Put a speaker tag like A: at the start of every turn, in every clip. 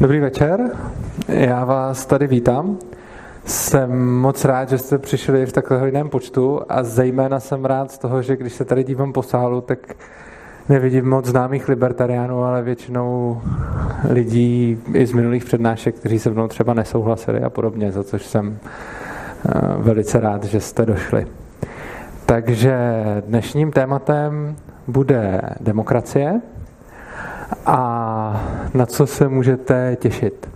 A: Dobrý večer, já vás tady vítám. Jsem moc rád, že jste přišli v takhle hojném počtu a zejména jsem rád z toho, že když se tady dívám po sálu, tak nevidím moc známých libertariánů, ale většinou lidí i z minulých přednášek, kteří se mnou třeba nesouhlasili a podobně, za což jsem eh, velice rád, že jste došli. Takže dnešním tématem bude demokracie a na co se můžete těšit.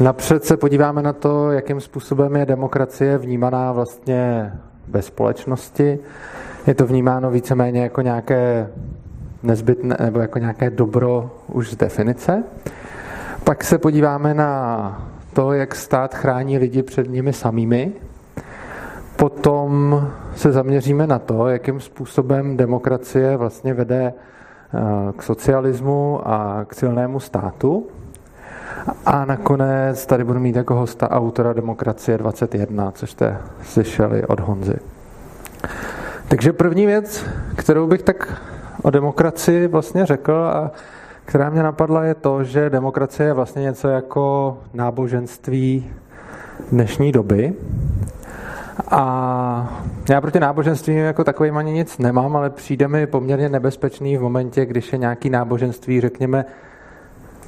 A: Napřed se podíváme na to, jakým způsobem je demokracie vnímaná vlastně ve společnosti. Je to vnímáno víceméně jako nějaké nezbytné nebo jako nějaké dobro už z definice. Pak se podíváme na to, jak stát chrání lidi před nimi samými. Potom se zaměříme na to, jakým způsobem demokracie vlastně vede k socialismu a k silnému státu. A nakonec tady budu mít jako hosta autora Demokracie 21, což jste slyšeli od Honzy. Takže první věc, kterou bych tak o demokracii vlastně řekl a která mě napadla, je to, že demokracie je vlastně něco jako náboženství dnešní doby. A já proti náboženství jako takovým ani nic nemám, ale přijde mi poměrně nebezpečný v momentě, když je nějaký náboženství, řekněme,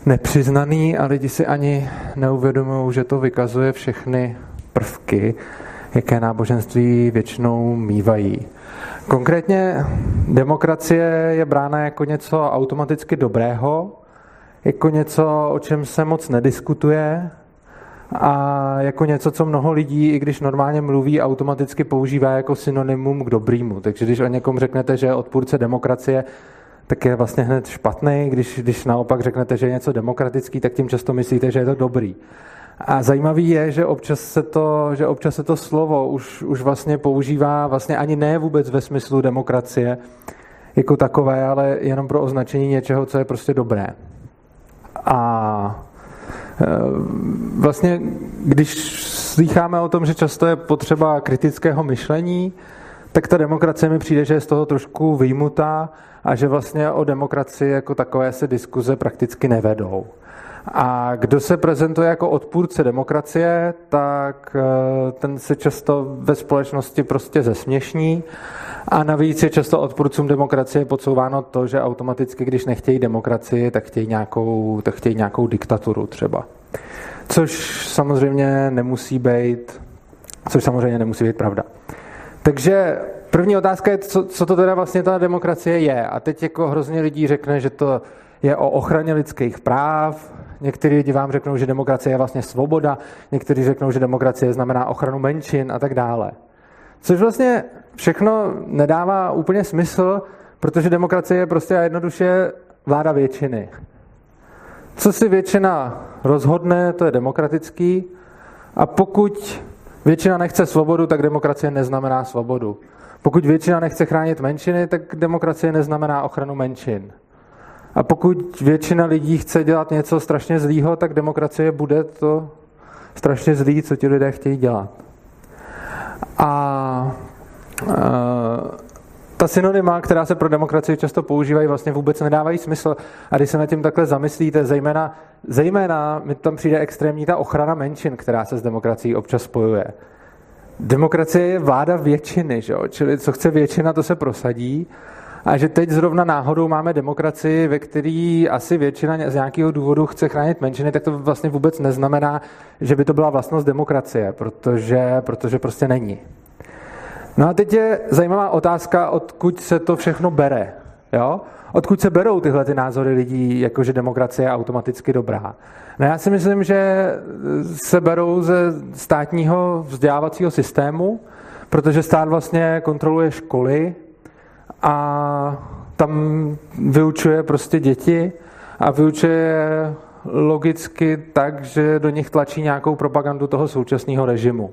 A: nepřiznaný a lidi si ani neuvědomují, že to vykazuje všechny prvky, jaké náboženství většinou mývají. Konkrétně demokracie je brána jako něco automaticky dobrého, jako něco, o čem se moc nediskutuje, a jako něco, co mnoho lidí, i když normálně mluví, automaticky používá jako synonymum k dobrýmu. Takže když o někom řeknete, že je odpůrce demokracie, tak je vlastně hned špatný. Když, když naopak řeknete, že je něco demokratický, tak tím často myslíte, že je to dobrý. A zajímavý je, že občas se to, že občas se to slovo už, už vlastně používá vlastně ani ne vůbec ve smyslu demokracie jako takové, ale jenom pro označení něčeho, co je prostě dobré. A vlastně, když slycháme o tom, že často je potřeba kritického myšlení, tak ta demokracie mi přijde, že je z toho trošku vyjmutá a že vlastně o demokracii jako takové se diskuze prakticky nevedou. A kdo se prezentuje jako odpůrce demokracie, tak eh, ten se často ve společnosti prostě zesměšní a navíc je často odpůrcům demokracie podsouváno to, že automaticky, když nechtějí demokracii, tak chtějí nějakou, tak chtějí nějakou diktaturu třeba. Což samozřejmě nemusí být, což samozřejmě nemusí být pravda. Takže první otázka je, co, co to teda vlastně ta demokracie je. A teď jako hrozně lidí řekne, že to je o ochraně lidských práv, někteří lidi vám řeknou, že demokracie je vlastně svoboda, někteří řeknou, že demokracie znamená ochranu menšin a tak dále. Což vlastně všechno nedává úplně smysl, protože demokracie je prostě a jednoduše vláda většiny. Co si většina rozhodne, to je demokratický. A pokud většina nechce svobodu, tak demokracie neznamená svobodu. Pokud většina nechce chránit menšiny, tak demokracie neznamená ochranu menšin. A pokud většina lidí chce dělat něco strašně zlýho, tak demokracie bude to strašně zlý, co ti lidé chtějí dělat. A, a ta synonyma, která se pro demokracii často používají, vlastně vůbec nedávají smysl. A když se na tím takhle zamyslíte, zejména, zejména mi tam přijde extrémní ta ochrana menšin, která se s demokracií občas spojuje. Demokracie je vláda většiny, že? čili co chce většina, to se prosadí. A že teď zrovna náhodou máme demokracii, ve který asi většina z nějakého důvodu chce chránit menšiny, tak to vlastně vůbec neznamená, že by to byla vlastnost demokracie, protože, protože prostě není. No a teď je zajímavá otázka, odkud se to všechno bere. Jo? Odkud se berou tyhle ty názory lidí, jakože demokracie je automaticky dobrá? No já si myslím, že se berou ze státního vzdělávacího systému, protože stát vlastně kontroluje školy a tam vyučuje prostě děti a vyučuje logicky tak, že do nich tlačí nějakou propagandu toho současného režimu.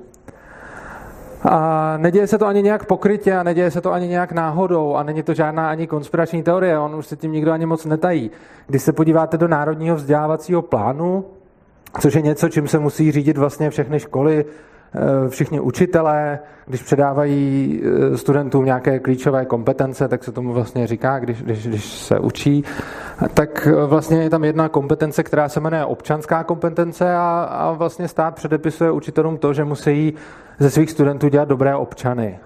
A: A neděje se to ani nějak pokrytě a neděje se to ani nějak náhodou a není to žádná ani konspirační teorie, on už se tím nikdo ani moc netají. Když se podíváte do Národního vzdělávacího plánu, což je něco, čím se musí řídit vlastně všechny školy, všichni učitelé, když předávají eh, studentům nějaké klíčové kompetence, tak se tomu vlastně říká, když, když, když se učí. tak vlastně je tam jedna kompetence, která se jmenuje občanská kompetence a, a vlastně stát předepisuje učitelům to, že musí ze svých studentů dělat dobré občany.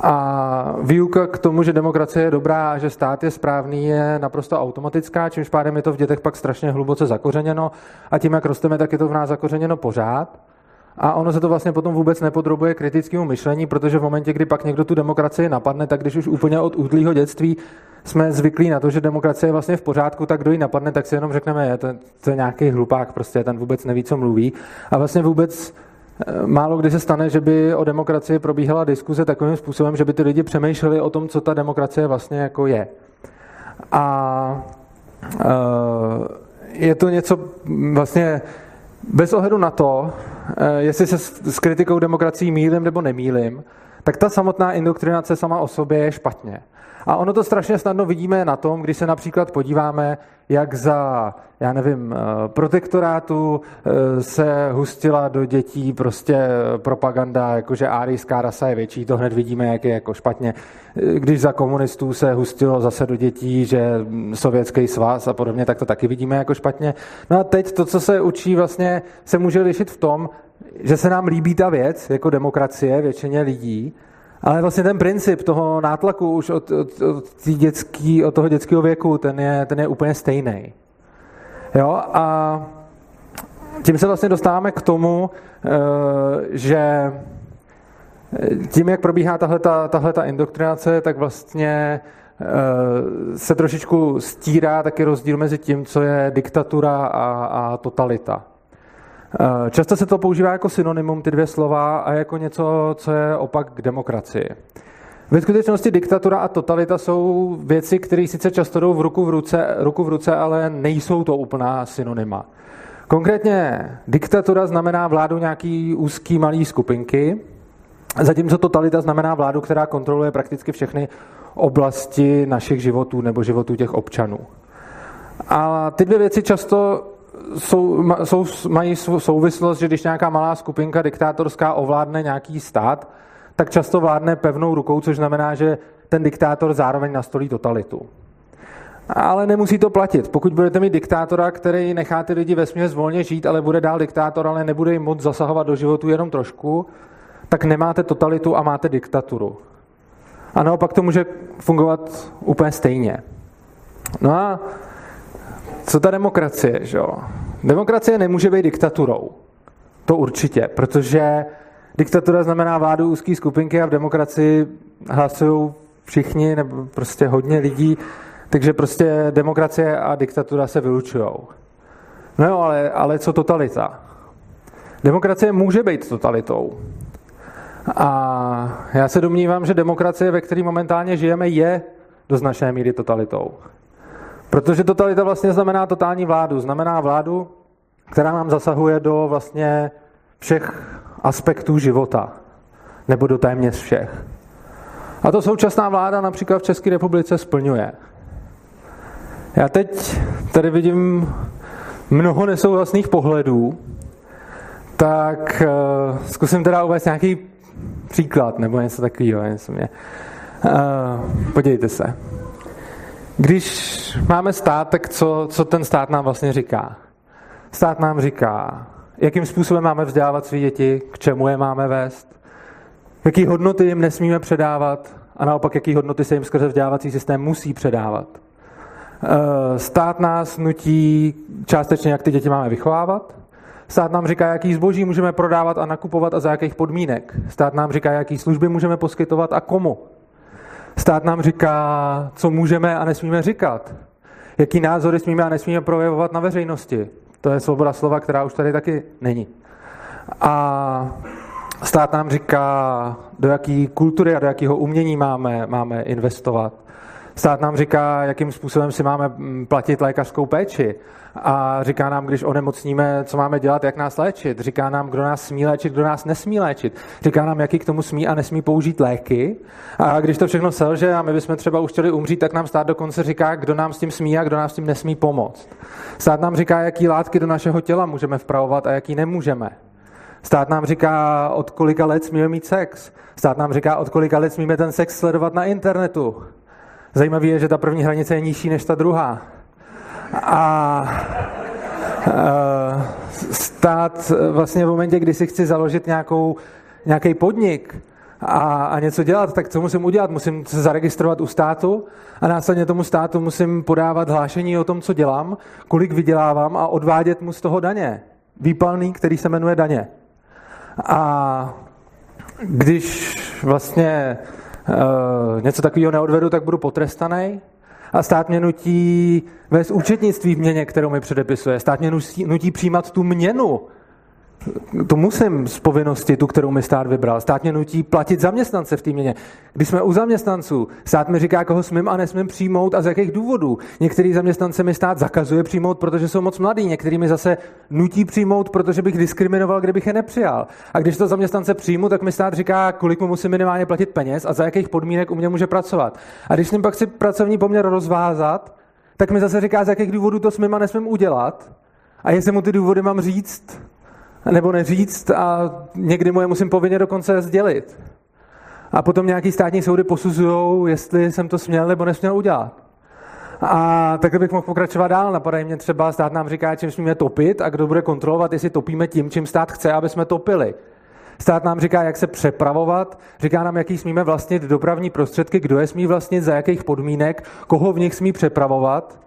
A: A výuka k tomu, že demokracie je dobrá a že stát je správný, je naprosto automatická, čímž pádem je to v dětech pak strašně hluboce zakořeněno a tím, jak rosteme, tak je to v nás zakořeněno pořád. A ono se to vlastně potom vůbec nepodrobuje kritickému myšlení, protože v momentě, kdy pak někdo tu demokracii napadne, tak když už úplně od útlýho dětství jsme zvyklí na to, že demokracie je vlastně v pořádku, tak kdo ji napadne, tak si jenom řekneme, je to, to je nějaký hlupák, prostě ten vůbec neví, co mluví. A vlastně vůbec eh, málo kdy se stane, že by o demokracii probíhala diskuze takovým způsobem, že by ty lidi přemýšleli o tom, co ta demokracie vlastně jako je. A uh, je to něco vlastně bez ohledu na to, eh, jestli se s kritikou demokracií mílim nebo nemílim, tak ta samotná indoktrinace sama o sobě je špatně. A ono to strašně snadno vidíme na tom, když se například podíváme, jak za, já nevím, eh, protektorátu eh, se hustila do dětí prostě propaganda, jakože árijská rasa je větší, to hned vidíme, jak je jako špatně. Eh, když za komunistů se hustilo zase do dětí, že sovětský svaz a podobně, tak to taky vidíme jako špatně. No a teď to, co se učí, vlastně se může lišit v tom, že se nám líbí ta věc, jako demokracie většině lidí, ale vlastně ten princip toho nátlaku už od, od, od, dětský, od toho dětského věku, ten je, ten je úplně stejný. Jo? A tím se vlastně dostáváme k tomu, eh, že tím, jak probíhá tahle ta indoktrinace, tak vlastně eh, se trošičku stírá taky rozdíl mezi tím, co je diktatura a, a totalita. Eh, často se to používá jako synonymum, ty dvě slova, a jako něco, co je opak k demokracii. Ve skutečnosti diktatura a totalita jsou věci, které sice často jdou v ruku v, ruce, ruku v ruce, ale nejsou to úplná synonyma. Konkrétně diktatura znamená vládu nějaký úzký malý skupinky, zatímco totalita znamená vládu, která kontroluje prakticky všechny oblasti našich životů nebo životů těch občanů. A ty dvě věci často jsou, jsou, mají souvislost, že když nějaká malá skupinka diktátorská ovládne nějaký stát, tak často vládne pevnou rukou, což znamená, že ten diktátor zároveň nastolí totalitu. Ale nemusí to platit. Pokud budete mít diktátora, který nechá ty lidi ve směs volně žít, ale bude dál diktátor, ale nebude jim moc zasahovat do životu jenom trošku, tak nemáte totalitu a máte diktaturu. A naopak to může fungovat úplně stejně. No a co ta demokracie, že jo? Demokracie nemůže být diktaturou. To určitě, protože diktatura znamená vládu úzké skupinky a v demokracii hlasují všichni nebo prostě hodně lidí, takže prostě demokracie a diktatura se vylučují. No jo, ale, ale co totalita? Demokracie může být totalitou. A já se domnívám, že demokracie, ve které momentálně žijeme, je do značné míry totalitou. Protože totalita vlastně znamená totální vládu. Znamená vládu, která nám zasahuje do vlastně všech aspektů života. Nebo do téměř všech. A to současná vláda například v České republice splňuje. Já teď tady vidím mnoho nesouhlasných pohledů, tak uh, zkusím teda uvést nějaký příklad nebo něco takového. Něco mě. Uh, podívejte se. Když máme stát, tak co, co ten stát nám vlastně říká? Stát nám říká, jakým způsobem máme vzdělávat své děti, k čemu je máme vést, jaký hodnoty jim nesmíme předávat a naopak, jaký hodnoty se jim skrze vzdělávací systém musí předávat. Eh, stát nás nutí částečně, jak ty děti máme vychovávat. Stát nám říká, jaký zboží můžeme prodávat a nakupovat a za jakých podmínek. Stát nám říká, jaký služby můžeme poskytovat a komu. Stát nám říká, co můžeme a nesmíme říkat. Jaký názory smíme a nesmíme projevovat na veřejnosti. To je svoboda slova, která už tady taky není. A stát nám říká, do jaký kultury a do jakého umění máme, máme investovat. Stát nám říká, jakým způsobem si máme mm, platit lékařskou péči. A říká nám, když onemocníme, co máme dělat, jak nás léčit. Říká nám, kdo nás smí léčit, kdo nás nesmí léčit. Říká nám, jaký k tomu smí a nesmí použít léky. A když to všechno selže a my bychom třeba už chtěli umřít, tak nám stát dokonce říká, kdo nám s tím smí a kdo nám s tím nesmí pomoct. Stát nám říká, jaký látky do našeho těla můžeme vpravovat a jaký nemůžeme. Stát nám říká, od kolika let smíme mít sex. Stát nám říká, od kolika let smíme ten sex sledovat na internetu. Zajímavé je, že ta první hranice je nižší než ta druhá. A stát vlastně v momentě, kdy si chci založit nějakou, nějaký podnik, a, a něco dělat, tak co musím udělat? Musím se zaregistrovat u státu a následně tomu státu musím podávat hlášení o tom, co dělám, kolik vydělávám a odvádět mu z toho daně. Výpalný, který se jmenuje daně. A když vlastně něco takového neodvedu, tak budu potrestaný a stát mě nutí vést účetnictví v měně, kterou mi předepisuje. Stát mě nutí, nutí přijímat tu měnu, to musím z povinnosti, tu, kterou mi stát vybral. Stát mě nutí platit zaměstnance v té měně. Když jsme u zaměstnanců, stát mi říká, koho smím a nesmím přijmout a z jakých důvodů. Některý zaměstnance mi stát zakazuje přijmout, protože jsou moc mladí, některý mi zase nutí přijmout, protože bych diskriminoval, kdybych je nepřijal. A když to zaměstnance přijmu, tak mi stát říká, kolik mu musím minimálně platit peněz a za jakých podmínek u mě může pracovat. A když s ním pak si pracovní poměr rozvázat, tak mi zase říká, z jakých důvodů to smím a nesmím udělat. A jestli mu ty důvody mám říct, nebo neříct a někdy mu je musím povinně dokonce sdělit. A potom nějaký státní soudy posuzují, jestli jsem to směl nebo nesměl udělat. A takhle bych mohl pokračovat dál. Napadají mě třeba, stát nám říká, čím smíme topit a kdo bude kontrolovat, jestli topíme tím, čím stát chce, aby jsme topili. Stát nám říká, jak se přepravovat, říká nám, jaký smíme vlastnit dopravní prostředky, kdo je smí vlastnit, za jakých podmínek, koho v nich smí přepravovat.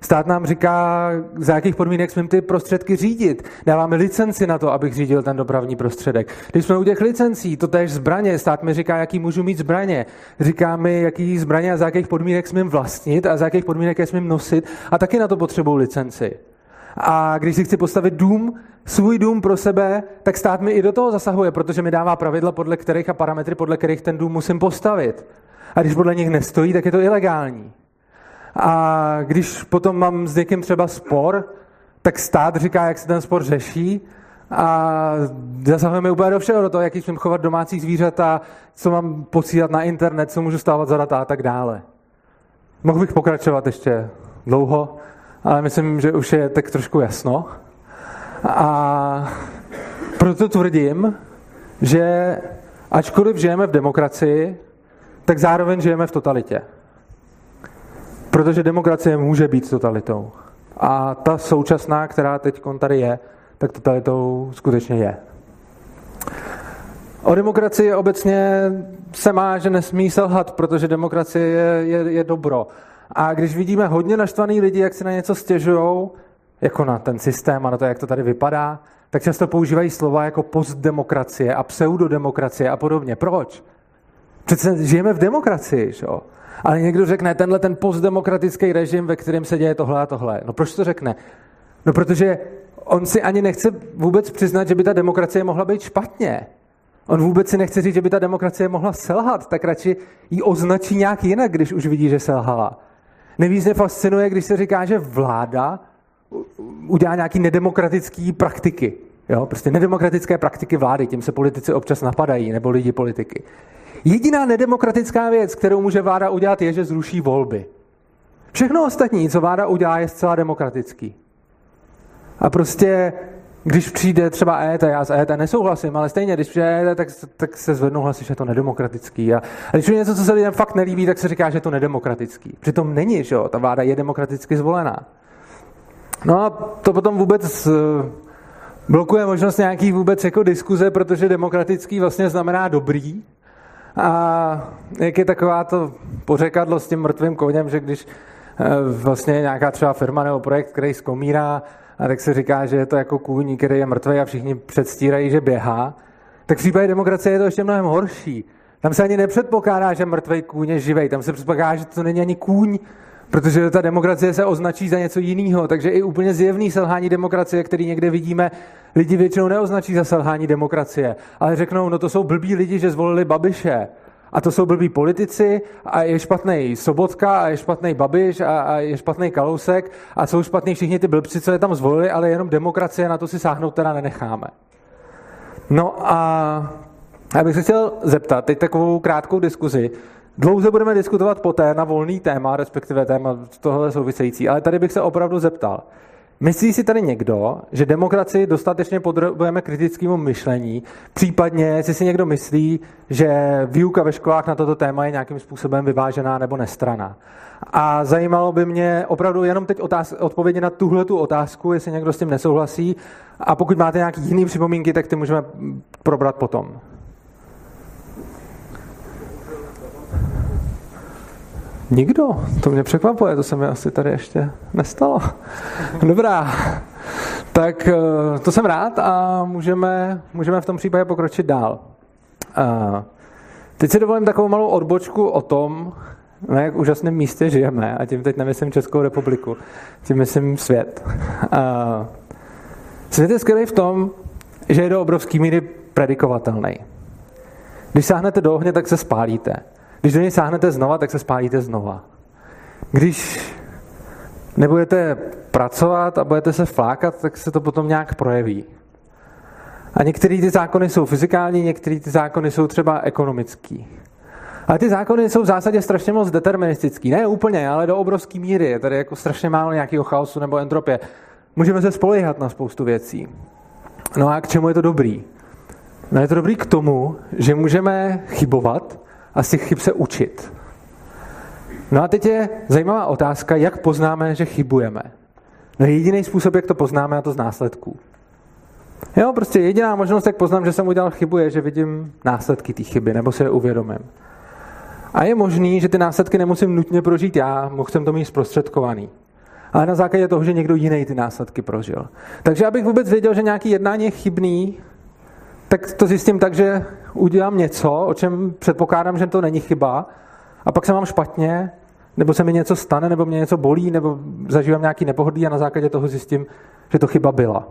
A: Stát nám říká, za jakých podmínek smím ty prostředky řídit. Dáváme licenci na to, abych řídil ten dopravní prostředek. Když jsme u těch licencí, to též zbraně, stát mi říká, jaký můžu mít zbraně. Říká mi, jaký zbraně a za jakých podmínek smím vlastnit a za jakých podmínek je smím nosit. A taky na to potřebuji licenci. A když si chci postavit dům, svůj dům pro sebe, tak stát mi i do toho zasahuje, protože mi dává pravidla, podle kterých a parametry, podle kterých ten dům musím postavit. A když podle nich nestojí, tak je to ilegální. A když potom mám s někým třeba spor, tak stát říká, jak se ten spor řeší a zasahujeme úplně do všeho, do toho, jaký smím chovat domácí zvířata, co mám posílat na internet, co můžu stávat za data a tak dále. Mohl bych pokračovat ještě dlouho, ale myslím, že už je tak trošku jasno. A proto tvrdím, že ačkoliv žijeme v demokracii, tak zároveň žijeme v totalitě. Protože demokracie může být totalitou. A ta současná, která teď tady je, tak totalitou skutečně je. O demokracii obecně se má, že nesmí selhat, protože demokracie je, je, je dobro. A když vidíme hodně naštvaný lidi, jak si na něco stěžují, jako na ten systém a na to, jak to tady vypadá, tak často používají slova jako postdemokracie a pseudodemokracie a podobně. Proč? Přece žijeme v demokracii, že? Ale někdo řekne, tenhle ten postdemokratický režim, ve kterém se děje tohle a tohle. No proč to řekne? No protože on si ani nechce vůbec přiznat, že by ta demokracie mohla být špatně. On vůbec si nechce říct, že by ta demokracie mohla selhat, tak radši ji označí nějak jinak, když už vidí, že selhala. Nejvíc mě fascinuje, když se říká, že vláda udělá nějaký nedemokratický praktiky. Jo? Prostě nedemokratické praktiky vlády, tím se politici občas napadají, nebo lidi politiky. Jediná nedemokratická věc, kterou může vláda udělat, je, že zruší volby. Všechno ostatní, co vláda udělá, je zcela demokratický. A prostě, když přijde třeba ET, já s ET nesouhlasím, ale stejně, když přijde ET, tak, tak se zvednou hlasy, že je to nedemokratický. A, a když přijde něco, co se lidem fakt nelíbí, tak se říká, že je to nedemokratický. Přitom není, že jo, ta vláda je demokraticky zvolená. No a to potom vůbec eh, blokuje možnost nějaký vůbec jako diskuze, protože demokratický vlastně znamená dobrý, a jak je taková to pořekadlo s tím mrtvým koněm, že když eh, vlastně nějaká třeba firma nebo projekt, který zkomírá, a tak se říká, že je to jako kůň, který je mrtvý a všichni předstírají, že běhá, tak v případě demokracie je to ještě mnohem horší. Tam se ani nepředpokládá, že mrtvý kůň je živej. Tam se předpokládá, že to není ani kůň, protože ta demokracie se označí za něco jiného. Takže i úplně zjevný selhání demokracie, který někde vidíme, lidi většinou neoznačí za selhání demokracie, ale řeknou, no to jsou blbí lidi, že zvolili Babiše. A to jsou blbí politici a je špatný Sobotka a je špatný Babiš a, a je špatný Kalousek a jsou špatný všichni ty blbci, co je tam zvolili, ale jenom demokracie na to si sáhnout teda nenecháme. No a já bych se chtěl zeptat, teď takovou krátkou diskuzi. Dlouze budeme diskutovat poté na volný téma, respektive téma tohle související, ale tady bych se opravdu zeptal. Myslí si tady někdo, že demokracii dostatečně podrobujeme kritickému myšlení, případně jestli si někdo myslí, že výuka ve školách na toto téma je nějakým způsobem vyvážená nebo nestraná. A zajímalo by mě opravdu jenom teď otáz- odpovědi na tuhle tu otázku, jestli někdo s tím nesouhlasí. A pokud máte nějaké jiné připomínky, tak ty můžeme probrat potom. Nikdo, to mě překvapuje, to se mi asi tady ještě nestalo. Dobrá, tak eh, to jsem rád a můžeme, můžeme v tom případě pokročit dál. Eh, teď si dovolím takovou malou odbočku o tom, na jak úžasném místě žijeme, a tím teď nemyslím Českou republiku, tím myslím svět. Eh, svět je skvělý v tom, že je do obrovský míry predikovatelný. Když sáhnete do ohně, tak se spálíte. Když do něj sáhnete znova, tak se spálíte znova. Když nebudete pracovat a budete se flákat, tak se to potom nějak projeví. A některé ty zákony jsou fyzikální, některé ty zákony jsou třeba ekonomický. Ale ty zákony jsou v zásadě strašně moc deterministický. Ne úplně, ale do obrovské míry. Je tady jako strašně málo nějakého chaosu nebo entropie. Můžeme se spolehat na spoustu věcí. No a k čemu je to dobrý? No je to dobrý k tomu, že můžeme chybovat a z těch chyb se učit. No a teď je zajímavá otázka, jak poznáme, že chybujeme. No jediný způsob, jak to poznáme, a to z následků. Jo, prostě jediná možnost, jak poznám, že jsem udělal chybu, je, že vidím následky té chyby, nebo se je uvědomím. A je možný, že ty následky nemusím nutně prožít já, mohl jsem to mít zprostředkovaný. Ale na základě toho, že někdo jiný ty následky prožil. Takže abych vůbec věděl, že nějaký jednání je chybný, tak to zjistím tak, že udělám něco, o čem předpokládám, že to není chyba, a pak se mám špatně, nebo se mi něco stane, nebo mě něco bolí, nebo zažívám nějaký nepohodlí a na základě toho zjistím, že to chyba byla.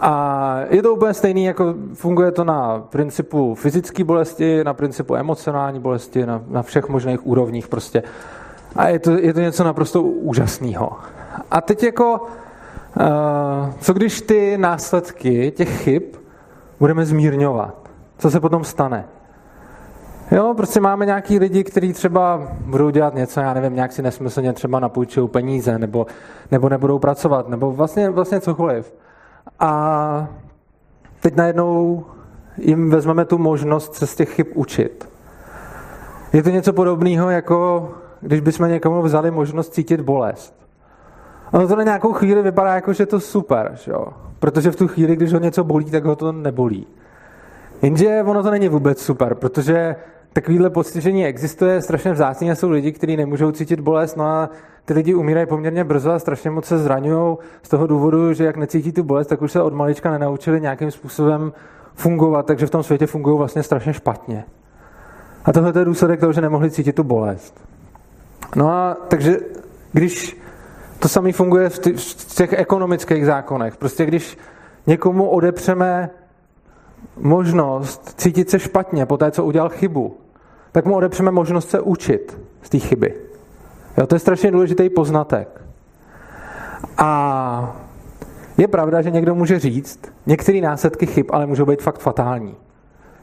A: A je to úplně stejný, jako funguje to na principu fyzické bolesti, na principu emocionální bolesti, na, na všech možných úrovních prostě. A je to, je to něco naprosto úžasného. A teď jako, uh, co když ty následky těch chyb budeme zmírňovat? Co se potom stane? Jo, prostě máme nějaký lidi, kteří třeba budou dělat něco, já nevím, nějak si nesmyslně třeba napůjčují peníze, nebo, nebo nebudou pracovat, nebo vlastně, vlastně cokoliv. A teď najednou jim vezmeme tu možnost se z těch chyb učit. Je to něco podobného, jako když bychom někomu vzali možnost cítit bolest. Ono to na nějakou chvíli vypadá jako, že je to super, že jo? protože v tu chvíli, když ho něco bolí, tak ho to nebolí. Jenže ono to není vůbec super, protože takovýhle postižení existuje, strašně vzácně jsou lidi, kteří nemůžou cítit bolest, no a ty lidi umírají poměrně brzo a strašně moc se zraňují z toho důvodu, že jak necítí tu bolest, tak už se od malička nenaučili nějakým způsobem fungovat, takže v tom světě fungují vlastně strašně špatně. A tohle je důsledek toho, že nemohli cítit tu bolest. No a takže když to samé funguje v, v těch ekonomických zákonech, prostě když někomu odepřeme možnost cítit se špatně po té, co udělal chybu, tak mu odepřeme možnost se učit z té chyby. Jo, to je strašně důležitý poznatek. A je pravda, že někdo může říct, některé následky chyb ale můžou být fakt fatální.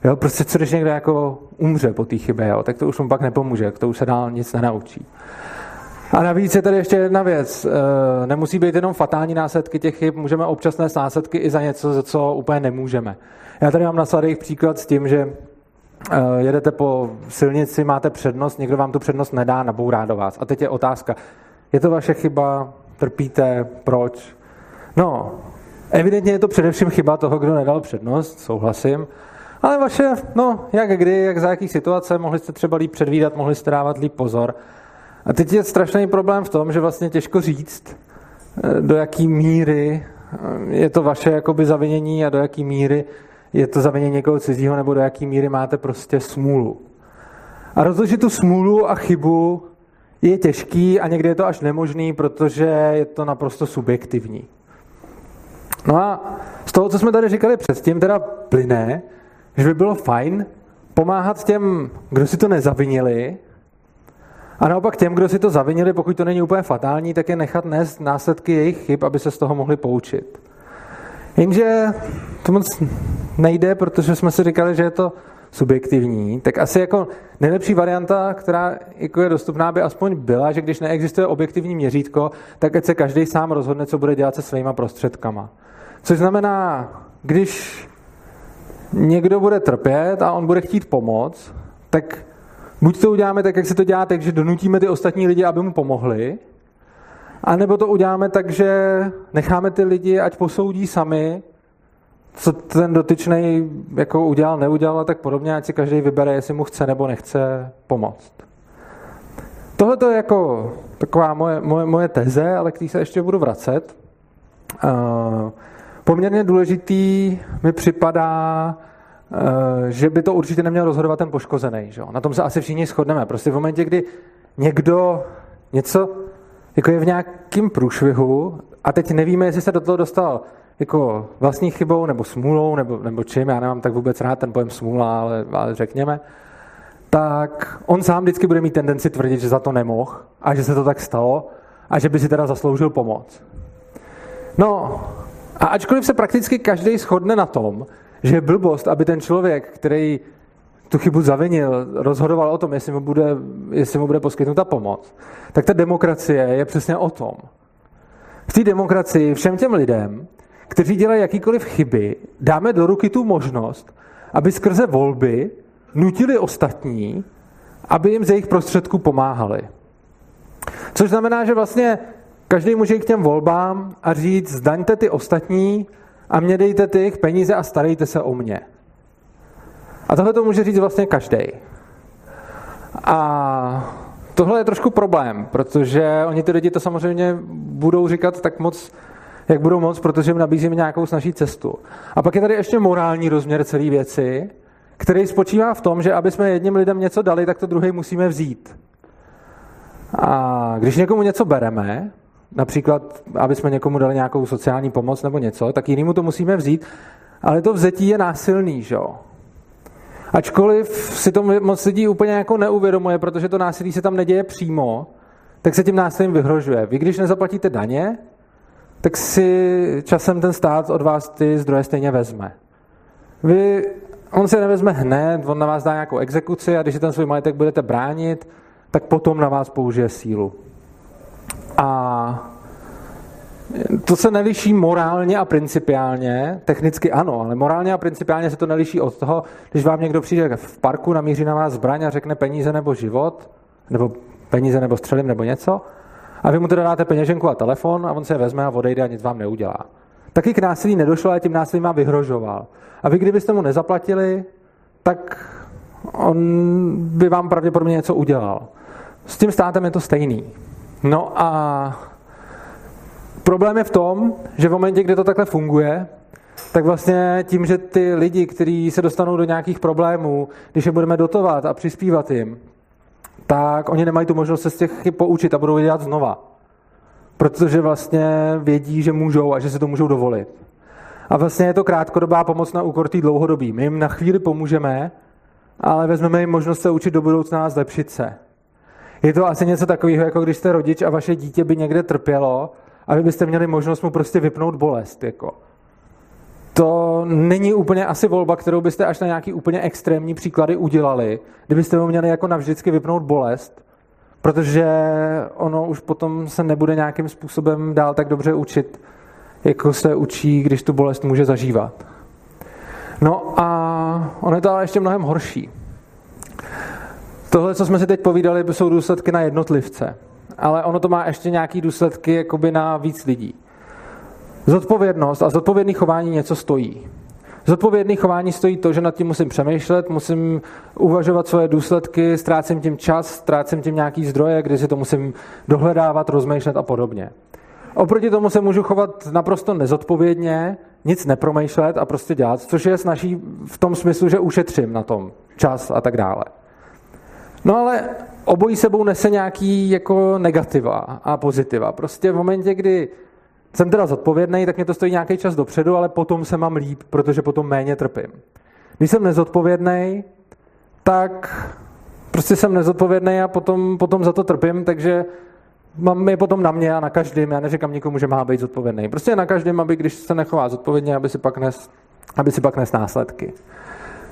A: Jo, prostě co když někdo jako umře po té chybě, jo, tak to už mu pak nepomůže, to už se dál nic nenaučí. A navíc je tady ještě jedna věc. E, nemusí být jenom fatální následky těch chyb, můžeme občas nést následky i za něco, za co úplně nemůžeme. Já tady mám na sladých příklad s tím, že Eh, jedete po silnici, máte přednost, někdo vám tu přednost nedá, nabourá do vás. A teď je otázka, je to vaše chyba, trpíte, proč? No, evidentně je to především chyba toho, kdo nedal přednost, souhlasím, ale vaše, no, jak kdy, jak za jaký situace, mohli jste třeba líp předvídat, mohli jste dávat líp pozor. A teď je strašný problém v tom, že vlastně těžko říct, eh, do jaký míry eh, je to vaše jakoby zavinění a do jaký míry je to zavinění někoho cizího, nebo do jaký míry máte prostě smůlu. A rozložit tu smůlu a chybu je těžký a někdy je to až nemožný, protože je to naprosto subjektivní. No a z toho, co jsme tady říkali předtím, teda plyne, že by bylo fajn pomáhat těm, kdo si to nezavinili, a naopak těm, kdo si to zavinili, pokud to není úplně fatální, tak je nechat nést následky jejich chyb, aby se z toho mohli poučit. Jenže to moc nejde, protože jsme si říkali, že je to subjektivní, tak asi jako nejlepší varianta, která jako je dostupná, by aspoň byla, že když neexistuje objektivní měřítko, tak ať se každý sám rozhodne, co bude dělat se svýma prostředkama. Což znamená, když někdo bude trpět a on bude chtít pomoc, tak buď to uděláme tak, jak se to dělá, takže donutíme ty ostatní lidi, aby mu pomohli, a nebo to uděláme tak, že necháme ty lidi, ať posoudí sami, co ten dotyčný jako udělal, neudělal a tak podobně, ať si každý vybere, jestli mu chce nebo nechce pomoct. Tohle to je jako taková moje, moje, moje teze, ale k té se ještě budu vracet. Uh, poměrně důležitý mi připadá, že by to určitě neměl rozhodovat ten poškozený. Že? Na tom se asi všichni shodneme. Prostě v momentě, kdy někdo něco jako je v nějakém průšvihu a teď nevíme, jestli se do toho dostal jako vlastní chybou nebo smůlou nebo, nebo čím, já nemám tak vůbec rád ten pojem smůla, ale, ale řekněme, tak on sám vždycky bude mít tendenci tvrdit, že za to nemohl a že se to tak stalo a že by si teda zasloužil pomoc. No, a ačkoliv se prakticky každý shodne na tom, že je blbost, aby ten člověk, který tu chybu zavinil, rozhodoval o tom, jestli mu bude, jestli mu bude poskytnuta pomoc, tak ta demokracie je přesně o tom. V té demokracii všem těm lidem, kteří dělají jakýkoliv chyby, dáme do ruky tu možnost, aby skrze volby nutili ostatní, aby jim ze jejich prostředků pomáhali. Což znamená, že vlastně každý může jít k těm volbám a říct, zdaňte ty ostatní a mě dejte ty peníze a starejte se o mě. A tohle to může říct vlastně každý. A tohle je trošku problém, protože oni ty lidi to samozřejmě budou říkat tak moc, jak budou moc, protože jim nabízíme nějakou snažší cestu. A pak je tady ještě morální rozměr celé věci, který spočívá v tom, že aby jsme jedním lidem něco dali, tak to druhý musíme vzít. A když někomu něco bereme, například, aby jsme někomu dali nějakou sociální pomoc nebo něco, tak jinému to musíme vzít, ale to vzetí je násilný, že jo? Ačkoliv si to moc lidí úplně jako neuvědomuje, protože to násilí se tam neděje přímo, tak se tím násilím vyhrožuje. Vy, když nezaplatíte daně, tak si časem ten stát od vás ty zdroje stejně vezme. Vy, on si je nevezme hned, on na vás dá nějakou exekuci a když si ten svůj majetek budete bránit, tak potom na vás použije sílu. A to se neliší morálně a principiálně, technicky ano, ale morálně a principiálně se to neliší od toho, když vám někdo přijde v parku, namíří na vás zbraň a řekne peníze nebo život, nebo peníze nebo střelim nebo něco, a vy mu teda dáte peněženku a telefon a on se je vezme a odejde a nic vám neudělá. Taky k násilí nedošlo, ale tím násilím vám vyhrožoval. A vy, kdybyste mu nezaplatili, tak on by vám pravděpodobně něco udělal. S tím státem je to stejný. No a Problém je v tom, že v momentě, kdy to takhle funguje, tak vlastně tím, že ty lidi, kteří se dostanou do nějakých problémů, když je budeme dotovat a přispívat jim, tak oni nemají tu možnost se z těch chyb poučit a budou je dělat znova. Protože vlastně vědí, že můžou a že se to můžou dovolit. A vlastně je to krátkodobá pomoc na úkor té dlouhodobí. My jim na chvíli pomůžeme, ale vezmeme jim možnost se učit do budoucna a zlepšit se. Je to asi něco takového, jako když jste rodič a vaše dítě by někde trpělo a vy byste měli možnost mu prostě vypnout bolest. Jako. To není úplně asi volba, kterou byste až na nějaký úplně extrémní příklady udělali, kdybyste mu měli jako navždycky vypnout bolest, protože ono už potom se nebude nějakým způsobem dál tak dobře učit, jako se učí, když tu bolest může zažívat. No a ono je to ale ještě mnohem horší. Tohle, co jsme si teď povídali, jsou důsledky na jednotlivce ale ono to má ještě nějaký důsledky jakoby na víc lidí. Zodpovědnost a zodpovědný chování něco stojí. Zodpovědný chování stojí to, že nad tím musím přemýšlet, musím uvažovat svoje důsledky, ztrácím tím čas, ztrácím tím nějaký zdroje, kdy si to musím dohledávat, rozmýšlet a podobně. Oproti tomu se můžu chovat naprosto nezodpovědně, nic nepromýšlet a prostě dělat, což je snaží v tom smyslu, že ušetřím na tom čas a tak dále. No ale obojí sebou nese nějaký jako negativa a pozitiva. Prostě v momentě, kdy jsem teda zodpovědný, tak mě to stojí nějaký čas dopředu, ale potom se mám líp, protože potom méně trpím. Když jsem nezodpovědný, tak prostě jsem nezodpovědný a potom, potom za to trpím, takže mám je potom na mě a na každém. Já neříkám nikomu, že má být zodpovědný. Prostě na každém, aby když se nechová zodpovědně, aby si pak nes, aby si pak nes následky.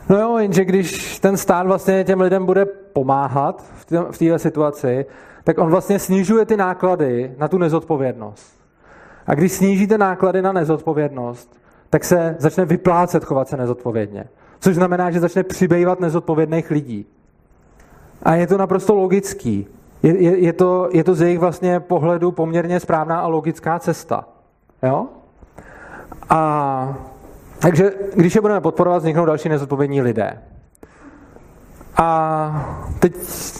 A: No jo, jenže když ten stát vlastně těm lidem bude pomáhat v této situaci, tak on vlastně snižuje ty náklady na tu nezodpovědnost. A když snížíte náklady na nezodpovědnost, tak se začne vyplácet chovat se nezodpovědně. Což znamená, že začne přibývat nezodpovědných lidí. A je to naprosto logický. Je, je, je, to, je to z jejich vlastně pohledu poměrně správná a logická cesta. Jo? A takže když je budeme podporovat, vzniknou další nezodpovědní lidé. A teď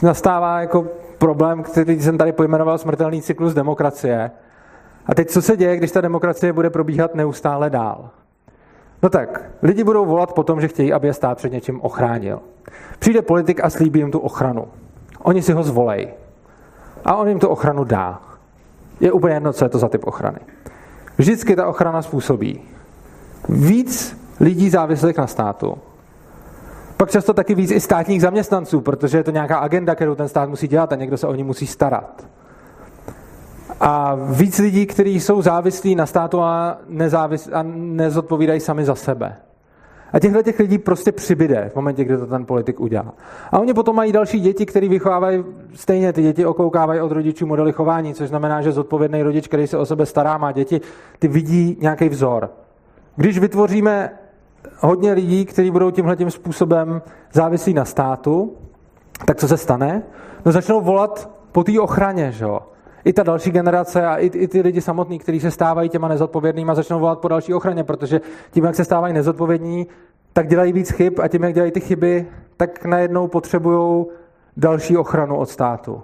A: nastává jako problém, který jsem tady pojmenoval smrtelný cyklus demokracie. A teď co se děje, když ta demokracie bude probíhat neustále dál? No tak, lidi budou volat po tom, že chtějí, aby je stát před něčím ochránil. Přijde politik a slíbí jim tu ochranu. Oni si ho zvolej. A on jim tu ochranu dá. Je úplně jedno, co je to za typ ochrany. Vždycky ta ochrana způsobí víc lidí závislých na státu. Pak často taky víc i státních zaměstnanců, protože je to nějaká agenda, kterou ten stát musí dělat a někdo se o ní musí starat. A víc lidí, kteří jsou závislí na státu a, nezávis- a nezodpovídají sami za sebe. A těchto těch lidí prostě přibyde v momentě, kdy to ten politik udělá. A oni potom mají další děti, které vychovávají stejně. Ty děti okoukávají od rodičů modely chování, což znamená, že zodpovědný rodič, který se o sebe stará, má děti, ty vidí nějaký vzor. Když vytvoříme hodně lidí, kteří budou tímhle tím způsobem závislí na státu, tak co se stane? No začnou volat po té ochraně, že jo? I ta další generace a i, i ty lidi samotní, kteří se stávají těma nezodpovědnými, začnou volat po další ochraně, protože tím, jak se stávají nezodpovědní, tak dělají víc chyb a tím, jak dělají ty chyby, tak najednou potřebují další ochranu od státu.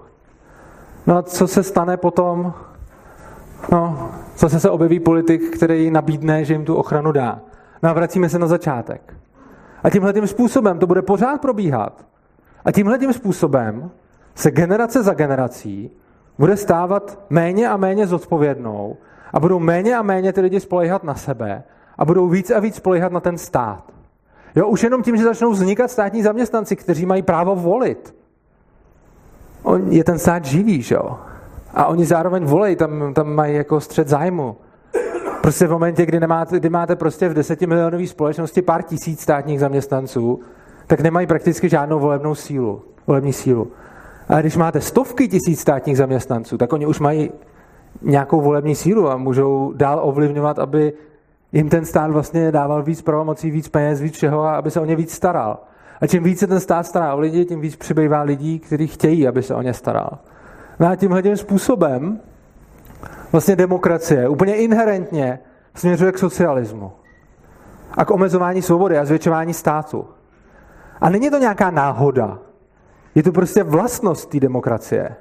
A: No a co se stane potom? No, zase se objeví politik, který nabídne, že jim tu ochranu dá. No a vracíme se na začátek. A tímhle tím způsobem to bude pořád probíhat. A tímhle tím způsobem se generace za generací bude stávat méně a méně zodpovědnou a budou méně a méně ty lidi spolehat na sebe a budou víc a víc spolehat na ten stát. Jo, už jenom tím, že začnou vznikat státní zaměstnanci, kteří mají právo volit. On je ten stát živý, že jo? A oni zároveň volej, tam, tam mají jako střed zájmu. Prostě v momentě, kdy, nemáte, kdy máte prostě v desetimilionové společnosti pár tisíc státních zaměstnanců, tak nemají prakticky žádnou volebnou sílu, volební sílu. Ale když máte stovky tisíc státních zaměstnanců, tak oni už mají nějakou volební sílu a můžou dál ovlivňovat, aby jim ten stát vlastně dával víc pravomocí, víc peněz, víc všeho a aby se o ně víc staral. A čím více ten stát stará o lidi, tím víc přibývá lidí, kteří chtějí, aby se o ně staral. No a tímhle tím způsobem vlastně demokracie úplně inherentně směřuje k socialismu a k omezování svobody a zvětšování státu. A není to nějaká náhoda. Je to prostě vlastnost té demokracie.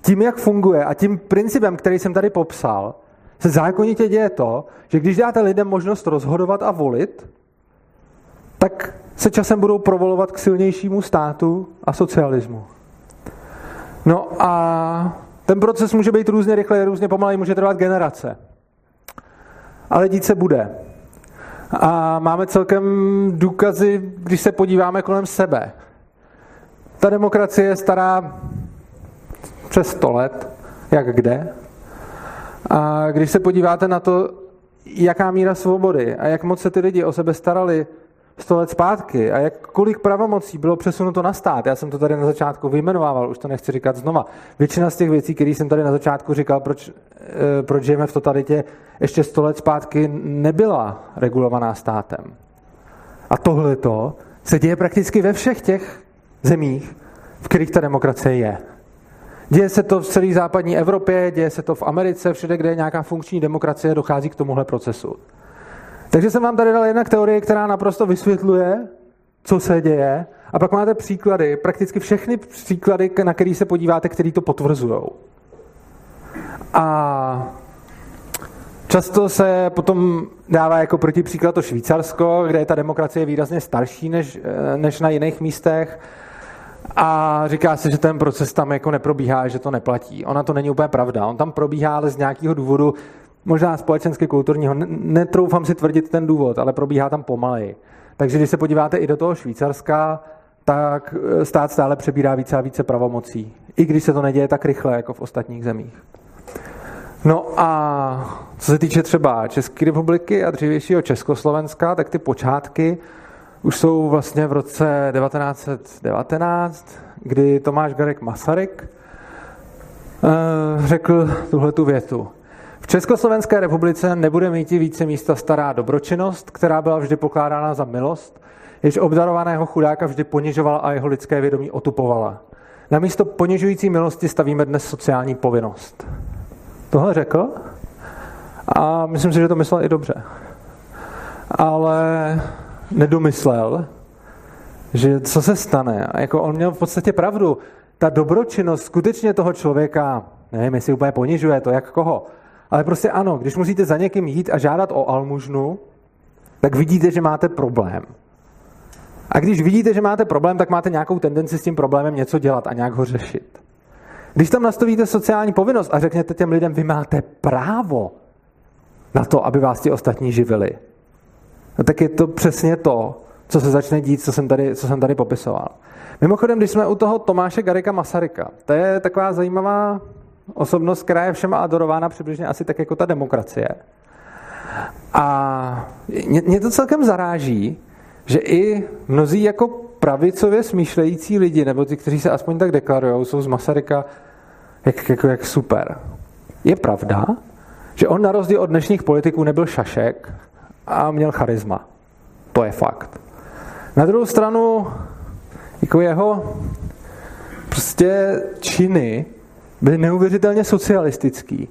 A: Tím, jak funguje a tím principem, který jsem tady popsal, se zákonitě děje to, že když dáte lidem možnost rozhodovat a volit, tak se časem budou provolovat k silnějšímu státu a socialismu. No a ten proces může být různě rychle, různě pomalej, může trvat generace. Ale dít se bude. A máme celkem důkazy, když se podíváme kolem sebe. Ta demokracie je stará přes 100 let, jak kde. A když se podíváte na to, jaká míra svobody a jak moc se ty lidi o sebe starali sto let zpátky a jak, kolik pravomocí bylo přesunuto na stát. Já jsem to tady na začátku vyjmenovával, už to nechci říkat znova. Většina z těch věcí, které jsem tady na začátku říkal, proč, e, proč žijeme v totalitě, ještě sto let zpátky nebyla regulovaná státem. A tohle se děje prakticky ve všech těch zemích, v kterých ta demokracie je. Děje se to v celé západní Evropě, děje se to v Americe, všude, kde je nějaká funkční demokracie, dochází k tomuhle procesu. Takže jsem vám tady dal jednak teorie, která naprosto vysvětluje, co se děje, a pak máte příklady, prakticky všechny příklady, na který se podíváte, který to potvrzují. A často se potom dává jako protipříklad to Švýcarsko, kde je ta demokracie výrazně starší než, eh, než na jiných místech. A říká se, že ten proces tam jako neprobíhá, že to neplatí. Ona to není úplně pravda. On tam probíhá, ale z nějakého důvodu možná společensky kulturního, netroufám si tvrdit ten důvod, ale probíhá tam pomaleji. Takže když se podíváte i do toho Švýcarska, tak eh, stát stále přebírá více a více pravomocí. I když se to neděje tak rychle, jako v ostatních zemích. No a co se týče třeba České republiky a dřívějšího Československa, tak ty počátky už jsou vlastně v roce 1919, kdy Tomáš Garek Masaryk eh, řekl tuhle tu větu. V Československé republice nebude mít více místa stará dobročinnost, která byla vždy pokládána za milost, jež obdarovaného chudáka vždy ponižovala a jeho lidské vědomí otupovala. Na místo ponižující milosti stavíme dnes sociální povinnost. Tohle řekl a myslím si, že to myslel i dobře. Ale nedomyslel, že co se stane. A jako on měl v podstatě pravdu. Ta dobročinnost skutečně toho člověka, nevím, jestli úplně ponižuje to, jak koho, ale prostě ano, když musíte za někým jít a žádat o almužnu, tak vidíte, že máte problém. A když vidíte, že máte problém, tak máte nějakou tendenci s tím problémem něco dělat a nějak ho řešit. Když tam nastavíte sociální povinnost a řeknete těm lidem, vy máte právo na to, aby vás ti ostatní živili, no tak je to přesně to, co se začne dít, co jsem tady, co jsem tady popisoval. Mimochodem, když jsme u toho Tomáše Garika Masaryka, to je taková zajímavá osobnost, která je všem adorována přibližně asi tak jako ta demokracie. A mě, mě to celkem zaráží, že i mnozí jako pravicově smýšlející lidi, nebo ty, kteří se aspoň tak deklarují, jsou z Masaryka jak, jako, jak super. Je pravda, že on na rozdíl od dnešních politiků nebyl šašek a měl charisma. To je fakt. Na druhou stranu, jako jeho prostě činy byly neuvěřitelně socialistický.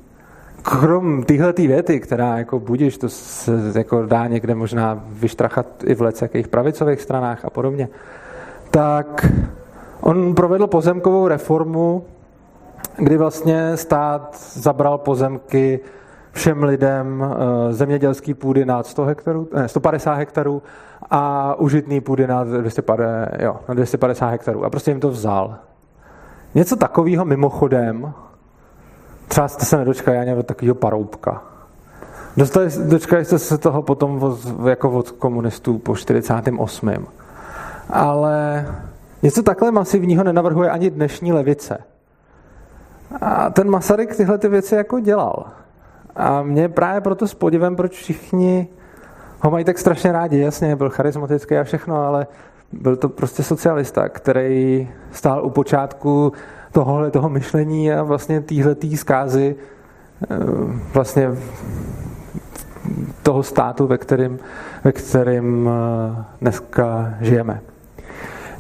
A: Krom téhle věty, která jako budíš, to se jako dá někde možná vyštrachat i v jakých pravicových stranách a podobně, tak on provedl pozemkovou reformu, kdy vlastně stát zabral pozemky všem lidem eh, zemědělský půdy nad 100 hektarů, ne, 150 hektarů a užitný půdy nad 250, jo, na 250 hektarů. A prostě jim to vzal. Něco takového mimochodem, třeba jste se nedočkali ani od takového paroubka. Dostali, dočkali jste se toho potom od, jako od komunistů po 48. Ale něco takhle masivního nenavrhuje ani dnešní levice. A ten Masaryk tyhle ty věci jako dělal. A mě právě proto s podivem, proč všichni ho mají tak strašně rádi. Jasně, byl charismatický a všechno, ale byl to prostě socialista, který stál u počátku tohohle toho myšlení a vlastně týhletý zkázy eh, vlastně toho státu, ve kterým, ve kterým eh, dneska žijeme.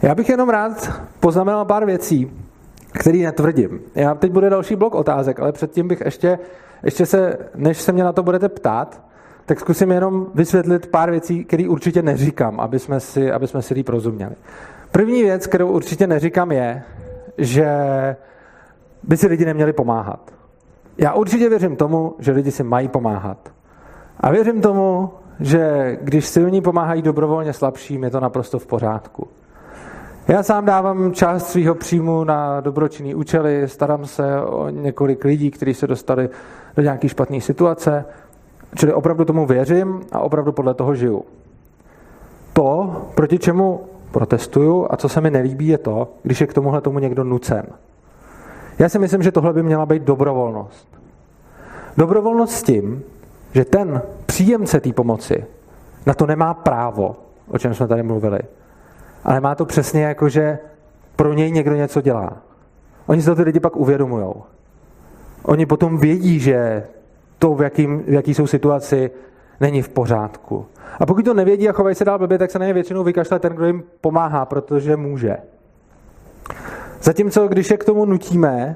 A: Já bych jenom rád poznamenal pár věcí, které netvrdím. Já teď bude další blok otázek, ale předtím bych ještě, ještě se, než se mě na to budete ptát, tak zkusím jenom vysvětlit pár věcí, které určitě neříkám, aby jsme si, aby jsme si líp rozuměli. První věc, kterou určitě neříkám, je, že by si lidi neměli pomáhat. Já určitě věřím tomu, že lidi si mají pomáhat. A věřím tomu, že když silní pomáhají dobrovolně slabším, je to naprosto v pořádku. Já sám dávám část svého příjmu na dobročinný účely, starám se o několik lidí, kteří se dostali do nějaké špatné situace, čili opravdu tomu věřím a opravdu podle toho žiju. To, proti čemu protestuju a co se mi nelíbí, je to, když je k tomuhle tomu někdo nucen. Já si myslím, že tohle by měla být dobrovolnost. Dobrovolnost s tím, že ten příjemce té pomoci na to nemá právo, o čem jsme tady mluvili, ale má to přesně jako, že pro něj někdo něco dělá. Oni se to ty lidi pak uvědomují. Oni potom vědí, že to, v, jakým, v jaký jsou situaci, není v pořádku. A pokud to nevědí a chovají se dál blbě, tak se na ně většinou vykašle ten, kdo jim pomáhá, protože může. Zatímco, když je k tomu nutíme,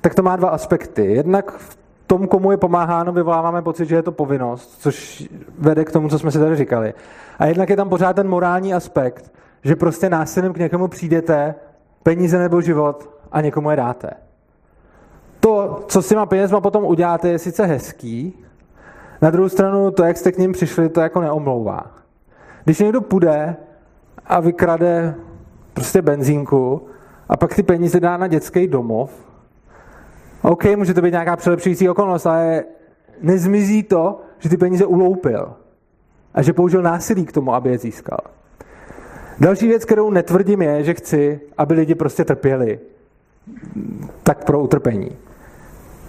A: tak to má dva aspekty. Jednak v tom, komu je pomáháno, vyvoláváme pocit, že je to povinnost, což vede k tomu, co jsme si tady říkali. A jednak je tam pořád ten morální aspekt, že prostě násilím k někomu přijdete, peníze nebo život a někomu je dáte. To, co s těma penězma potom uděláte, je sice hezký, na druhou stranu to, jak jste k ním přišli, to jako neomlouvá. Když někdo půjde a vykrade prostě benzínku a pak ty peníze dá na dětský domov, OK, může to být nějaká přilepšující okolnost, ale nezmizí to, že ty peníze uloupil a že použil násilí k tomu, aby je získal. Další věc, kterou netvrdím, je, že chci, aby lidi prostě trpěli. Tak pro utrpení.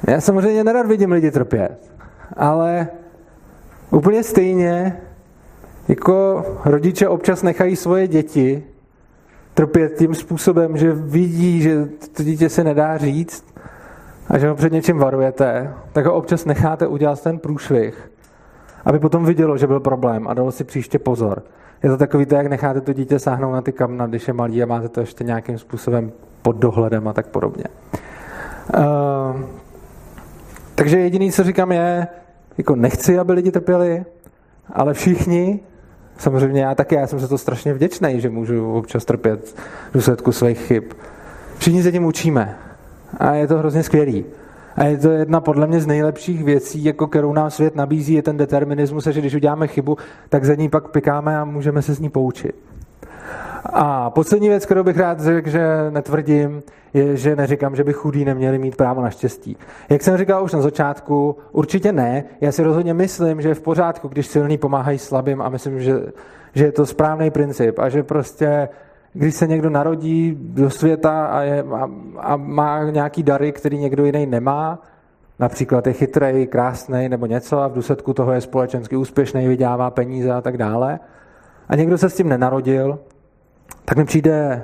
A: Já samozřejmě nerad vidím lidi trpět, ale úplně stejně jako rodiče občas nechají svoje děti trpět tím způsobem, že vidí, že to dítě se nedá říct a že ho před něčím varujete, tak ho občas necháte udělat ten průšvih, aby potom vidělo, že byl problém a dalo si příště pozor. Je to takový to, jak necháte to dítě sáhnout na ty kamna, když je malý a máte to ještě nějakým způsobem pod dohledem a tak podobně. Uh, takže jediný, co říkám, je, jako nechci, aby lidi trpěli, ale všichni, samozřejmě já taky, já jsem se to strašně vděčný, že můžu občas trpět v důsledku svých chyb. Všichni se tím učíme a je to hrozně skvělý. A je to jedna podle mě z nejlepších věcí, jako kterou nám svět nabízí, je ten determinismus, že když uděláme chybu, tak za ní pak pikáme a můžeme se z ní poučit. A poslední věc, kterou bych rád řekl, že netvrdím, je, že neříkám, že by chudí neměli mít právo na štěstí. Jak jsem říkal už na začátku, určitě ne. Já si rozhodně myslím, že je v pořádku, když silní pomáhají slabým a myslím, že, že je to správný princip a že prostě když se někdo narodí do světa a, je, a, a má nějaký dary, který někdo jiný nemá, například je chytrej, krásný nebo něco a v důsledku toho je společensky úspěšný, vydělává peníze a tak dále, a někdo se s tím nenarodil, tak mi přijde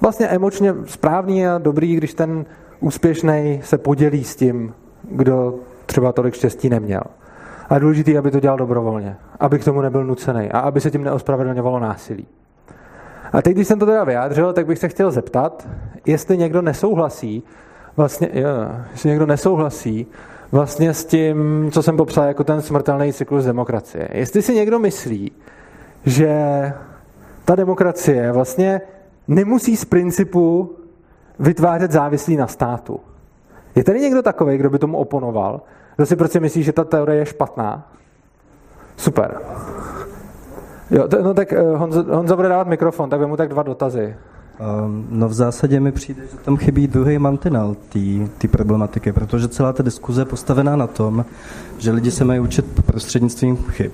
A: vlastně emočně správný a dobrý, když ten úspěšný se podělí s tím, kdo třeba tolik štěstí neměl. A je důležité, aby to dělal dobrovolně, aby k tomu nebyl nucený a aby se tím neospravedlňovalo násilí. A teď, když jsem to teda vyjádřil, tak bych se chtěl zeptat, jestli někdo nesouhlasí, vlastně, jo, jestli někdo nesouhlasí vlastně s tím, co jsem popsal jako ten smrtelný cyklus demokracie. Jestli si někdo myslí, že ta demokracie vlastně nemusí z principu vytvářet závislí na státu. Je tady někdo takový, kdo by tomu oponoval? Kdo si prostě myslí, že ta teorie je špatná? Super. Jo, no tak eh, Honzo, Honzo bude dávat mikrofon, tak mu tak dva dotazy.
B: Um, no v zásadě mi přijde, že tam chybí druhý mantinel té problematiky, protože celá ta diskuze je postavená na tom, že lidi se mají učit prostřednictvím chyb.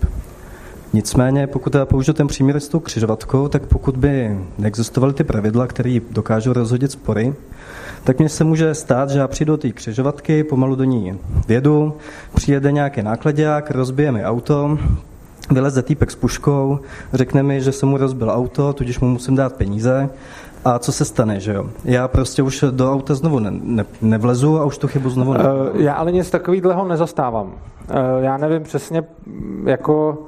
B: Nicméně, pokud já použiju ten příměr s tou křižovatkou, tak pokud by neexistovaly ty pravidla, které dokážou rozhodit spory, tak mně se může stát, že já přijdu do té křižovatky, pomalu do ní vědu, přijede nějaký nákladák, rozbije mi auto, vyleze týpek s puškou, řekne mi, že se mu rozbil auto, tudíž mu musím dát peníze. A co se stane, že jo? Já prostě už do auta znovu ne, ne, nevlezu a už tu chybu znovu ne.
A: Uh, já ale nic takového nezastávám. Uh, já nevím přesně, jako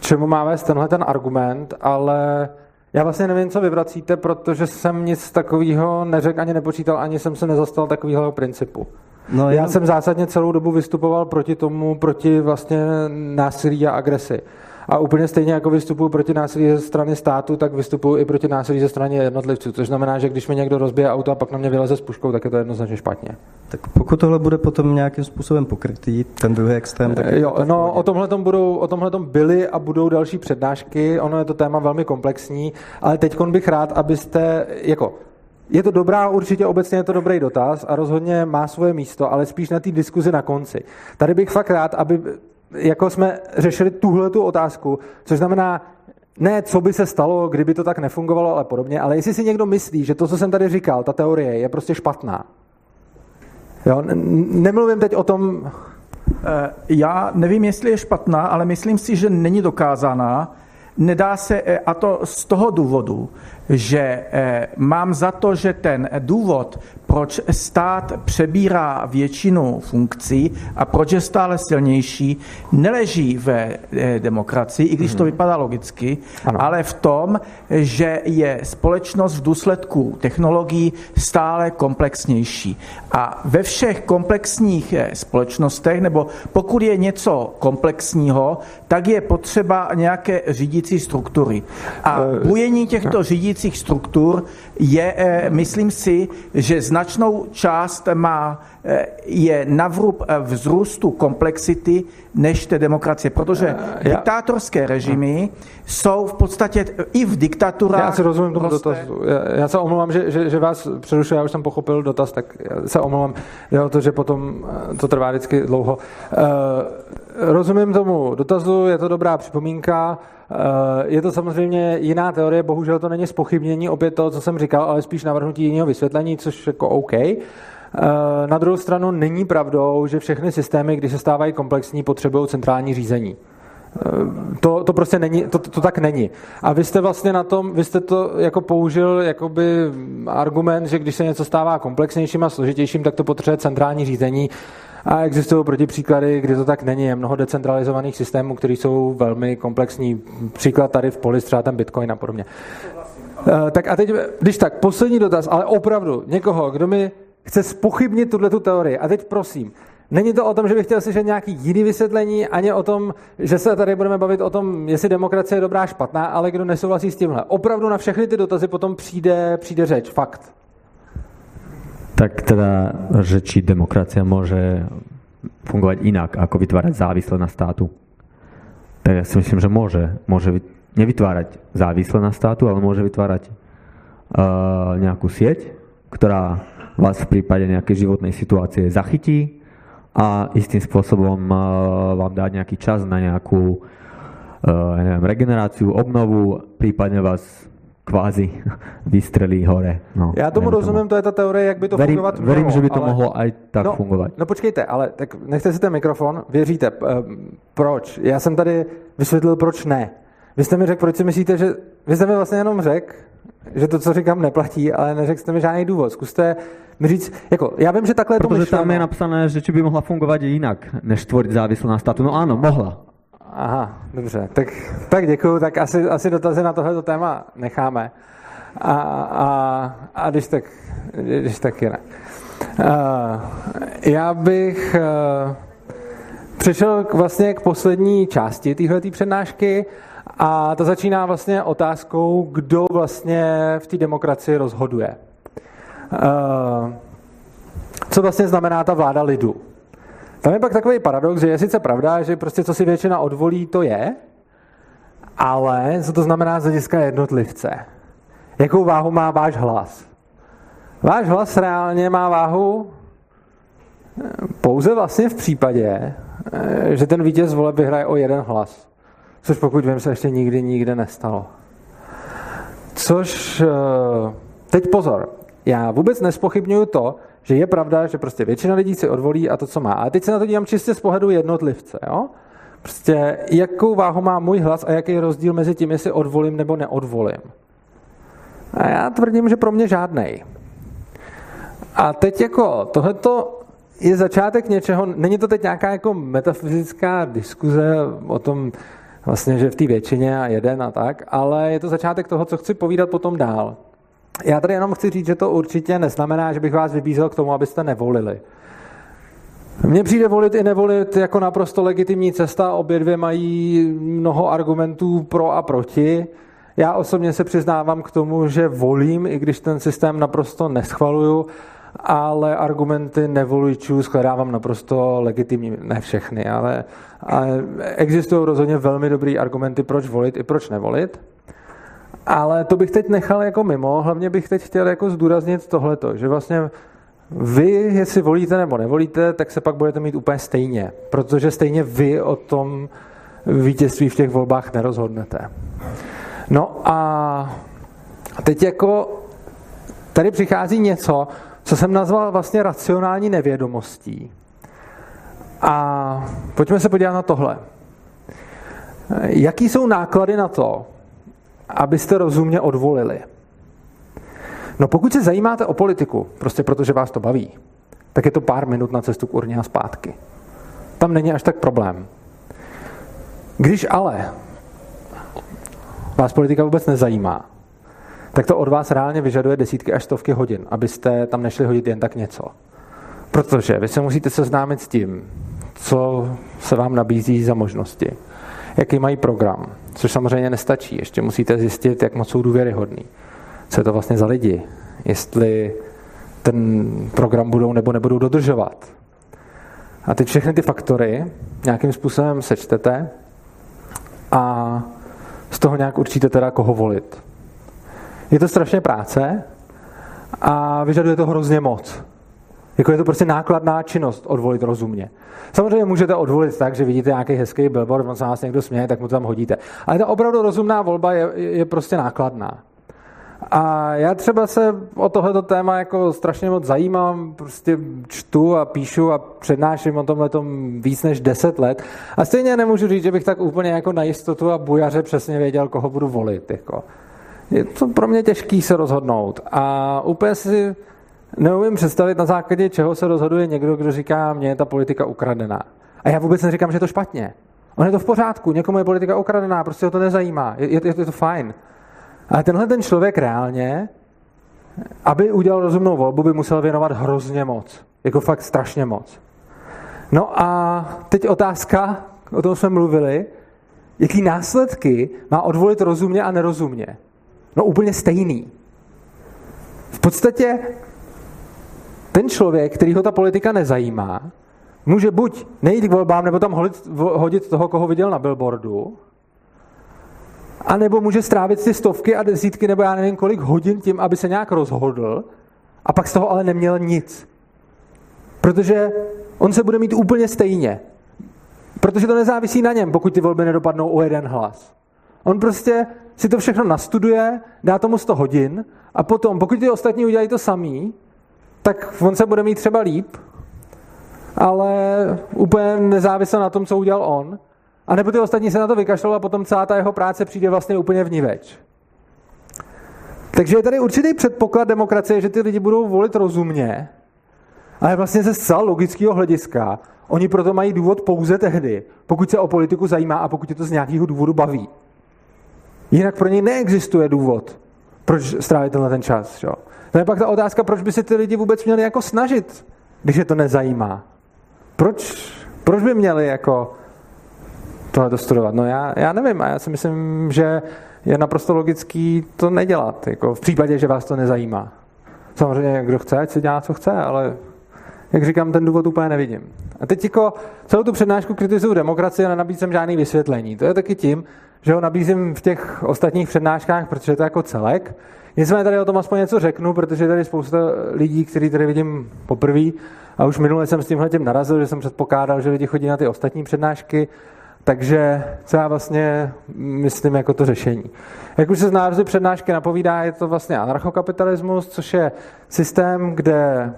A: k čemu má vést tenhle ten argument, ale já vlastně nevím, co vyvracíte, protože jsem nic takového neřekl ani nepočítal, ani jsem se nezastal takového principu. No, já jsem zásadně celou dobu vystupoval proti tomu, proti vlastně násilí a agresi. A úplně stejně jako vystupuji proti násilí ze strany státu, tak vystupuji i proti násilí ze strany jednotlivců. Což znamená, že když mi někdo rozbije auto a pak na mě vyleze s puškou, tak je to jednoznačně špatně.
B: Tak pokud tohle bude potom nějakým způsobem pokrytý, ten druhý extrém, tak
A: jo, no, o tomhle budou, o tomhle byly a budou další přednášky. Ono je to téma velmi komplexní, ale teď bych rád, abyste jako je to dobrá, určitě obecně je to dobrý dotaz a rozhodně má svoje místo, ale spíš na té diskuzi na konci. Tady bych fakt rád, aby jako jsme řešili tuhle tu otázku, což znamená, ne, co by se stalo, kdyby to tak nefungovalo, ale podobně, ale jestli si někdo myslí, že to, co jsem tady říkal, ta teorie je prostě špatná. Jo, nemluvím teď o tom...
C: Eh, já nevím, jestli je špatná, ale myslím si, že není dokázaná. Nedá se, eh, a to z toho důvodu, že eh, mám za to, že ten důvod, proč stát přebírá většinu funkcí a proč je stále silnější, neleží ve eh, demokracii, i když to mhm. vypadá logicky, ano. ale v tom, že je společnost v důsledku technologií stále komplexnější. A ve všech komplexních eh, společnostech, nebo pokud je něco komplexního, tak je potřeba nějaké řídící struktury. A bujení těchto řídících struktur je, myslím si, že zna značnou část má, eh, je navrub eh, vzrůstu komplexity než té demokracie, protože uh, diktátorské režimy jsou v podstatě i v diktaturách...
A: Já si rozumím tomu dotazu. Já, já se omlouvám, že, že, že vás přerušuji, já už jsem pochopil dotaz, tak já se omlouvám, to, že potom to trvá vždycky dlouho. Uh, rozumím tomu dotazu, je to dobrá připomínka. Je to samozřejmě jiná teorie, bohužel to není spochybnění opět toho, co jsem říkal, ale spíš navrhnutí jiného vysvětlení, což jako OK. Na druhou stranu není pravdou, že všechny systémy, když se stávají komplexní, potřebují centrální řízení. To, to prostě není, to, to, to tak není. A vy jste vlastně na tom, vy jste to jako použil jakoby argument, že když se něco stává komplexnějším a složitějším, tak to potřebuje centrální řízení. A existují protipříklady, kdy to tak není. Je mnoho decentralizovaných systémů, které jsou velmi komplexní. Příklad tady v poli, třeba ten Bitcoin a podobně. Uh, tak a teď, když tak, poslední dotaz, ale opravdu někoho, kdo mi chce spochybnit tuhle tu teorii. A teď prosím, Není to o tom, že bych chtěl slyšet nějaký jiný vysvětlení, ani o tom, že se tady budeme bavit o tom, jestli demokracie je dobrá, špatná, ale kdo nesouhlasí s tímhle. Opravdu na všechny ty dotazy potom přijde, přijde řeč, fakt.
D: Tak teda, že či demokracia může fungovat jinak, ako vytvárať závisle na státu. Tak já si myslím, že může. Může nevytvárať závisle na státu, ale může vytvárať uh, nějakou sieť, která vás v případě nějaké životnej situácie zachytí, a istým spôsobom eh, vám dá nejaký čas na nejakú eh, ja neviem, regeneráciu, obnovu, prípadne vás kvázi vystrelí hore. No,
A: Já tomu rozumím, to je ta teorie, jak by to
D: verím,
A: fungovat
D: Verím,
A: mohlo,
D: že by to
A: ale...
D: mohlo aj tak
A: no,
D: fungovat.
A: No počkejte, ale tak nechte si ten mikrofon, věříte, proč? Já jsem tady vysvětlil, proč ne. Vy jste mi řekl, proč si myslíte, že... Vy jste mi vlastně jenom řekl, že to, co říkám, neplatí, ale neřekl jste mi žádný důvod. Zkuste říct, jako, já vím, že takhle je to
D: Protože tam je napsané, že či by mohla fungovat jinak, než tvořit závislou na státu. No ano, mohla.
A: Aha, dobře. Tak, tak děkuju, tak asi, asi dotazy na tohleto téma necháme. A, a, a když tak, když tak jinak. Uh, já bych uh, přešel k, vlastně k poslední části téhle přednášky a ta začíná vlastně otázkou, kdo vlastně v té demokracii rozhoduje. Uh, co vlastně znamená ta vláda lidu? Tam je pak takový paradox, že je sice pravda, že prostě co si většina odvolí, to je, ale co to znamená z hlediska jednotlivce? Jakou váhu má váš hlas? Váš hlas reálně má váhu eh, pouze vlastně v případě, eh, že ten vítěz voleb vyhraje o jeden hlas. Což pokud vím, se ještě nikdy nikde nestalo. Což, eh, teď pozor, já vůbec nespochybnuju to, že je pravda, že prostě většina lidí si odvolí a to, co má. A teď se na to dívám čistě z pohledu jednotlivce. Jo? Prostě jakou váhu má můj hlas a jaký je rozdíl mezi tím, jestli odvolím nebo neodvolím. A já tvrdím, že pro mě žádnej. A teď jako tohleto je začátek něčeho, není to teď nějaká jako metafyzická diskuze o tom, vlastně, že v té většině a jeden a tak, ale je to začátek toho, co chci povídat potom dál. Já tady jenom chci říct, že to určitě neznamená, že bych vás vybízel k tomu, abyste nevolili. Mně přijde volit i nevolit jako naprosto legitimní cesta, obě dvě mají mnoho argumentů pro a proti. Já osobně se přiznávám k tomu, že volím, i když ten systém naprosto neschvaluju, ale argumenty nevoličů shledávám naprosto legitimní. Ne všechny, ale, ale existují rozhodně velmi dobré argumenty, proč volit i proč nevolit. Ale to bych teď nechal jako mimo, hlavně bych teď chtěl jako zdůraznit tohleto, že vlastně vy, jestli volíte nebo nevolíte, tak se pak budete mít úplně stejně, protože stejně vy o tom vítězství v těch volbách nerozhodnete. No a teď jako tady přichází něco, co jsem nazval vlastně racionální nevědomostí. A pojďme se podívat na tohle. Jaký jsou náklady na to, abyste rozumně odvolili? No pokud se zajímáte o politiku, prostě protože vás to baví, tak je to pár minut na cestu k urně a zpátky. Tam není až tak problém. Když ale vás politika vůbec nezajímá, tak to od vás reálně vyžaduje desítky až stovky hodin, abyste tam nešli hodit jen tak něco. Protože vy se musíte seznámit s tím, co se vám nabízí za možnosti, jaký mají program, což samozřejmě nestačí. Ještě musíte zjistit, jak moc jsou důvěryhodný, co je to vlastně za lidi, jestli ten program budou nebo nebudou dodržovat. A teď všechny ty faktory nějakým způsobem sečtete a z toho nějak určíte teda, koho volit. Je to strašně práce a vyžaduje to hrozně moc. Jako je to prostě nákladná činnost odvolit rozumně. Samozřejmě můžete odvolit tak, že vidíte nějaký hezký billboard, on se vás někdo směje, tak mu to tam hodíte. Ale ta opravdu rozumná volba je, je prostě nákladná. A já třeba se o tohleto téma jako strašně moc zajímám, prostě čtu a píšu a přednáším o tomhle víc než 10 let. A stejně nemůžu říct, že bych tak úplně jako na jistotu a bujaře přesně věděl, koho budu volit. Jako. Je to pro mě těžký se rozhodnout. A úplně si neumím představit, na základě čeho se rozhoduje někdo, kdo říká, mně je ta politika ukradená. A já vůbec neříkám, že je to špatně. On je to v pořádku, někomu je politika ukradená, prostě ho to nezajímá, je, je, je to fajn. Ale tenhle ten člověk reálně, aby udělal rozumnou volbu, by musel věnovat hrozně moc. Jako fakt strašně moc. No a teď otázka, o tom jsme mluvili, jaký následky má odvolit rozumně a nerozumně. No úplně stejný. V podstatě ten člověk, který ho ta politika nezajímá, může buď nejít k volbám, nebo tam hodit, toho, koho viděl na billboardu, a nebo může strávit ty stovky a desítky, nebo já nevím kolik hodin tím, aby se nějak rozhodl, a pak z toho ale neměl nic. Protože on se bude mít úplně stejně. Protože to nezávisí na něm, pokud ty volby nedopadnou o jeden hlas. On prostě si to všechno nastuduje, dá tomu 100 hodin a potom, pokud ty ostatní udělají to samý, tak on se bude mít třeba líp, ale úplně nezávisle na tom, co udělal on. A nebo ty ostatní se na to vykašlou a potom celá ta jeho práce přijde vlastně úplně vniveč. Takže je tady určitý předpoklad demokracie, že ty lidi budou volit rozumně, ale vlastně ze zcela logického hlediska oni proto mají důvod pouze tehdy, pokud se o politiku zajímá a pokud je to z nějakého důvodu baví. Jinak pro něj neexistuje důvod, proč strávit tenhle ten čas. Jo? To je pak ta otázka, proč by se ty lidi vůbec měli jako snažit, když je to nezajímá. Proč, proč by měli jako tohle studovat? No já, já nevím a já si myslím, že je naprosto logický to nedělat, jako v případě, že vás to nezajímá. Samozřejmě, kdo chce, ať si dělá, co chce, ale jak říkám, ten důvod úplně nevidím. A teď jako celou tu přednášku kritizuju demokracii a nenabízím žádný vysvětlení. To je taky tím, že ho nabízím v těch ostatních přednáškách, protože je to jako celek. Nicméně tady o tom aspoň něco řeknu, protože je tady spousta lidí, který tady vidím poprvé. A už minule jsem s tímhle tím narazil, že jsem předpokládal, že lidi chodí na ty ostatní přednášky. Takže co já vlastně myslím jako to řešení. Jak už se z názvy přednášky napovídá, je to vlastně anarchokapitalismus, což je systém, kde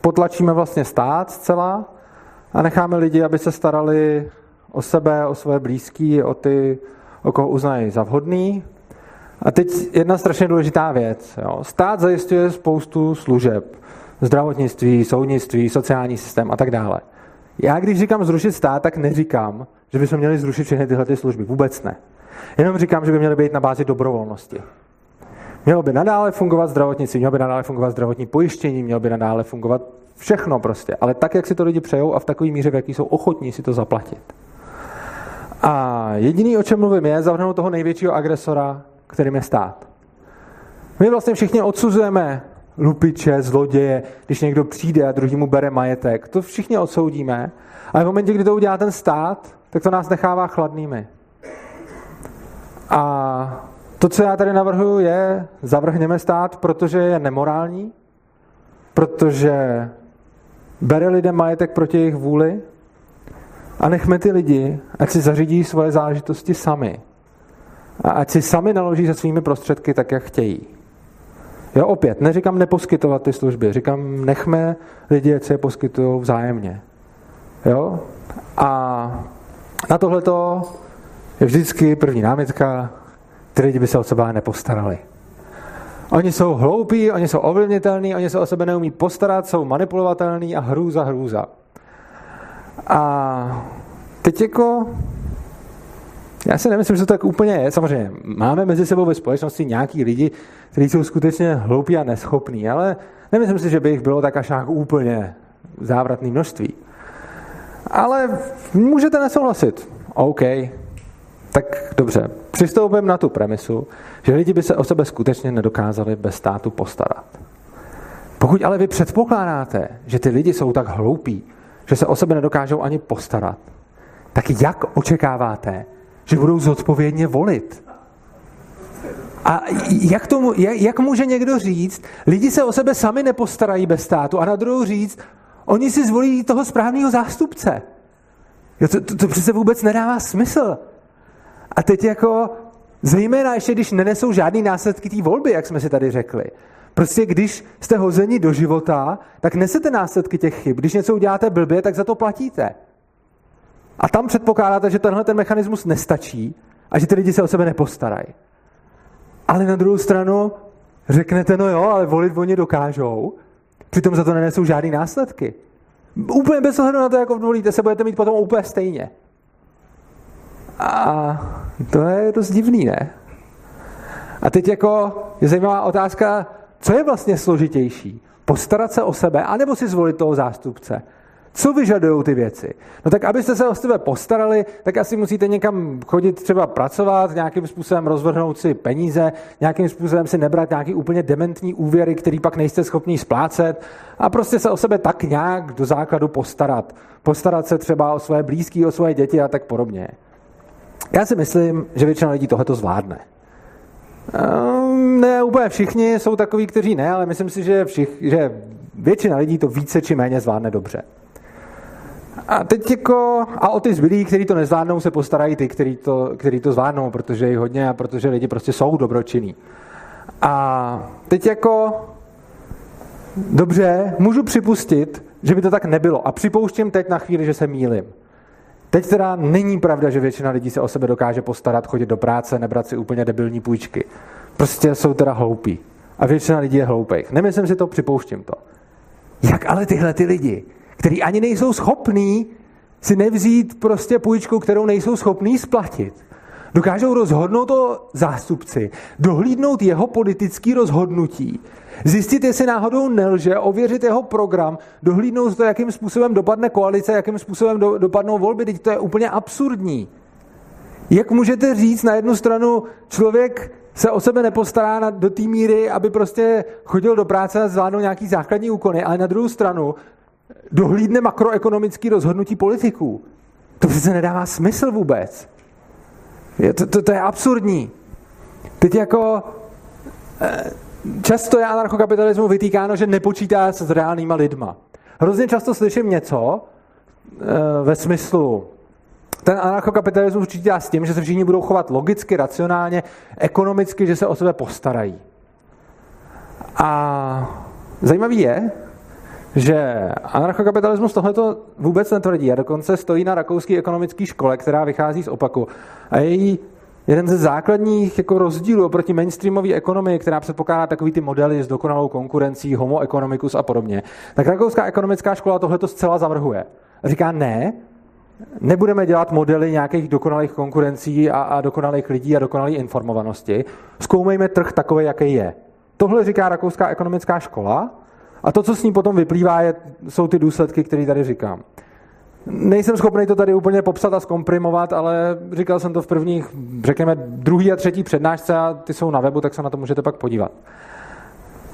A: potlačíme vlastně stát zcela a necháme lidi, aby se starali o sebe, o své blízký, o ty, o koho uznají za vhodný. A teď jedna strašně důležitá věc. Jo. Stát zajišťuje spoustu služeb. Zdravotnictví, soudnictví, sociální systém a tak dále. Já když říkám zrušit stát, tak neříkám, že bychom měli zrušit všechny tyhle ty služby. Vůbec ne. Jenom říkám, že by měly být na bázi dobrovolnosti. Mělo by nadále fungovat zdravotnictví, mělo by nadále fungovat zdravotní pojištění, mělo by nadále fungovat všechno prostě. Ale tak, jak si to lidi přejou a v takové míře, v jaký jsou ochotní si to zaplatit. A jediný, o čem mluvím, je zavrhnout toho největšího agresora, kterým je stát. My vlastně všichni odsuzujeme lupiče, zloděje, když někdo přijde a druhý mu bere majetek. To všichni odsoudíme, ale v momentě, kdy to udělá ten stát, tak to nás nechává chladnými. A to, co já tady navrhuji, je zavrhněme stát, protože je nemorální, protože bere lidem majetek proti jejich vůli a nechme ty lidi, ať si zařídí svoje záležitosti sami. A ať si sami naloží se svými prostředky tak, jak chtějí. Jo, opět, neříkám neposkytovat ty služby, říkám, nechme lidi, ať se je poskytují vzájemně. Jo? A na tohleto je vždycky první námitka, ty lidi by se o sebe nepostarali. Oni jsou hloupí, oni jsou ovlivnitelní, oni se o sebe neumí postarat, jsou manipulovatelní a hrůza, hrůza. A teď jako já si nemyslím, že to tak úplně je. Samozřejmě máme mezi sebou ve společnosti nějaký lidi, kteří jsou skutečně hloupí a neschopní, ale nemyslím si, že by jich bylo tak až nějak úplně závratné množství. Ale můžete nesouhlasit. OK. Tak dobře. Přistoupím na tu premisu, že lidi by se o sebe skutečně nedokázali bez státu postarat. Pokud ale vy předpokládáte, že ty lidi jsou tak hloupí, že se o sebe nedokážou ani postarat, tak jak očekáváte, že budou zodpovědně volit? A jak, tomu, jak, jak může někdo říct, lidi se o sebe sami nepostarají bez státu a na druhou říct, oni si zvolí toho správného zástupce. Jo, to, to, to přece vůbec nedává smysl. A teď jako Zejména ještě, když nenesou žádný následky té volby, jak jsme si tady řekli. Prostě když jste hozeni do života, tak nesete následky těch chyb. Když něco uděláte blbě, tak za to platíte. A tam předpokládáte, že tenhle ten mechanismus nestačí a že ty lidi se o sebe nepostarají. Ale na druhou stranu řeknete, no jo, ale volit oni dokážou, přitom za to nenesou žádný následky. Úplně bez ohledu na to, jak volíte, se budete mít potom úplně stejně. A to je dost divný, ne? A teď jako je zajímavá otázka, co je vlastně složitější? Postarat se o sebe, anebo si zvolit toho zástupce? Co vyžadují ty věci? No tak abyste se o sebe postarali, tak asi musíte někam chodit třeba pracovat, nějakým způsobem rozvrhnout si peníze, nějakým způsobem si nebrat nějaký úplně dementní úvěry, který pak nejste schopni splácet a prostě se o sebe tak nějak do základu postarat. Postarat se třeba o svoje blízké, o svoje děti a tak podobně. Já si myslím, že většina lidí tohleto zvládne. Ehm, ne úplně všichni jsou takový, kteří ne, ale myslím si, že, všich, že většina lidí to více či méně zvládne dobře. A teď jako, a o ty zbylí, kteří to nezvládnou, se postarají ty, kteří to, který to zvládnou, protože je hodně a protože lidi prostě jsou dobročinní. A teď jako, dobře, můžu připustit, že by to tak nebylo. A připouštím teď na chvíli, že se mýlim. Teď teda není pravda, že většina lidí se o sebe dokáže postarat, chodit do práce, nebrat si úplně debilní půjčky. Prostě jsou teda hloupí. A většina lidí je hloupých. Nemyslím si to, připouštím to. Jak ale tyhle ty lidi, kteří ani nejsou schopní si nevzít prostě půjčku, kterou nejsou schopní splatit, dokážou rozhodnout o zástupci, dohlídnout jeho politický rozhodnutí, Zjistit, jestli náhodou nelže, ověřit jeho program, dohlídnout to, jakým způsobem dopadne koalice, jakým způsobem do, dopadnou volby. Teď to je úplně absurdní. Jak můžete říct na jednu stranu, člověk se o sebe nepostará na, do té míry, aby prostě chodil do práce a zvládnul nějaký základní úkony, ale na druhou stranu dohlídne makroekonomický rozhodnutí politiků. To přece nedává smysl vůbec. Je, to, to, to je absurdní. Teď jako eh, často je anarchokapitalismu vytýkáno, že nepočítá se s reálnýma lidma. Hrozně často slyším něco e, ve smyslu, ten anarchokapitalismus počítá s tím, že se všichni budou chovat logicky, racionálně, ekonomicky, že se o sebe postarají. A zajímavý je, že anarchokapitalismus tohleto vůbec netvrdí a dokonce stojí na rakouské ekonomické škole, která vychází z opaku. A její jeden ze základních jako rozdílů oproti mainstreamové ekonomii, která předpokládá takový ty modely s dokonalou konkurencí, homo economicus a podobně, tak rakouská ekonomická škola tohleto zcela zavrhuje. Říká ne, nebudeme dělat modely nějakých dokonalých konkurencí a, a dokonalých lidí a dokonalé informovanosti. Zkoumejme trh takový, jaký je. Tohle říká rakouská ekonomická škola a to, co s ní potom vyplývá, je, jsou ty důsledky, které tady říkám. Nejsem schopný to tady úplně popsat a zkomprimovat, ale říkal jsem to v prvních, řekněme, druhý a třetí přednášce a ty jsou na webu, tak se na to můžete pak podívat.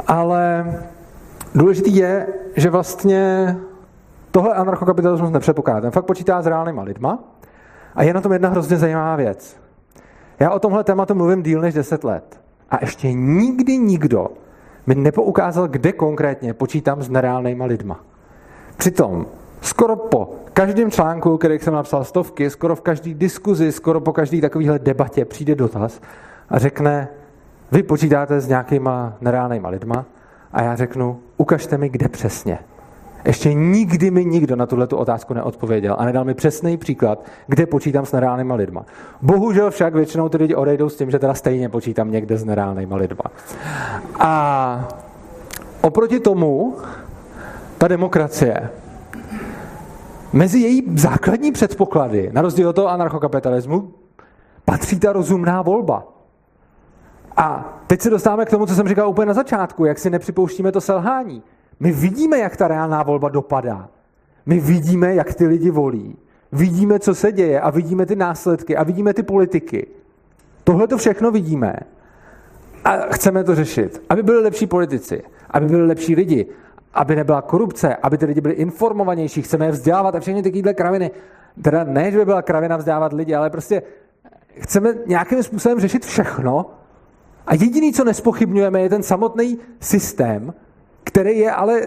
A: Ale důležitý je, že vlastně tohle anarchokapitalismus nepředpokládá. Ten fakt počítá s reálnýma lidma a je na tom jedna hrozně zajímavá věc. Já o tomhle tématu mluvím díl než 10 let. A ještě nikdy nikdo mi nepoukázal, kde konkrétně počítám s nereálnýma lidma. Přitom skoro po každém článku, který jsem napsal stovky, skoro v každé diskuzi, skoro po každé takovéhle debatě přijde dotaz a řekne, vy počítáte s nějakýma nereálnýma lidma a já řeknu, ukažte mi, kde přesně. Ještě nikdy mi nikdo na tuhle otázku neodpověděl a nedal mi přesný příklad, kde počítám s nereálnýma lidma. Bohužel však většinou ty lidi odejdou s tím, že teda stejně počítám někde s nereálnýma lidma. A oproti tomu ta demokracie Mezi její základní předpoklady, na rozdíl od toho anarchokapitalismu, patří ta rozumná volba. A teď se dostáváme k tomu, co jsem říkal úplně na začátku, jak si nepřipouštíme to selhání. My vidíme, jak ta reálná volba dopadá. My vidíme, jak ty lidi volí. Vidíme, co se děje a vidíme ty následky a vidíme ty politiky. Tohle to všechno vidíme a chceme to řešit. Aby byli lepší politici, aby byli lepší lidi, aby nebyla korupce, aby ty lidi byli informovanější, chceme je vzdělávat a všechny takovéhle kraviny. Teda ne, že by byla kravina vzdělávat lidi, ale prostě chceme nějakým způsobem řešit všechno a jediný, co nespochybňujeme, je ten samotný systém, který je ale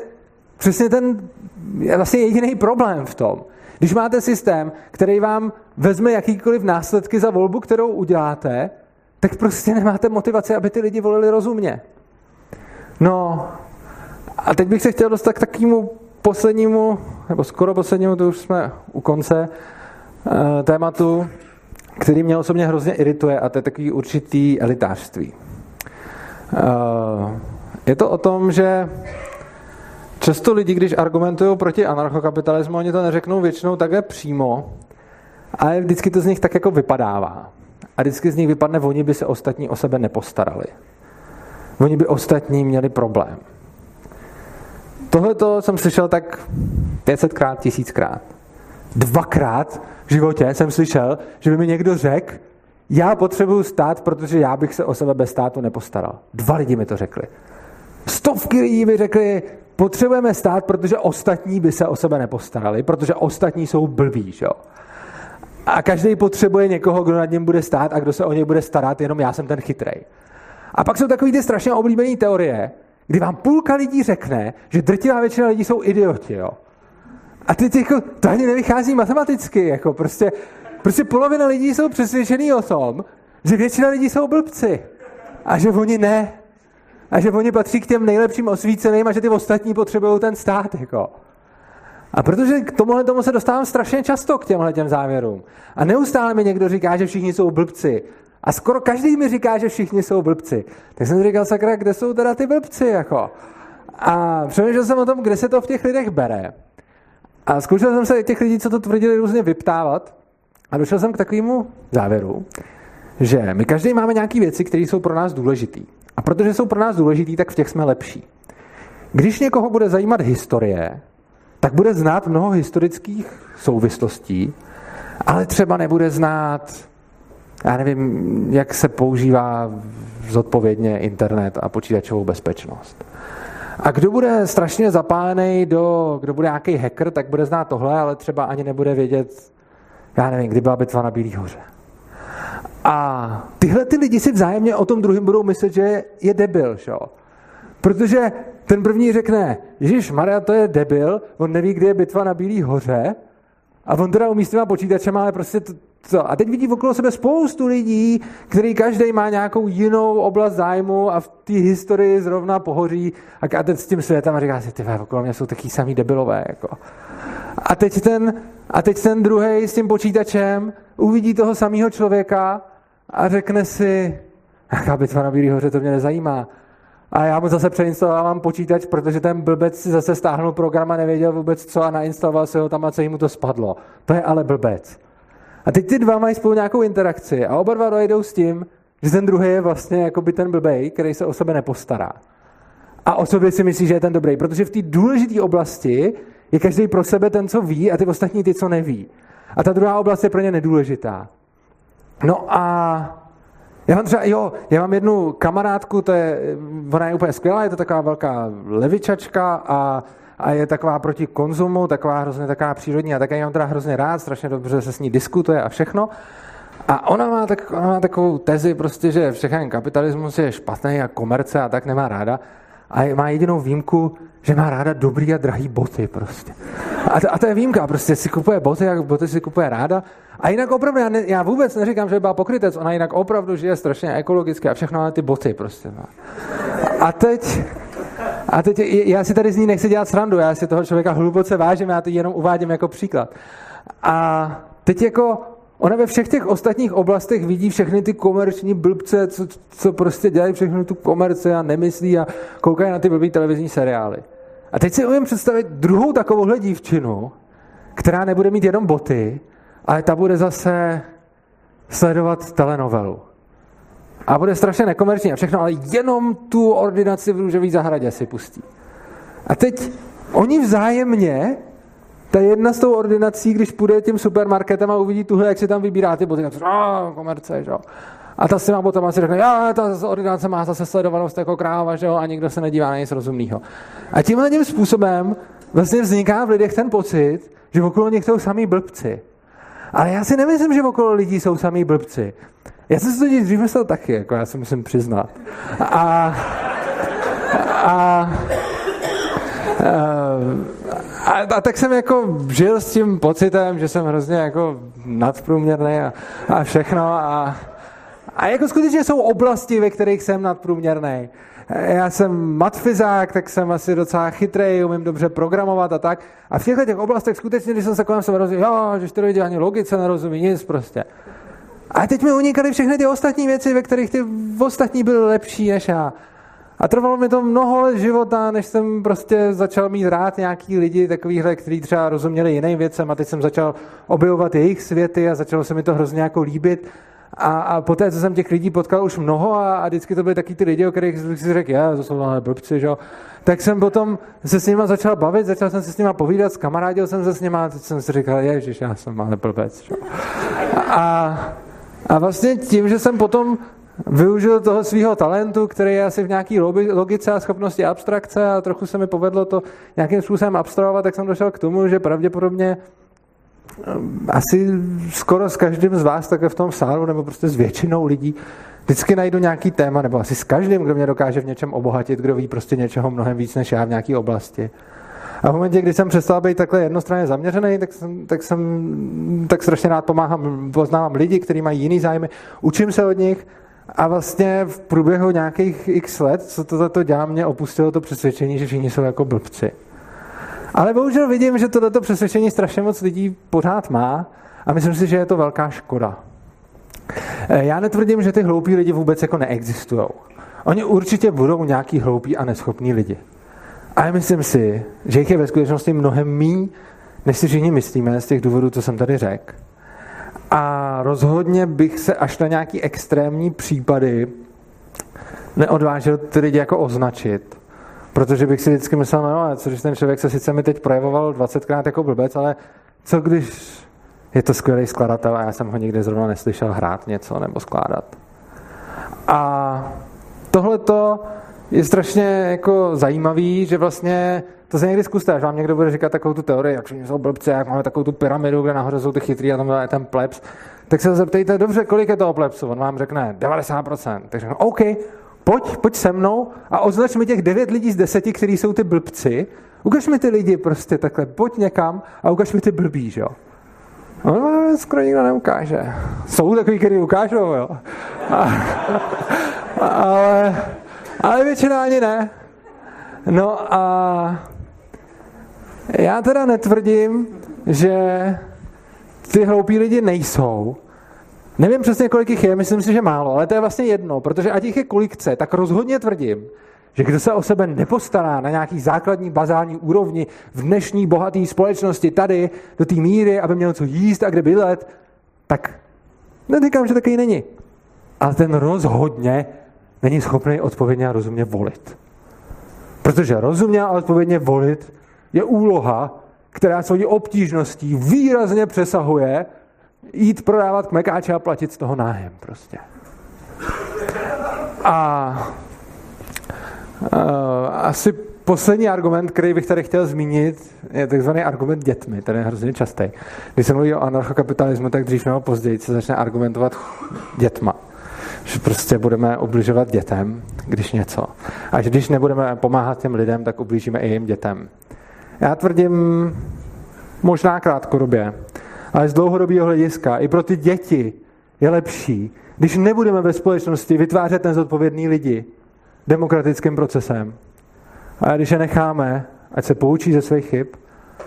A: přesně ten je vlastně jediný problém v tom. Když máte systém, který vám vezme jakýkoliv následky za volbu, kterou uděláte, tak prostě nemáte motivaci, aby ty lidi volili rozumně. No a teď bych se chtěl dostat k takovému poslednímu, nebo skoro poslednímu, to už jsme u konce, eh, tématu, který mě osobně hrozně irituje a to je takový určitý elitářství. Je to o tom, že často lidi, když argumentují proti anarchokapitalismu, oni to neřeknou většinou takhle přímo, ale vždycky to z nich tak jako vypadává. A vždycky z nich vypadne, oni by se ostatní o sebe nepostarali. Oni by ostatní měli problém. Tohle to jsem slyšel tak 500krát, tisíckrát. Dvakrát v životě jsem slyšel, že by mi někdo řekl, já potřebuju stát, protože já bych se o sebe bez státu nepostaral. Dva lidi mi to řekli. Stovky lidí mi řekli, potřebujeme stát, protože ostatní by se o sebe nepostarali, protože ostatní jsou blbí, že jo? A každý potřebuje někoho, kdo nad něm bude stát a kdo se o něj bude starat, jenom já jsem ten chytrej. A pak jsou takový ty strašně oblíbené teorie, kdy vám půlka lidí řekne, že drtivá většina lidí jsou idioti, jo. A teď jako, to ani nevychází matematicky, jako prostě, prostě polovina lidí jsou přesvědčený o tom, že většina lidí jsou blbci. A že oni ne. A že oni patří k těm nejlepším osvíceným a že ty ostatní potřebují ten stát, jako. A protože k tomuhle tomu se dostávám strašně často k těmhle těm závěrům. A neustále mi někdo říká, že všichni jsou blbci. A skoro každý mi říká, že všichni jsou blbci. Tak jsem říkal, sakra, kde jsou teda ty blbci, jako? A přemýšlel jsem o tom, kde se to v těch lidech bere. A zkoušel jsem se těch lidí, co to tvrdili, různě vyptávat. A došel jsem k takovému závěru, že my každý máme nějaké věci, které jsou pro nás důležité. A protože jsou pro nás důležité, tak v těch jsme lepší. Když někoho bude zajímat historie, tak bude znát mnoho historických souvislostí, ale třeba nebude znát, já nevím, jak se používá zodpovědně internet a počítačovou bezpečnost. A kdo bude strašně zapálený do, kdo bude nějaký hacker, tak bude znát tohle, ale třeba ani nebude vědět, já nevím, kdy byla bitva na Bílý hoře. A tyhle ty lidi si vzájemně o tom druhém budou myslet, že je debil, šo? Protože ten první řekne, Ježíš Maria, to je debil, on neví, kdy je bitva na Bílý hoře, a on teda umí s těma počítačema, ale prostě to, to. A teď vidí okolo sebe spoustu lidí, který každý má nějakou jinou oblast zájmu a v té historii zrovna pohoří a teď s tím světem a říká si, ty okolo mě jsou taky samý debilové. Jako. A teď ten, a teď ten druhý s tím počítačem uvidí toho samého člověka a řekne si, jaká bitva na Bílý hoře, to mě nezajímá. A já mu zase přeinstalovávám počítač, protože ten blbec si zase stáhnul program a nevěděl vůbec co a nainstaloval se ho tam a co mu to spadlo. To je ale blbec. A teď ty dva mají spolu nějakou interakci a oba dva dojdou s tím, že ten druhý je vlastně jako by ten blbej, který se o sebe nepostará. A o sobě si myslí, že je ten dobrý, protože v té důležité oblasti je každý pro sebe ten, co ví a ty ostatní ty, co neví. A ta druhá oblast je pro ně nedůležitá. No a já mám třeba, jo, já mám jednu kamarádku, to je, ona je úplně skvělá, je to taková velká levičačka a, a je taková proti konzumu, taková hrozně taková přírodní a také já mám teda hrozně rád, strašně dobře se s ní diskutuje a všechno. A ona má, tak, ona má takovou tezi prostě, že všechny kapitalismus je špatný a komerce a tak nemá ráda. A má jedinou výjimku, že má ráda dobrý a drahý boty prostě. A to, a to je výjimka, prostě si kupuje boty a boty si kupuje ráda. A jinak opravdu, já, ne, já vůbec neříkám, že by byla pokrytec, ona jinak opravdu žije strašně ekologicky a všechno, ale ty boty prostě. No. A teď, a teď já si tady z ní nechci dělat srandu, já si toho člověka hluboce vážím, já to jenom uvádím jako příklad. A teď jako Ona ve všech těch ostatních oblastech vidí všechny ty komerční blbce, co, co prostě dělají všechny tu komerce a nemyslí a koukají na ty blbý televizní seriály. A teď si umím představit druhou takovouhle dívčinu, která nebude mít jenom boty, ale ta bude zase sledovat telenovelu. A bude strašně nekomerční a všechno, ale jenom tu ordinaci v růžové zahradě si pustí. A teď oni vzájemně ta jedna z tou ordinací, když půjde tím supermarketem a uvidí tuhle, jak si tam vybírá ty boty, tak a komerce, že. A ta si má potom si řekne, já, ta ordinace má zase sledovanost jako kráva, že jo, a nikdo se nedívá na nic rozumného. A tímhle tím způsobem vlastně vzniká v lidech ten pocit, že okolo nich jsou samý blbci. Ale já si nemyslím, že okolo lidí jsou samý blbci. Já jsem si to dřív myslel taky, jako já si musím přiznat. A, a, a, a, a tak jsem jako žil s tím pocitem, že jsem hrozně jako nadprůměrný a, a všechno a, A jako skutečně jsou oblasti, ve kterých jsem nadprůměrný. Já jsem matfizák, tak jsem asi docela chytrý, umím dobře programovat a tak. A v těchto těch oblastech skutečně, když jsem se kolem sebe rozuměl, jo, že ty lidi ani logice nerozumí, nic prostě. A teď mi unikaly všechny ty ostatní věci, ve kterých ty ostatní byly lepší než já. A trvalo mi to mnoho let života, než jsem prostě začal mít rád nějaký lidi, takovýhle, kteří třeba rozuměli jiným věcem a teď jsem začal objevovat jejich světy a začalo se mi to hrozně jako líbit. A, a poté, co jsem těch lidí potkal už mnoho a, a vždycky to byly taky ty lidi, o kterých jsem si řekl, já, to jsou ale blbci, že? tak jsem potom se s nima začal bavit, začal jsem se s nima povídat, kamarádil jsem se s nima a teď jsem si říkal, ježiš, já jsem ale blbec. Že? A, a vlastně tím, že jsem potom využil toho svého talentu, který je asi v nějaké logice a schopnosti abstrakce a trochu se mi povedlo to nějakým způsobem abstrahovat, tak jsem došel k tomu, že pravděpodobně asi skoro s každým z vás takhle v tom sálu, nebo prostě s většinou lidí, vždycky najdu nějaký téma, nebo asi s každým, kdo mě dokáže v něčem obohatit, kdo ví prostě něčeho mnohem víc než já v nějaké oblasti. A v momentě, kdy jsem přestal být takhle jednostranně zaměřený, tak jsem, tak jsem tak strašně rád pomáhám, poznávám lidi, kteří mají jiný zájmy, učím se od nich a vlastně v průběhu nějakých x let, co to za to dělá, mě opustilo to přesvědčení, že všichni jsou jako blbci. Ale bohužel vidím, že tohleto přesvědčení strašně moc lidí pořád má a myslím si, že je to velká škoda. Eh, já netvrdím, že ty hloupí lidi vůbec jako neexistují. Oni určitě budou nějaký hloupí a neschopní lidi. Ale myslím si, že jich je ve skutečnosti mnohem méně, než si všichni myslíme z těch důvodů, co jsem tady řekl. A rozhodně bych se až na nějaký extrémní případy neodvážil ty lidi jako označit. Protože bych si vždycky myslel, no, co když ten člověk se sice mi teď projevoval 20krát jako blbec, ale co když je to skvělý skladatel a já jsem ho nikdy zrovna neslyšel hrát něco nebo skládat. A tohleto je strašně jako zajímavý, že vlastně to se někdy zkuste, až vám někdo bude říkat takovou tu teorii, jak jsou blbci, jak máme takovou tu pyramidu, kde nahoře jsou ty chytrý a tam je ten plebs, tak se zeptejte, dobře, kolik je toho plebsu? On vám řekne 90%. Tak řekne, OK, pojď, pojď se mnou a označ mi těch 9 lidí z 10, kteří jsou ty blbci. Ukaž mi ty lidi prostě takhle, pojď někam a ukaž mi ty blbí, že jo. No, skoro nikdo neukáže. Jsou takový, kteří ukážou, jo. A, ale, ale většina ani ne. No a já teda netvrdím, že ty hloupí lidi nejsou. Nevím přesně, kolik jich je, myslím si, že málo, ale to je vlastně jedno, protože ať jich je kolik chce, tak rozhodně tvrdím, že kdo se o sebe nepostará na nějaký základní bazální úrovni v dnešní bohaté společnosti tady do té míry, aby měl co jíst a kde bydlet, tak neříkám, že takový není. Ale ten rozhodně není schopný odpovědně a rozumně volit. Protože rozumně a odpovědně volit je úloha, která svojí obtížností výrazně přesahuje jít prodávat k mekáče a platit z toho nájem prostě. A uh, asi poslední argument, který bych tady chtěl zmínit, je takzvaný argument dětmi, ten je hrozně častý. Když se mluví o anarchokapitalismu, tak dřív nebo později se začne argumentovat dětma. Že prostě budeme ubližovat dětem, když něco. A že když nebudeme pomáhat těm lidem, tak ublížíme i jim dětem. Já tvrdím možná krátkodobě, ale z dlouhodobého hlediska i pro ty děti je lepší, když nebudeme ve společnosti vytvářet ten zodpovědný lidi demokratickým procesem. A když je necháme, ať se poučí ze svých chyb,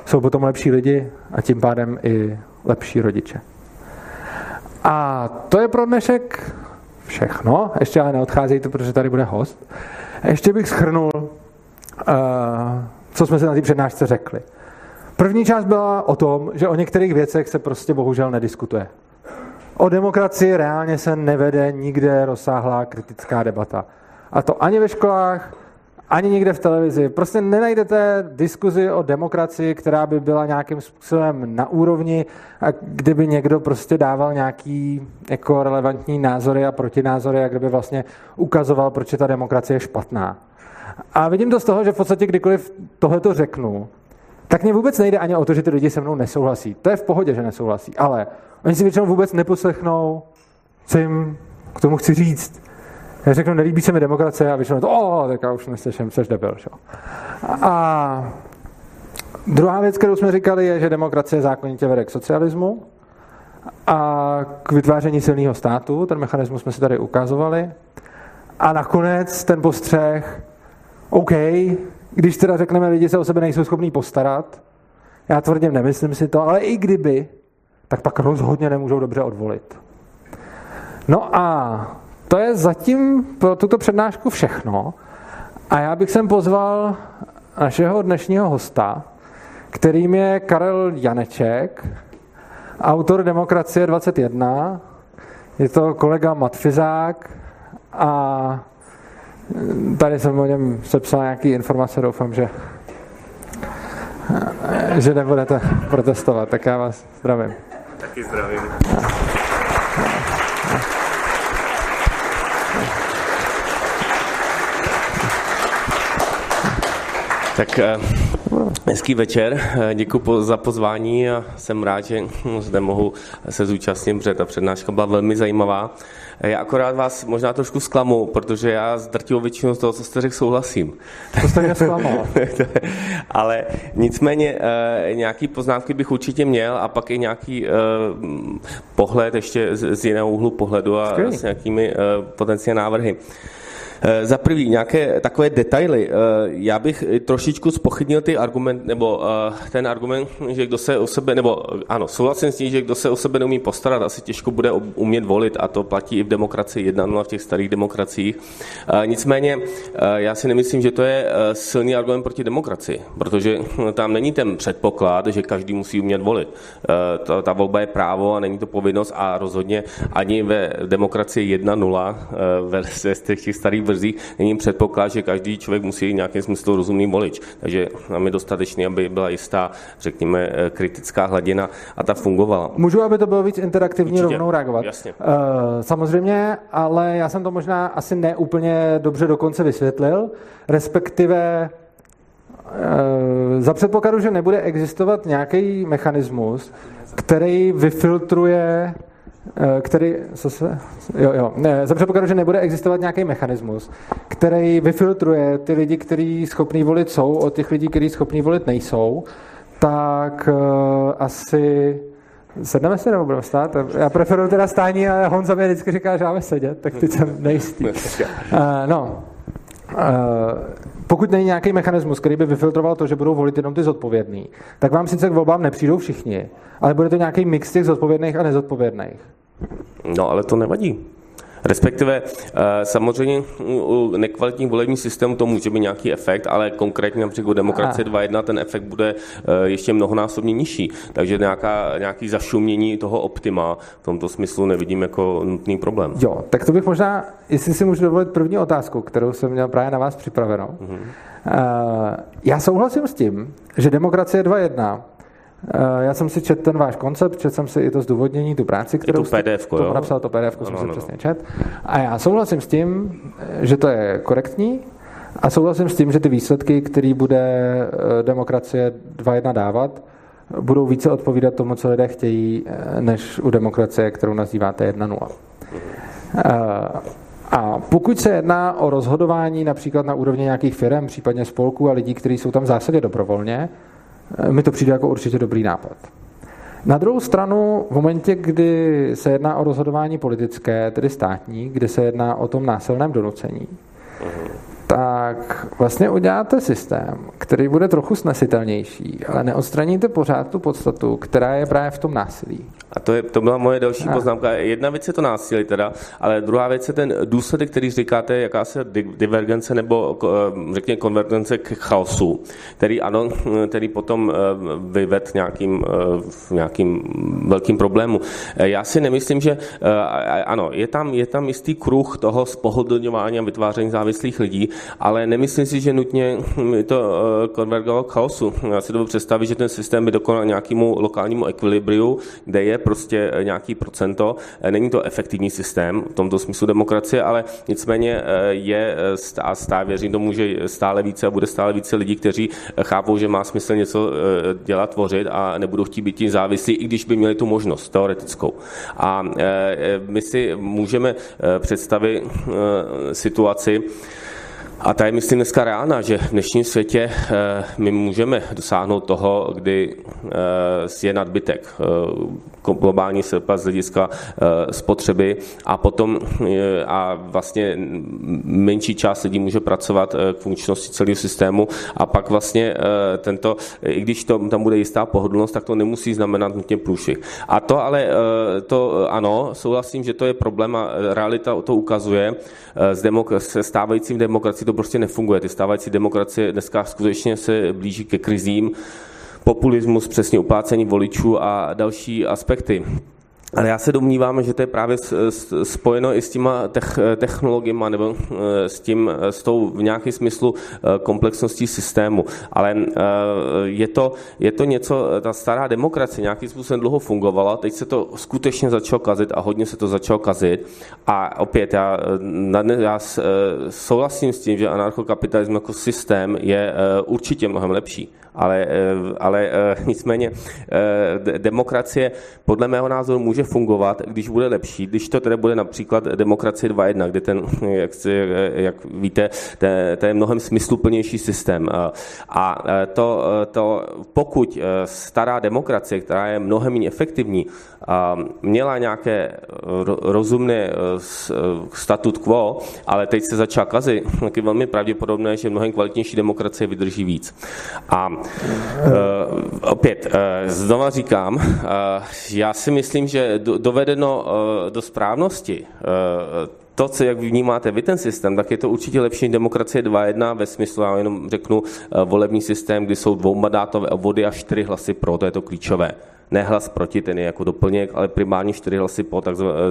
A: jsou potom lepší lidi a tím pádem i lepší rodiče. A to je pro dnešek všechno. Ještě ale neodcházejte, protože tady bude host. Ještě bych schrnul, uh, co jsme si na té přednášce řekli. První část byla o tom, že o některých věcech se prostě bohužel nediskutuje. O demokracii reálně se nevede nikde rozsáhlá kritická debata. A to ani ve školách, ani někde v televizi. Prostě nenajdete diskuzi o demokracii, která by byla nějakým způsobem na úrovni a kdyby někdo prostě dával nějaký jako relevantní názory a protinázory a kdyby vlastně ukazoval, proč je ta demokracie špatná. A vidím to z toho, že v podstatě kdykoliv tohleto řeknu, tak mě vůbec nejde ani o to, že ty lidi se mnou nesouhlasí. To je v pohodě, že nesouhlasí, ale oni si většinou vůbec neposlechnou, co jim k tomu chci říct. Já řeknu, nelíbí se mi demokracie a většinou to, o, tak já už neslyším, jsi debil. Šo? A druhá věc, kterou jsme říkali, je, že demokracie zákonitě vede k socialismu. a k vytváření silného státu. Ten mechanismus jsme si tady ukazovali. A nakonec ten postřeh, OK, když teda řekneme, lidi se o sebe nejsou schopní postarat, já tvrdím, nemyslím si to, ale i kdyby, tak pak rozhodně nemůžou dobře odvolit. No a to je zatím pro tuto přednášku všechno. A já bych sem pozval našeho dnešního hosta, kterým je Karel Janeček, autor Demokracie 21. Je to kolega Matfizák a tady jsem o něm sepsal nějaké informace, doufám, že, že nebudete protestovat, tak já vás zdravím.
E: Taky zdravím. Tak eh, hezký večer, eh, děkuji za pozvání a jsem rád, že zde mohu se zúčastnit, protože ta přednáška byla velmi zajímavá. Eh, já akorát vás možná trošku zklamu, protože já s drtivou většinou z toho, co jste řekl, souhlasím.
A: To jste mě zklamal.
E: Ale nicméně nějaký poznámky bych určitě měl a pak i nějaký pohled ještě z jiného úhlu pohledu a Skvělý. s nějakými potenciálními návrhy. Eh, za prvý, nějaké takové detaily. Eh, já bych trošičku spochybnil ty argument, nebo eh, ten argument, že kdo se o sebe, nebo ano, souhlasím s tím, že kdo se o sebe neumí postarat, asi těžko bude umět volit a to platí i v demokracii 1.0 v těch starých demokraciích. Nicméně já si nemyslím, že to je silný argument proti demokracii, protože tam není ten předpoklad, že každý musí umět volit. Ta, ta volba je právo a není to povinnost a rozhodně ani ve demokracii 1.0 ve těch starých brzy, není předpoklad, že každý člověk musí nějakým smyslu rozumný volič. Takže nám je dostatečný, aby byla jistá, řekněme, eh, kritická hladina a ta fungovala.
A: Můžu, aby to bylo víc interaktivní,
E: Určitě.
A: rovnou reagovat?
E: Jasně. Uh,
A: samozřejmě, ale já jsem to možná asi neúplně dobře dokonce vysvětlil, respektive uh, za předpokladu, že nebude existovat nějaký mechanismus, který vyfiltruje Eh, který, co se, jo, jo, ne, za předpokladu, že nebude existovat nějaký mechanismus, který vyfiltruje ty lidi, kteří schopní volit jsou, od těch lidí, kteří schopní volit nejsou, tak uh, asi sedneme si nebo budeme stát? Já preferuji teda stání, ale Honza mi vždycky říká, že máme sedět, tak teď jsem nejistý. Uh, no, uh, pokud není nějaký mechanismus, který by vyfiltroval to, že budou volit jenom ty zodpovědní, tak vám sice k volbám nepřijdou všichni, ale bude to nějaký mix těch zodpovědných a nezodpovědných.
E: No, ale to nevadí. Respektive eh, samozřejmě u nekvalitních volebních systémů to může být nějaký efekt, ale konkrétně například u demokracie 2.1 ten efekt bude eh, ještě mnohonásobně nižší. Takže nějaká, nějaký zašumění toho optima v tomto smyslu nevidím jako nutný problém.
A: Jo, tak to bych možná, jestli si můžu dovolit první otázku, kterou jsem měl právě na vás připravenou. Mm-hmm. Já souhlasím s tím, že demokracie 2.1 Eh, já jsem si četl ten váš koncept, četl jsem si i to zdůvodnění, tu práci, kterou
E: jste PDF,
A: to napsal, to PDF, no, jsem no, si no. přesně čet. A já souhlasím s tím, že to je korektní a souhlasím s tím, že ty výsledky, které bude eh, demokracie 2.1 dávat, budou více odpovídat tomu, co lidé chtějí, eh, než u demokracie, kterou nazýváte 1.0. A pokud se jedná o rozhodování například na úrovni nějakých firm, případně spolků a lidí, kteří jsou tam v zásadě dobrovolně, mi to přijde jako určitě dobrý nápad. Na druhou stranu, v momentě, kdy se jedná o rozhodování politické, tedy státní, kdy se jedná o tom násilném donucení, tak vlastně uděláte systém, který bude trochu snesitelnější, ale neodstraníte pořád tu podstatu, která je právě v tom násilí.
E: A to, je, to byla moje další poznámka. Jedna věc je to násilí teda, ale druhá věc je ten důsledek, který říkáte, jaká se divergence nebo eh, řekněme konvergence k chaosu, který ano, který potom eh, vyved nějakým, eh, nějakým velkým problému. Já si nemyslím, že ano, je tam, je tam jistý kruh toho spohodlňování a vytváření závislých lidí, ale nemyslím si, že nutně to konvergovalo k chaosu. Já si dovedu představit, že ten systém by dokonal nějakému lokálnímu ekvilibriu, kde je prostě eh, nějaký procento. Eh, není to efektivní systém v tomto smyslu demokracie, ale nicméně eh, je a stále věřím tomu, že stále více a bude stále více lidí, kteří chápou, že má smysl něco dělat, tvořit a nebudou chtít být tím závislí, i když by měli tu možnost teoretickou. A my si můžeme představit situaci, A ta je, myslím, dneska reálná, že v dnešním světě eh, my můžeme dosáhnout toho, kdy eh, je nadbytek eh, globální srpa z hlediska spotřeby a potom a vlastně menší část lidí může pracovat k funkčnosti celého systému a pak vlastně tento, i když to, tam bude jistá pohodlnost, tak to nemusí znamenat nutně průšvih. A to ale, to ano, souhlasím, že to je problém a realita to ukazuje s, demok- se stávajícím demokracií to prostě nefunguje. Ty stávající demokracie dneska skutečně se blíží ke krizím, populismus, přesně uplácení voličů a další aspekty. Ale já se domnívám, že to je právě spojeno i s těma technologiemi nebo eh, s, tím, eh, s tou v nějakém smyslu eh, komplexností systému. Ale je to, je to něco, ta stará demokracie nějakým způsobem dlouho fungovala, teď se to skutečně začalo kazit a hodně se to začalo kazit. A opět já, já souhlasím s tím, že anarchokapitalismus jako systém je určitě mnohem lepší ale, ale nicméně demokracie podle mého názoru může fungovat, když bude lepší, když to tedy bude například demokracie 2.1, kde ten, jak, jak víte, to je mnohem smysluplnější systém. A to, to pokud stará demokracie, která je mnohem méně efektivní, měla nějaké rozumné statut quo, ale teď se začala kazit, tak je velmi pravděpodobné, že mnohem kvalitnější demokracie vydrží víc. A opět, znova říkám, já si myslím, že dovedeno eh, do správnosti eh, to, co jak vnímáte vy ten systém, tak je to určitě lepší demokracie 2.1 ve smyslu, já jenom řeknu, volební systém, kdy jsou dvoumandátové obvody a čtyři hlasy pro, to je to klíčové. Ne hlas proti, ten je jako doplněk, ale primárně čtyři hlasy po,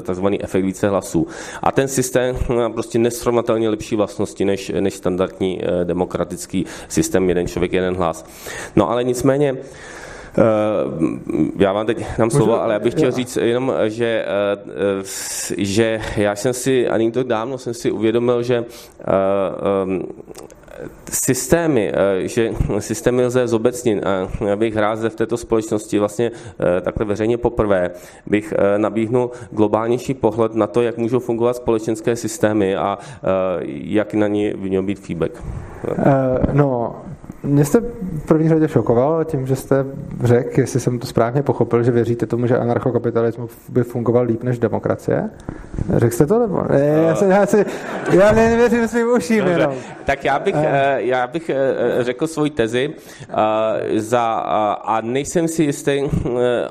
E: takzvaný efekt více hlasů. A ten systém má prostě nesrovnatelně lepší vlastnosti než, než standardní demokratický systém jeden člověk, jeden hlas. No ale nicméně, Eh, já vám teď dám slovo, ale já bych chtěl říct jenom, že, eh, že já jsem si, ani to dávno jsem si uvědomil, že eh, systémy, že systémy lze zobecnit a já bych rád v této společnosti vlastně takhle veřejně poprvé bych nabíhnul globálnější pohled na to, jak můžou fungovat společenské systémy a jak na by měl být feedback.
A: No, mě jste v první řadě šokoval tím, že jste řekl, jestli jsem to správně pochopil, že věříte tomu, že anarchokapitalismus by fungoval líp než demokracie. Řekl jste to nebo? Ne, já, se, já, si, já nevěřím svým uším jenom.
E: Tak já bych, eh, já bych eh, řekl svoji tezi eh, za, a nejsem si jistý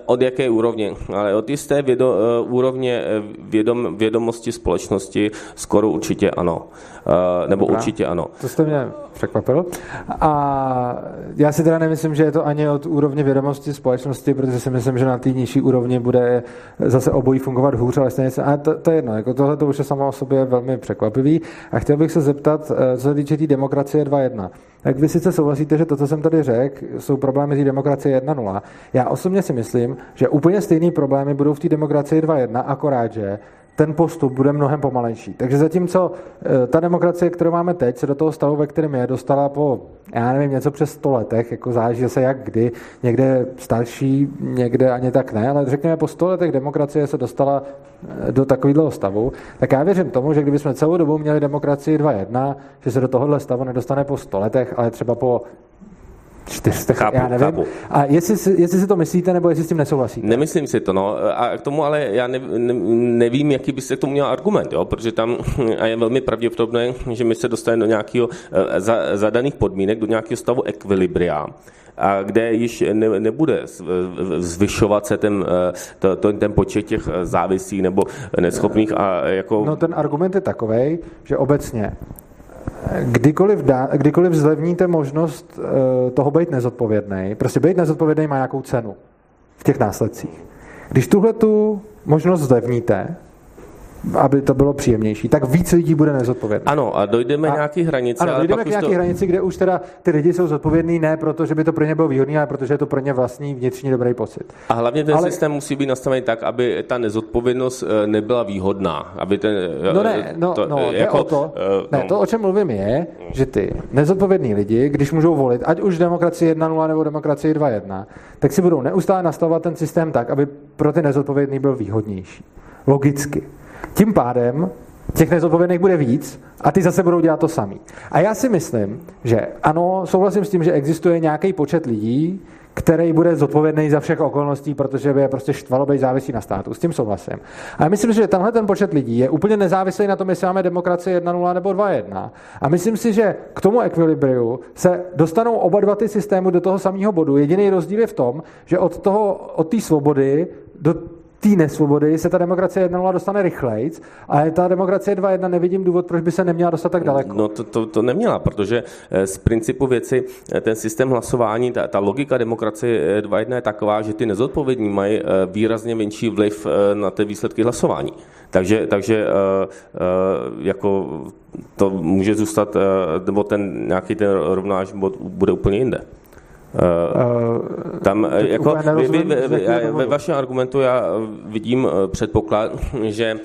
E: od jaké úrovně, ale od jisté vědo, úrovně vědom, vědomosti společnosti skoro určitě ano. Nebo Dobrá. určitě ano.
A: To jste mě překvapil. A já si teda nemyslím, že je to ani od úrovně vědomosti společnosti, protože si myslím, že na té nižší úrovni bude zase obojí fungovat hůř, ale stejně se, a to, to je jedno, jako tohle to už je samo o sobě velmi překvapivý. A chtěl bych se zeptat, eh, co se týče té demokracie 2.1. Tak vy sice souhlasíte, že to, co jsem tady řekl, jsou problémy té demokracie 1.0. Já osobně si myslím, že úplně stejné problémy budou v té demokracii 2.1, akorát, že ten postup bude mnohem pomalejší. Takže zatímco eh, ta demokracie, kterou máme teď, se do toho stavu, ve kterém je, dostala po, já nevím, něco přes 100 letech, jako záleží se jak kdy, někde starší, někde ani tak ne, ale řekněme po 100 letech demokracie se dostala eh, do takového stavu, tak já věřím tomu, že kdybychom celou dobu měli demokracii 2.1, že se do tohohle stavu nedostane po 100 letech, ale třeba po čtyřstech, chápu, já nevím. Chápu. A jestli, jestli si to myslíte, nebo jestli s tím nesouhlasíte?
E: Nemyslím si to, no. A k tomu ale já ne, ne, nevím, jaký byste k tomu měl argument, jo? protože tam a je velmi pravděpodobné, že my se dostaneme do nějakého eh, za, zadaných podmínek, do nějakého stavu ekvilibria a kde již ne, nebude zvyšovat se ten, eh, to, to, ten počet těch eh, závisích nebo neschopných. A jako...
A: No ten argument je takový, že obecně kdykoliv, dá, kdykoliv zlevníte možnost uh, toho být nezodpovědný, prostě být nezodpovědný má nějakou cenu v těch následcích. Když tuhle tu možnost zlevníte, aby to bylo příjemnější, tak víc lidí bude nezodpovědný.
E: Ano, a dojdeme a, nějaký hranici.
A: Ano, dojdeme k nějaké to... hranici, kde už teda ty lidi jsou zodpovědní ne proto, že by to pro ně bylo výhodné, ale protože je to pro ně vlastní vnitřní dobrý pocit.
E: A hlavně ten ale... systém musí být nastavený tak, aby ta nezodpovědnost eh, nebyla výhodná. Aby ten,
A: eh, no ne, no, to, no jako, o to, uh, ne, no. to, o čem mluvím, je, že ty nezodpovědní lidi, když můžou volit, ať už demokracie 1.0 nebo demokracie 2.1, tak si budou neustále nastavovat ten systém tak, aby pro ty nezodpovědný byl výhodnější. Logicky. Tím pádem těch nezodpovědných bude víc a ty zase budou dělat to samý. A já si myslím, že ano, souhlasím s tím, že existuje nějaký počet lidí, který bude zodpovědný za všech okolností, protože by je prostě štvalo být závislý na státu. S tím souhlasím. A myslím si, že tenhle ten počet lidí je úplně nezávislý na tom, jestli máme demokracii 1.0 nebo 2.1. A myslím si, že k tomu ekvilibriu se dostanou oba dva ty systémy do toho samého bodu. Jediný rozdíl je v tom, že od té od svobody do té nesvobody se ta demokracie 1.0 dostane rychleji, ale ta demokracie 2.1 nevidím důvod, proč by se neměla dostat tak daleko.
E: No to, to, to neměla, protože eh, z principu věci eh, ten systém hlasování, ta, ta logika demokracie 2.1 je taková, že ty nezodpovědní mají eh, výrazně menší vliv na ty výsledky hlasování. Takže, takže jako to může zůstat, nebo ten nějaký ten rovnáž bude úplně jinde. Uh, tam jako vy, vy, vy, vy, ve vašem argumentu já vidím předpoklad, že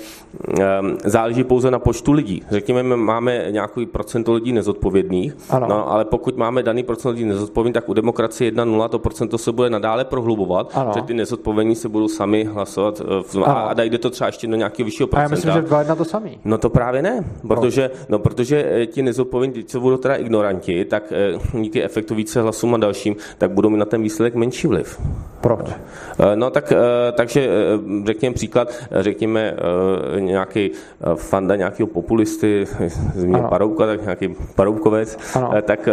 E: um, záleží pouze na počtu lidí. Řekněme, máme nějaký procento lidí nezodpovědných, ano. no, ale pokud máme daný procent lidí nezodpovědných, tak u demokracie 1,0 to procento se bude nadále prohlubovat, ano. protože ty nezodpovědní se budou sami hlasovat v, a, a jde to třeba ještě do nějakého vyššího procenta.
A: A já myslím, že 2,1 to samý.
E: No to právě ne, protože, no, protože ti nezodpovědní, co budou teda ignoranti, tak díky efektu více hlasům a dalším, tak budou mít na ten výsledek menší vliv.
A: Proč?
E: Eh, no tak, eh, takže eh, řekněme příklad, řekněme nějaký fanda nějakého populisty, zmínil Paroubka, tak nějaký Paroubkovec, ano. tak,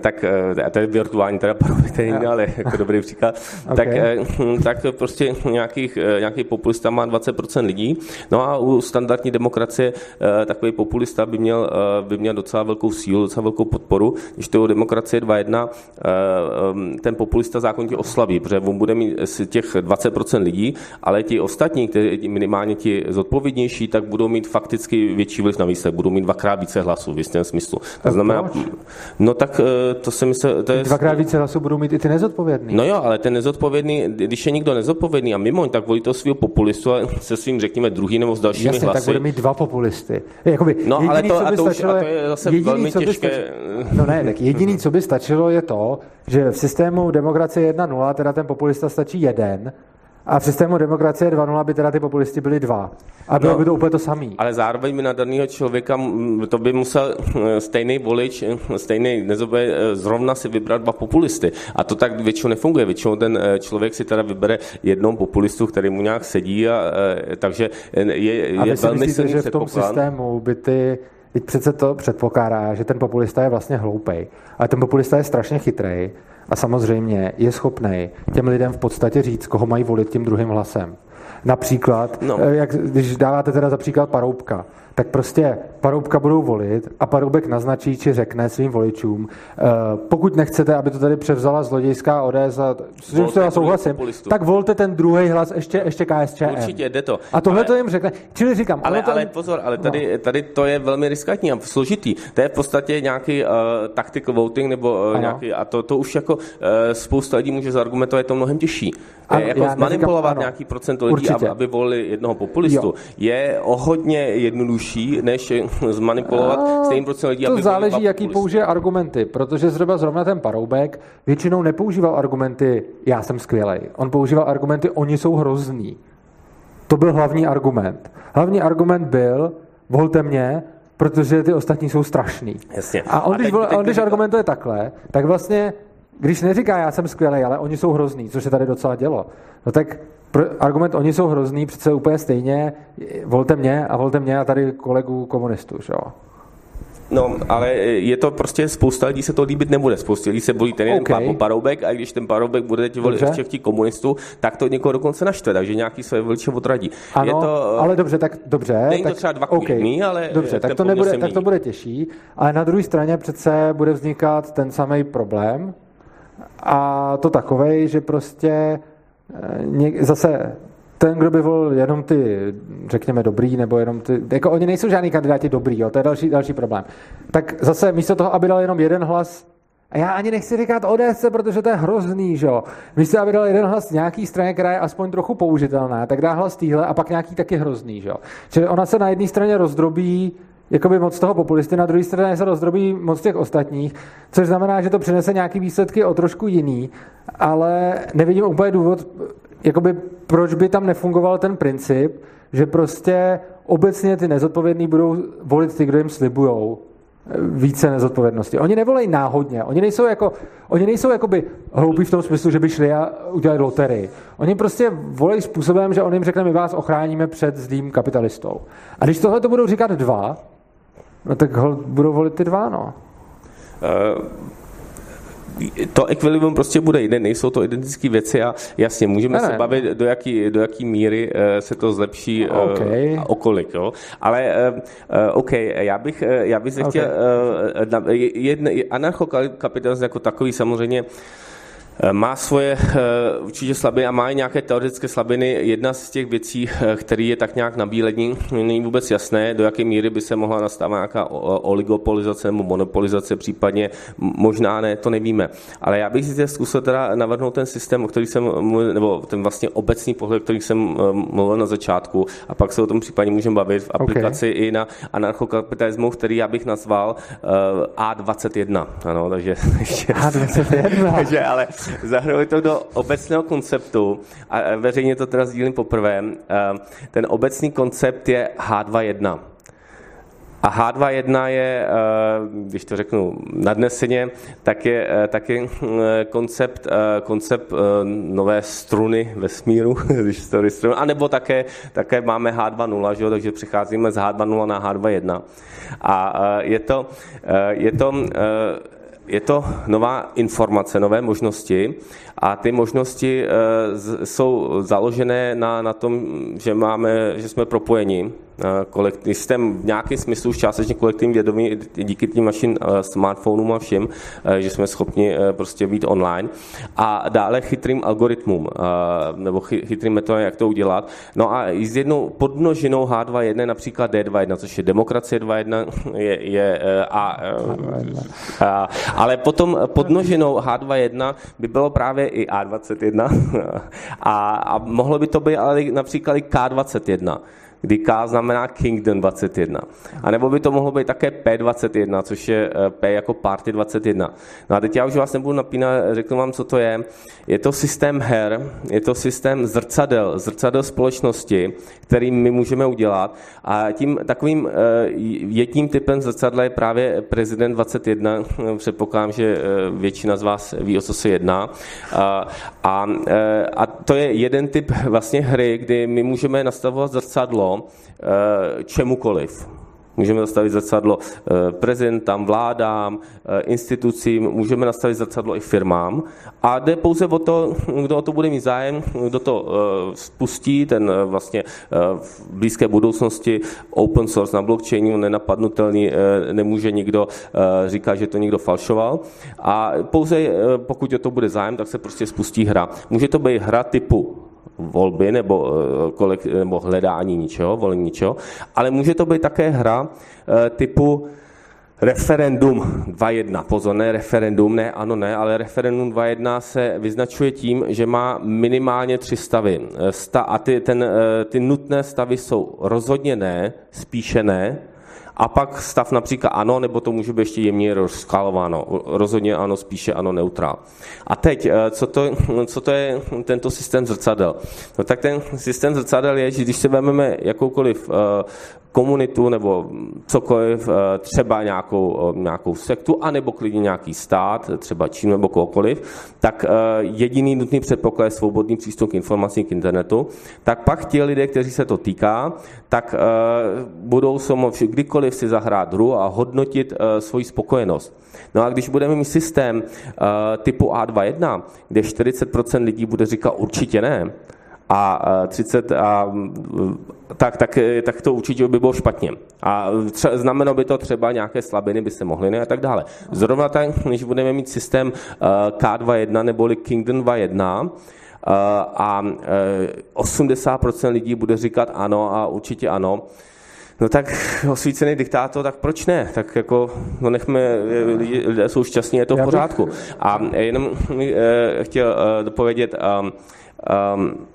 E: tak a to je virtuální teda Paroubek, to je ale jako dobrý příklad, okay. tak, tak prostě nějakých, nějaký populista má 20% lidí, no a u standardní demokracie takový populista by měl, by měl docela velkou sílu, docela velkou podporu, když to demokracie 2.1 ten populista zákonitě oslaví, protože on bude mít těch 20% lidí, ale ti ostatní, kteří minimálně ti zodpovědnější, tak budou mít fakticky větší vliv na výsledek, budou mít dvakrát více hlasů v jistém smyslu.
A: To znamená,
E: no tak eh, to si myslím, to je...
A: Dvakrát více hlasů budou mít i ty nezodpovědný.
E: No jo, ale ten nezodpovědný, když je někdo nezodpovědný a mimo, tak volí toho svého populistu a se svým, řekněme, druhý nebo s dalšími
A: Jasně,
E: hlasy.
A: tak bude mít dva populisty. Jakoby,
E: no jediný, ale to, a to, už, a to je zase jediný, velmi těžké. Stačilo,
A: no ne, tak jediný, co by stačilo, je to, že v systému demokracie 1.0 teda ten populista stačí jeden, a v systému demokracie 2.0 by teda ty populisti byli dva. A bylo no, by to úplně to samý.
E: Ale zároveň by na daného člověka, to by musel eh, stejný volič, eh, stejný nezobě, eh, zrovna si vybrat dva populisty. A to tak většinou nefunguje. Většinou ten člověk si teda vybere jednou populistu, který mu nějak sedí, a, takže je, je
A: a
E: velmi
A: myslíte, že v tom systému by ty Teď přece to předpokládá, že ten populista je vlastně hloupej, ale ten populista je strašně chytrý a samozřejmě je schopný těm lidem v podstatě říct, koho mají volit tím druhým hlasem. Například, no. Eh, jak, když dáváte teda za příklad Paroubka, tak prostě Paroubka budou volit a Paroubek naznačí, či řekne svým voličům, uh, pokud nechcete, aby to tady převzala zlodějská ODS, a s se souhlasím, tak volte ten druhý hlas ještě, ještě KSČM.
E: Určitě, jde to.
A: A tohle ale, to jim řekne. Čili říkám,
E: ale,
A: to...
E: ale pozor, ale tady, no. tady to je velmi riskantní a složitý. To je v podstatě nějaký uh, tactical voting, nebo uh, nějaký, a to, to už jako uh, spousta lidí může zargumentovat, je to mnohem těžší. Ano, jako zmanipulovat nějaký procento lidí, aby, aby volili jednoho populistu, jo. je o hodně jednodušší, než zmanipulovat a stejný procent lidí,
A: To
E: aby
A: záleží, jaký použije argumenty, protože zhruba zrovna ten Paroubek většinou nepoužíval argumenty já jsem skvělej. On používal argumenty oni jsou hrozný. To byl hlavní argument. Hlavní argument byl volte mě, protože ty ostatní jsou strašný.
E: Jasně.
A: A on, a když, teď, on, když argumentuje takhle, tak vlastně když neříká, já jsem skvělý, ale oni jsou hrozný, což se tady docela dělo, no tak argument, oni jsou hrozný, přece úplně stejně, volte mě a volte mě a tady kolegu komunistů, že jo.
E: No, ale je to prostě, spousta lidí se to líbit nebude. Spousta lidí se bolí ten jeden okay. paroubek a když ten paroubek bude teď volit ještě těch komunistů, tak to někoho dokonce naštve, takže nějaký své voliče odradí.
A: Ano, je to, ale dobře, tak dobře.
E: Není
A: tak,
E: to třeba dva okay. dní, ale
A: dobře, tak to, nebude, tak to bude těžší, ale na druhé straně přece bude vznikat ten samý problém, a to takovej, že prostě zase ten, kdo by volil jenom ty, řekněme, dobrý, nebo jenom ty, jako oni nejsou žádní kandidáti dobrý, jo, to je další, další problém. Tak zase místo toho, aby dal jenom jeden hlas, a já ani nechci říkat ODS, protože to je hrozný, že jo. Místo, aby dal jeden hlas nějaký straně, která je aspoň trochu použitelná, tak dá hlas týhle a pak nějaký taky hrozný, že jo. Čili ona se na jedné straně rozdrobí jakoby moc toho populisty, na druhé straně se rozdrobí moc těch ostatních, což znamená, že to přinese nějaký výsledky o trošku jiný, ale nevidím úplně důvod, jakoby proč by tam nefungoval ten princip, že prostě obecně ty nezodpovědní budou volit ty, kdo jim slibujou více nezodpovědnosti. Oni nevolají náhodně, oni nejsou, jako, oni nejsou jakoby hloupí v tom smyslu, že by šli a udělali loterii. Oni prostě volají způsobem, že on jim řekne, my vás ochráníme před zlým kapitalistou. A když tohle to budou říkat dva, no tak ho budou volit ty dva, no. Uh
E: to ekvilibrium prostě bude jinde, nejsou to identické věci a jasně, můžeme ne, se bavit, do jaký, do jaký míry uh, se to zlepší uh, okay. a okolik, jo. Ale OK, já bych, já bych okay. chtěl, uh, anarchokapitalismus jako takový samozřejmě Eh, má svoje eh, určitě slabiny a má i nějaké teoretické slabiny. Jedna z těch věcí, eh, který je tak nějak nabílední, není vůbec jasné, do jaké míry by se mohla nastávat nějaká oligopolizace nebo monopolizace, případně možná ne, to nevíme. Ale já bych si zkusil teda navrhnout ten systém, o který jsem mluvil, nebo ten vlastně obecný pohled, který jsem mluvil na začátku, a pak se o tom případně můžeme bavit v aplikaci okay. i na anarchokapitalismu, který já bych nazval A21. Ano, takže
A: A21.
E: takže, ale zahrnuli to do obecného konceptu a veřejně to teda sdílím poprvé. Ehm, ten obecný koncept je H21. A H21 je, ehm, když to řeknu nadneseně, tak je, eh, tak je koncept, eh, koncept eh, nové struny vesmíru, když to a nebo také, také máme H2.0, že jo, takže přecházíme z H2.0 na H2.1. A je to, je to je to nová informace, nové možnosti a ty možnosti eh, jsou založené na, na tom, že, máme, že jsme propojeni kolektiv, systém v nějakém smyslu už částečně kolektivní vědomí díky tím našim eh, smartphonům a všem, eh, že jsme schopni eh, prostě být online. A dále chytrým algoritmům, nebo chytrým metodem, jak to udělat. No a s jednou podmnožinou H2.1 například D2.1, což je demokracie 2.1, je, je a, a, ale potom podmnožinou H2.1 by bylo právě i A21 a, a mohlo by to být ale například i K21 kdy K znamená Kingdom 21. A nebo by to mohlo být také P21, což je eh, P jako Party 21. No a teď já už vás nebudu napínat, řeknu vám, co to je. Je to systém her, je to systém zrcadel, zrcadel společnosti, který my můžeme udělat. A tím takovým eh, jedním typem zrcadla je právě prezident 21. Předpokládám, že eh, většina z vás ví, o co se jedná. A, a, a to je jeden typ vlastně hry, kdy my můžeme nastavovat zrcadlo, Eh, čemukoliv. Můžeme nastavit zrcadlo eh, prezidentám, vládám, eh, institucím, můžeme nastavit zrcadlo i firmám. A jde pouze o to, kdo o to bude mít zájem, kdo to spustí, ten vlastně v blízké budoucnosti open source na blockchainu, nenapadnutelný, nemůže nikdo říkat, že to někdo falšoval. A pouze pokud o to bude zájem, tak se prostě spustí hra. Může to být hra typu volby nebo, eh, kolek, nebo hledání ničeho, volení ničeho, ale může to být také hra eh, typu Referendum 2.1. Pozor, ne referendum, ne ano, ne, ale referendum 2.1 se vyznačuje tím, že má minimálně tři stavy. Eh, sta, a ty, ten, ty nutné stavy jsou rozhodně ne, spíše ne, a pak stav například ano, nebo to může být ještě jemně rozskalováno. Rozhodně ano, spíše ano, neutrál. A teď, eh, co to, co to je tento systém zrcadel? No tak ten systém zrcadel je, že když se vezmeme jakoukoliv eh, komunitu nebo cokoliv, eh, třeba nějakou, nějakou sektu, anebo klidně nějaký stát, třeba Čínu nebo kohokoliv, tak jediný nutný předpoklad je svobodný přístup k informacím k internetu, tak pak ti lidé, kteří se to týká, tak budou se moci kdykoliv si zahrát hru a hodnotit svoji spokojenost. No a když budeme mít systém typu A21, kde 40% lidí bude říkat určitě ne, a 30 a, tak, tak, tak to určitě by bylo špatně. A tře, znamenalo by to třeba nějaké slabiny by se mohly ne a tak dále. Zrovna tak, když budeme mít systém K21 neboli Kingdom 2.1, a 80% lidí bude říkat ano a určitě ano, No tak osvícený diktátor, tak proč ne? Tak jako, no nechme, lidi, lidé jsou šťastní, je to v pořádku. A jenom chtěl dopovědět, um, um,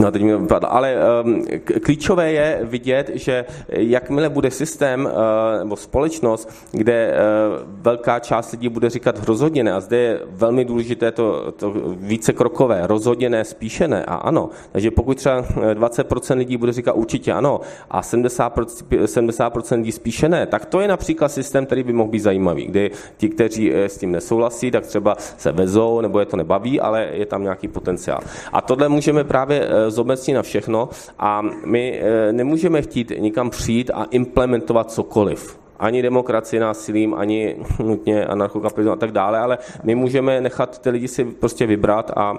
E: No, teď mi vypadlo. Ale um, klíčové je vidět, že jakmile bude systém uh, nebo společnost, kde uh, velká část lidí bude říkat rozhodně ne, a zde je velmi důležité to, to více krokové, rozhodně ne, spíše ne a ano. Takže pokud třeba 20% lidí bude říkat určitě ano a 70%, 70% lidí spíše ne, tak to je například systém, který by mohl být zajímavý, kdy ti, kteří s tím nesouhlasí, tak třeba se vezou nebo je to nebaví, ale je tam nějaký potenciál. A tohle můžeme právě zobecnit na všechno a my eh, nemůžeme chtít nikam přijít a implementovat cokoliv ani demokracii násilím, ani nutně anarchokapitalismu a tak dále, ale my můžeme nechat ty lidi si prostě vybrat a uh,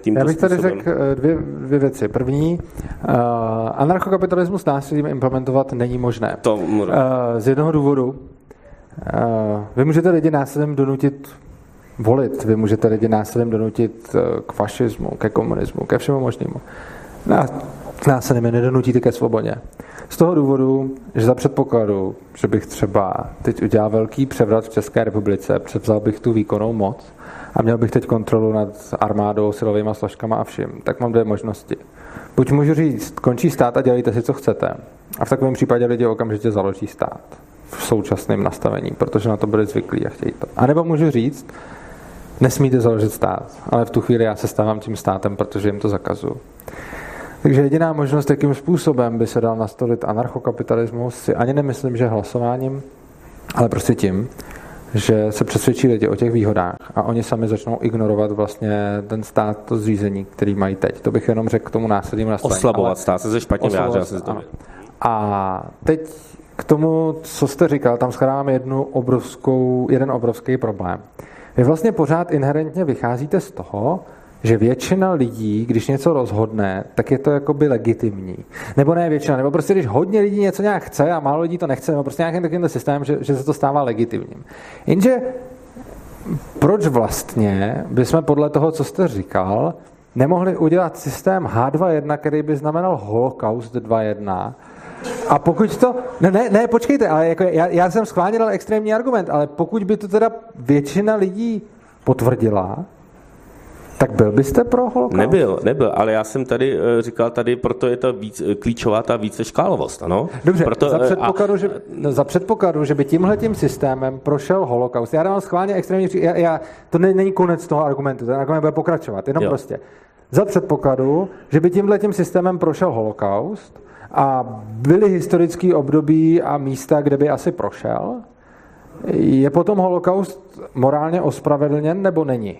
E: tímto
A: Já bych tady řekl eh, dvě, dvě věci. První, uh, anarchokapitalismus násilím implementovat není možné.
E: To uh,
A: z jednoho důvodu. Uh, vy můžete lidi násilím donutit volit. Vy můžete lidi násilím donutit eh, k fašismu, ke komunismu, ke všemu možnému. Násilím je nedonutíte ke svobodě. Z toho důvodu, že za předpokladu, že bych třeba teď udělal velký převrat v České republice, převzal bych tu výkonnou moc a měl bych teď kontrolu nad armádou, silovými složkama a vším, tak mám dvě možnosti. Buď můžu říct, končí stát a dělejte si, co chcete. A v takovém případě lidi okamžitě založí stát v současném nastavení, protože na to byli zvyklí a chtějí to. A nebo můžu říct, nesmíte založit stát, ale v tu chvíli já se stávám tím státem, protože jim to zakazuju. Takže jediná možnost, jakým způsobem by se dal nastolit anarchokapitalismus, si ani nemyslím, že hlasováním, ale prostě tím, že se přesvědčí lidi o těch výhodách a oni sami začnou ignorovat vlastně ten stát, to zřízení, který mají teď. To bych jenom řekl k tomu následním nastavení.
E: Oslabovat stát, se špatně vyjádřil.
A: A teď k tomu, co jste říkal, tam schráváme jednu obrovskou, jeden obrovský problém. Vy vlastně pořád inherentně vycházíte z toho, že většina lidí, když něco rozhodne, tak je to jakoby legitimní. Nebo ne většina, nebo prostě když hodně lidí něco nějak chce a málo lidí to nechce, nebo prostě nějakým takovým systémem, že, že se to stává legitimním. Jenže proč vlastně bychom podle toho, co jste říkal, nemohli udělat systém H2.1, který by znamenal holokaust 2.1, a pokud to... Ne, ne, ne počkejte, ale jako já, já jsem schválně dal extrémní argument, ale pokud by to teda většina lidí potvrdila, tak byl byste pro holokaust?
E: Nebyl, nebyl, ale já jsem tady eh, říkal, tady proto je to víc, eh, klíčová ta více škálovost, ano?
A: Dobře,
E: proto,
A: za, eh, předpokladu, a... že, no, za předpokladu, že by tímhletím systémem prošel holokaust, já dávám schválně extrémní, já, já, to ne, není konec toho argumentu, ten argument bude pokračovat, jenom jo. prostě. Za předpokladu, že by tímhletím systémem prošel holokaust, a byly historické období a místa, kde by asi prošel. Je potom holokaust morálně ospravedlněn nebo není?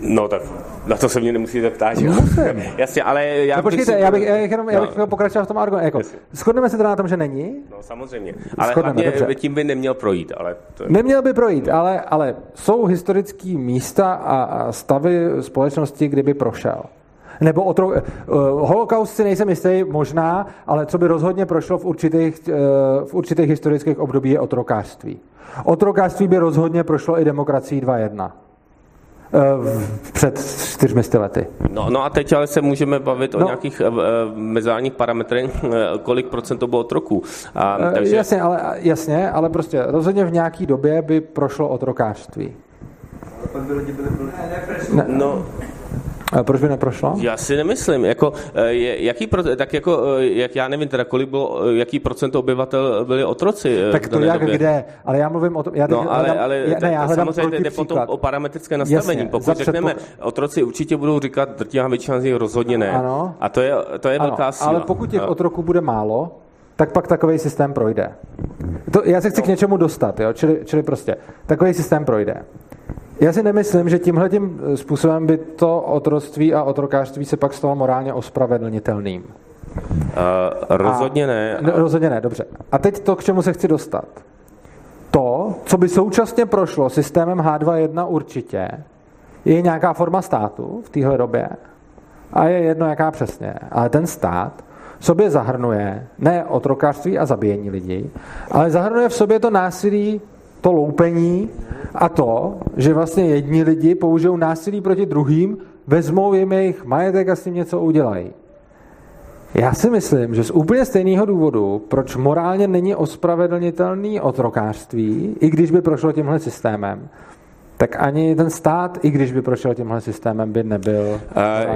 E: No tak na to se mě nemusíte ptát.
A: Jo?
E: Jasně, ale já
A: no, počkejte, já bych, já bych jenom já bych no. pokračoval v tom argumentu. Jako, shodneme se teda na tom, že není?
E: No samozřejmě. Ale Shodneme, hlavně tím by neměl projít. Ale to...
A: Neměl by projít, ale, ale jsou historické místa a, a stavy společnosti, kdyby prošel. Nebo otro, uh, holokaust si nejsem jistý, možná, ale co by rozhodně prošlo v určitých, uh, v určitých historických období je otrokářství. Otrokářství by rozhodně prošlo i demokracii 2.1 eh, před čtyřmi lety.
E: No, no a teď ale se můžeme bavit no. o nějakých uh, mezinárodních parametrech, uh, kolik procent to bylo otroků.
A: A, uh, takže... jasně, ale, jasně, ale prostě rozhodně v nějaký době by prošlo otrokářství.
E: Ne, no,
A: a proč by neprošlo?
E: Já si nemyslím. Jako, eh, jaký tak jako, eh, jak já nevím, teda kolik bylo, eh, jaký procent obyvatel byli otroci.
A: Tak to jak době. kde, ale já mluvím o tom, já
E: no, ale, hledám, ale já, ne, já samozřejmě jde potom o parametrické nastavení. Jasně, Pokud řekneme, otroci určitě budou říkat, drtivá většina z nich rozhodně ne. Ano. A to je, to je ano, velká síla.
A: Ale pokud těch otroků bude málo, tak pak takový systém projde. To, já se chci no. k něčemu dostat, jo? Čili, čili prostě takový systém projde. Já si nemyslím, že tímhle tím způsobem by to otroctví a otrokářství se pak stalo morálně ospravedlnitelným.
E: Uh, rozhodně a, ne.
A: A... Rozhodně ne, dobře. A teď to, k čemu se chci dostat. To, co by současně prošlo systémem H2.1 určitě, je nějaká forma státu v téhle době a je jedno, jaká přesně. Ale ten stát v sobě zahrnuje ne otrokářství a zabíjení lidí, ale zahrnuje v sobě to násilí to loupení a to, že vlastně jedni lidi použijou násilí proti druhým, vezmou jim jejich majetek a s tím něco udělají. Já si myslím, že z úplně stejného důvodu, proč morálně není ospravedlnitelný otrokářství, i když by prošlo tímhle systémem, tak ani ten stát, i když by prošel tímhle systémem, by nebyl.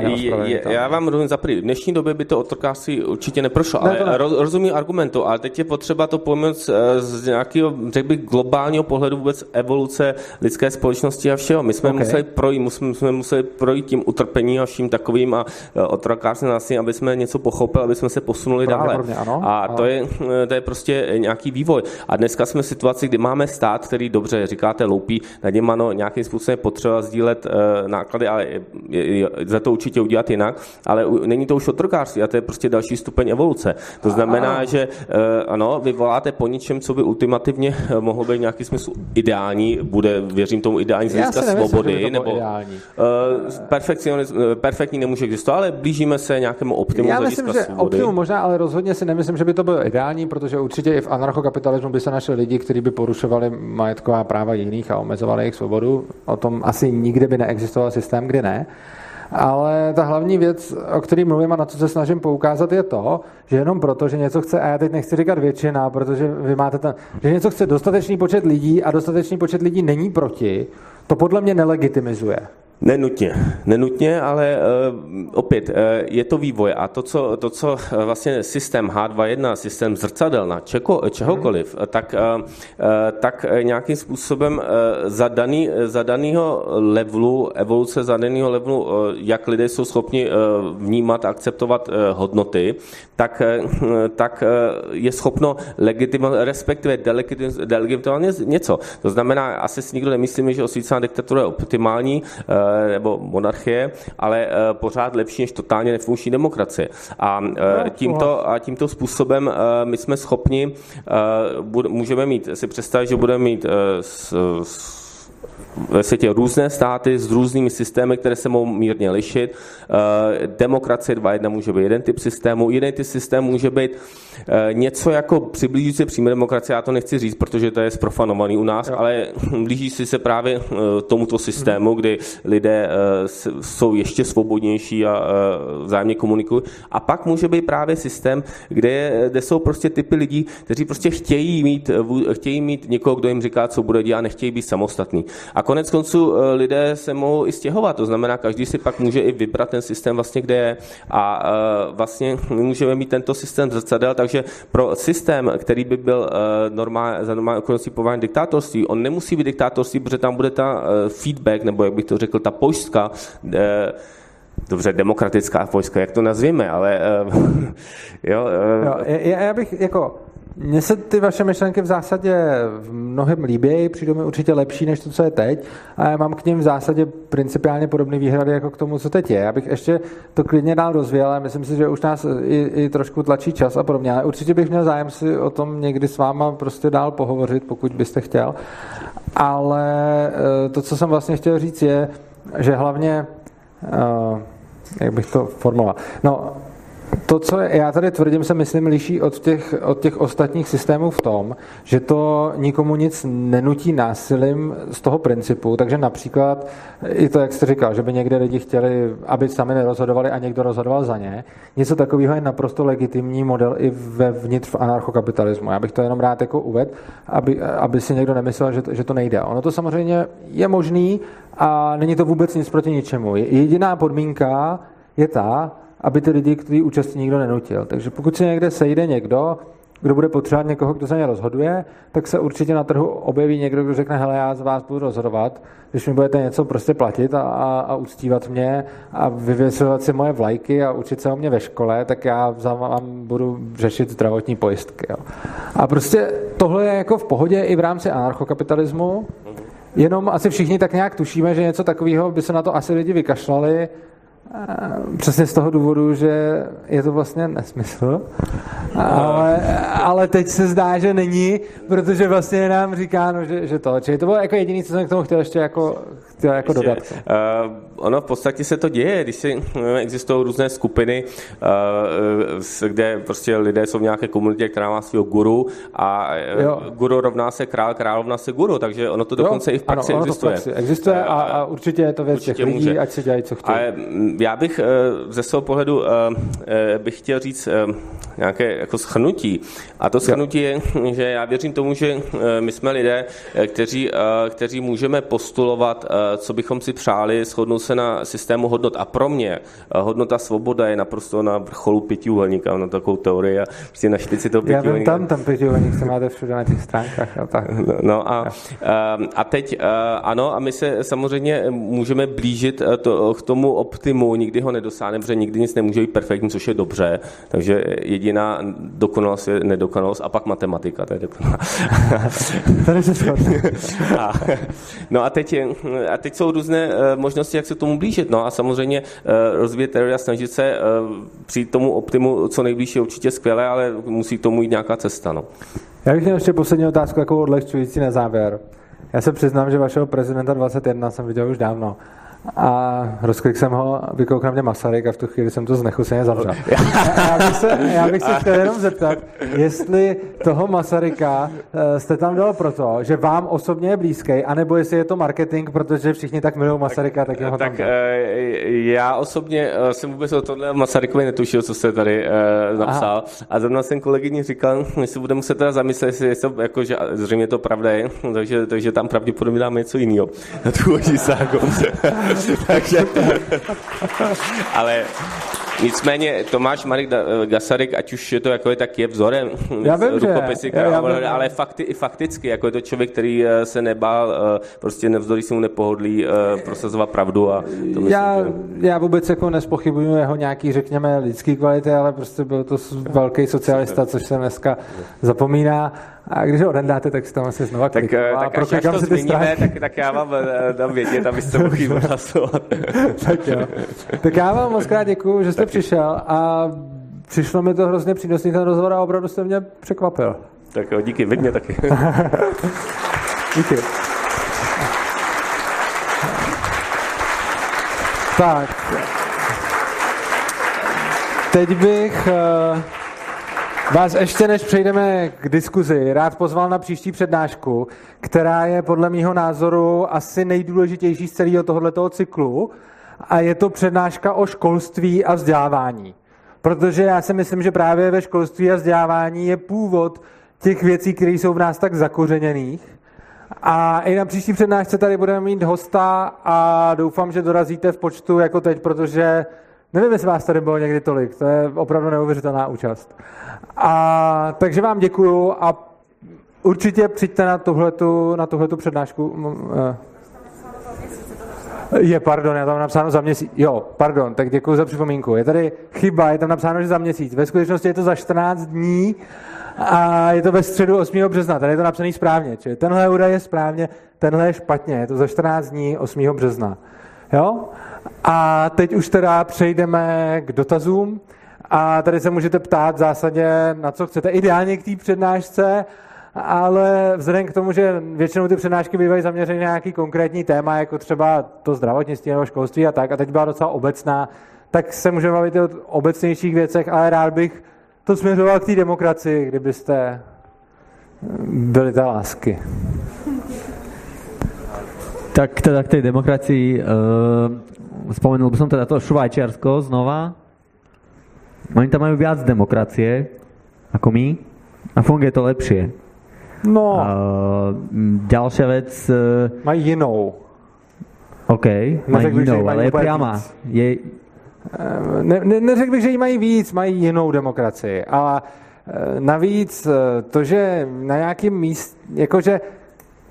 E: Uh, je, já vám rozumím za první. V dnešní době by to otrokářství určitě neprošlo, ne, ale ne. rozumím argumentu, ale teď je potřeba to pojmout z nějakého, řekl bych, globálního pohledu vůbec evoluce lidské společnosti a všeho. My jsme okay. museli projít, museli, jsme museli projít tím utrpením a vším takovým a e, otrokářství násilím, aby jsme něco pochopili, aby jsme se posunuli dále.
A: Ano,
E: a ano. To, je, to je prostě nějaký vývoj. A dneska jsme v situaci, kdy máme stát, který dobře, říkáte, loupí, na něm ano, nějakým způsobem potřeba sdílet uh, náklady, ale za to určitě udělat jinak, ale není to už otrokářství a to je prostě další stupeň evoluce. To znamená, a... že uh, ano, vy voláte po něčem, co by ultimativně mohlo být nějaký smysl ideální, bude, věřím tomu, ideální z hlediska svobody, nebo uh, perfektní nemůže existovat, ale blížíme se nějakému optimu
A: Já myslím, že svobody. optimum možná, ale rozhodně si nemyslím, že by to bylo ideální, protože určitě i v anarchokapitalismu by se našli lidi, kteří by porušovali majetková práva jiných a omezovali jejich svobodu. O tom asi nikdy by neexistoval systém, kdy ne. Ale ta hlavní věc, o které mluvím a na co se snažím poukázat, je to, že jenom proto, že něco chce, a já teď nechci říkat většina, protože vy máte ten, že něco chce dostatečný počet lidí a dostatečný počet lidí není proti, to podle mě nelegitimizuje.
E: Nenutně, nenutně, ale uh, opět uh, je to vývoj a to co, to, co uh, vlastně systém H2.1, systém zrcadel čeko, čehokoliv, hmm. tak, uh, uh, tak nějakým způsobem uh, za, daný, za danýho levelu, evoluce za danýho levelu, uh, jak lidé jsou schopni uh, vnímat a akceptovat uh, hodnoty, tak, uh, tak uh, je schopno legitimovat, respektive delegitimovat něco. To znamená, asi si nikdo nemyslíme, že osvícená diktatura je optimální, uh, Eh, nebo monarchie, ale eh, pořád lepší než totálně nefunkční demokracie. A eh, tímto, a tímto způsobem my jsme schopni, můžeme mít, si představit, že budeme mít s, s ve světě různé státy s různými systémy, které se mohou mírně lišit. Eh, demokracie 2.1 může být jeden typ systému, jiný typ systému může být eh, něco jako přiblížící přímé demokracie, já to nechci říct, protože to je sprofanovaný u nás, jo. ale blíží si se právě eh, tomuto systému, kdy lidé jsou ještě svobodnější a vzájemně komunikují. A pak může být právě systém, kde, kde jsou prostě typy lidí, kteří prostě chtějí mít, chtějí mít někoho, kdo jim říká, co bude dělat, nechtějí být samostatní. A konec konců eh, lidé se mohou i stěhovat, to znamená, každý si pak může i vybrat ten systém vlastně, kde je. A eh, vlastně my můžeme mít tento systém zrcadel, takže pro systém, který by byl eh, normál, za normální okolností povolán diktátorství, on nemusí být diktátorství, protože tam bude ta feedback, nebo jak bych to řekl, ta pojistka, dobře, demokratická vojska, jak to nazvíme, ale jo,
A: jo. Já bych jako mně se ty vaše myšlenky v zásadě mnohem líbí, přijdou mi určitě lepší než to, co je teď a já mám k ním v zásadě principiálně podobné výhrady jako k tomu, co teď je. Já bych ještě to klidně dál rozvíjel, ale myslím si, že už nás i, i trošku tlačí čas a podobně, ale určitě bych měl zájem si o tom někdy s váma prostě dál pohovořit, pokud byste chtěl. Ale eh, to, co jsem vlastně chtěl říct, je, že hlavně eh, jak bych to formuloval. No, to, co já tady tvrdím, se myslím liší od těch, od těch ostatních systémů v tom, že to nikomu nic nenutí násilím z toho principu, takže například i to, jak jste říkal, že by někde lidi chtěli, aby sami nerozhodovali a někdo rozhodoval za ně, něco takového je naprosto legitimní model i ve vnitř v anarchokapitalismu. Já bych to jenom rád jako uved, aby, aby si někdo nemyslel, že to, že to nejde. Ono to samozřejmě je možný a není to vůbec nic proti ničemu. Jediná podmínka je ta, aby ty lidi, kteří účastní, nikdo nenutil. Takže pokud se někde sejde někdo, kdo bude potřebovat někoho, kdo za ně rozhoduje, tak se určitě na trhu objeví někdo, kdo řekne, hele, já z vás budu rozhodovat, když mi budete něco prostě platit a, a, a uctívat mě a vyvěsovat si moje vlajky a učit se o mě ve škole, tak já za vám budu řešit zdravotní pojistky. Jo. A prostě tohle je jako v pohodě i v rámci anarchokapitalismu, jenom asi všichni tak nějak tušíme, že něco takového by se na to asi lidi vykašlali, Přesně z toho důvodu, že je to vlastně nesmysl, ale, ale teď se zdá, že není, protože vlastně nám říkáno, že, že to. Čili to bylo jako jediné, co jsem k tomu chtěl ještě jako, chtěl jako dodat. Uh,
E: ono v podstatě se to děje, když si existují různé skupiny, uh, kde prostě lidé jsou v nějaké komunitě, která má svého guru a jo. guru rovná se král, král rovná se guru, takže ono to dokonce jo, i v praxi ano, existuje. V praxi
A: existuje a, a určitě je to věc těch lidí, může. ať se dělají, co chtějí. Ale
E: já bych ze svého pohledu bych chtěl říct nějaké jako schnutí. A to schnutí je, že já věřím tomu, že my jsme lidé, kteří, kteří můžeme postulovat, co bychom si přáli, shodnout se na systému hodnot. A pro mě hodnota svoboda je naprosto na vrcholu pětiúhelníka, na takovou teorii a prostě na špici toho
A: pětiúhelníka. Já vím, tam ten pětiúhelník se máte všude na těch stránkách. A tak.
E: No, no a, a teď ano, a my se samozřejmě můžeme blížit to, k tomu optimu, nikdy ho nedosáhneme, protože nikdy nic nemůže být perfektní, což je dobře. Takže jediná dokonalost je nedokonalost a pak matematika, to je dokonalá.
A: Tady se
E: a, No a teď, a teď jsou různé možnosti, jak se tomu blížit. No a samozřejmě rozvíjet teorie a snažit se přijít tomu optimu co nejblíž je určitě skvělé, ale musí tomu jít nějaká cesta. No.
A: Já bych měl ještě poslední otázku, jako odlehčující na závěr. Já se přiznám, že vašeho prezidenta 21 jsem viděl už dávno a rozklik jsem ho, vykoukl na mě Masaryk a v tu chvíli jsem to znechuseně zavřel. já, bych se, já bych se chtěl jenom zeptat, jestli toho Masaryka eh, jste tam dal proto, že vám osobně je blízký, anebo jestli je to marketing, protože všichni tak milují Masaryka, tak, tak ho
E: tak, tam eh, Já osobně eh, jsem vůbec o tohle Masarykovi netušil, co jste tady napsal. Aha. A zrovna jsem kolegyni říkal, jestli budeme se teda zamyslet, jestli je to, jako, že zřejmě to pravda je, takže, takže tam pravděpodobně dáme něco jiného na tu Takže, ale nicméně Tomáš Marek Gasarik, ať už je to jako je, tak je vzorem.
A: Já vím,
E: rukopisy, já, já vím, ale fakty, i fakticky, jako je to člověk, který eh, se nebál, eh, prostě nevzdory mu nepohodlí eh, prosazovat pravdu. A to myslím,
A: já, že... já vůbec jako nespochybuju jeho nějaký, řekněme, lidský kvality, ale prostě byl to velký socialista, což se dneska zapomíná. A když ho odendáte, tak si tam asi znova
E: tak, tak až, až to změníme, tak, tak já vám dám vědět, abyste mohli hlasovat.
A: tak jo. Tak já vám moc krát děkuju, že jste Taky. přišel a přišlo mi to hrozně přínosný ten rozhovor a opravdu jste mě překvapil.
E: Tak jo, díky, vy mě taky.
A: díky. Tak. Teď bych uh, vás ještě než přejdeme k diskuzi, rád pozval na příští přednášku, která je podle mého názoru asi nejdůležitější z celého tohoto cyklu a je to přednáška o školství a vzdělávání. Protože já si myslím, že právě ve školství a vzdělávání je původ těch věcí, které jsou v nás tak zakořeněných. A i na příští přednášce tady budeme mít hosta a doufám, že dorazíte v počtu jako teď, protože nevím, jestli vás tady bylo někdy tolik. To je opravdu neuvěřitelná účast. A, takže vám děkuju a určitě přijďte na tuhletu, na tuhletu přednášku. Eh. Je, pardon, já tam napsáno za měsíc. Jo, pardon, tak děkuji za připomínku. Je tady chyba, je tam napsáno, že za měsíc. Ve skutečnosti je to za 14 dní a je to ve středu 8. března. Tady je to napsané správně. Čili tenhle údaj je správně, tenhle je špatně. Je to za 14 dní 8. března. Jo? A teď už teda přejdeme k dotazům. A tady se můžete ptát v zásadě, na co chcete. Ideálně k té přednášce, ale vzhledem k tomu, že většinou ty přednášky bývají zaměřeny na nějaký konkrétní téma, jako třeba to zdravotnictví nebo školství a tak, a teď byla docela obecná, tak se můžeme bavit o obecnějších věcech, ale rád bych to směřoval k té demokracii, kdybyste byli ta lásky.
D: Tak teda k tej demokracii uh, spomenul by som teda to Švajčiarsko znova. Oni tam majú viac demokracie ako my a funguje to lepšie.
A: No. Uh,
D: ďalšia vec... Uh,
A: mají jinou.
D: OK, mají jinou, ale je priama. Je...
A: Ne, ne, neřekl bych, že ji mají víc, mají jinou demokracii. A navíc to, že na nějakém místě, jakože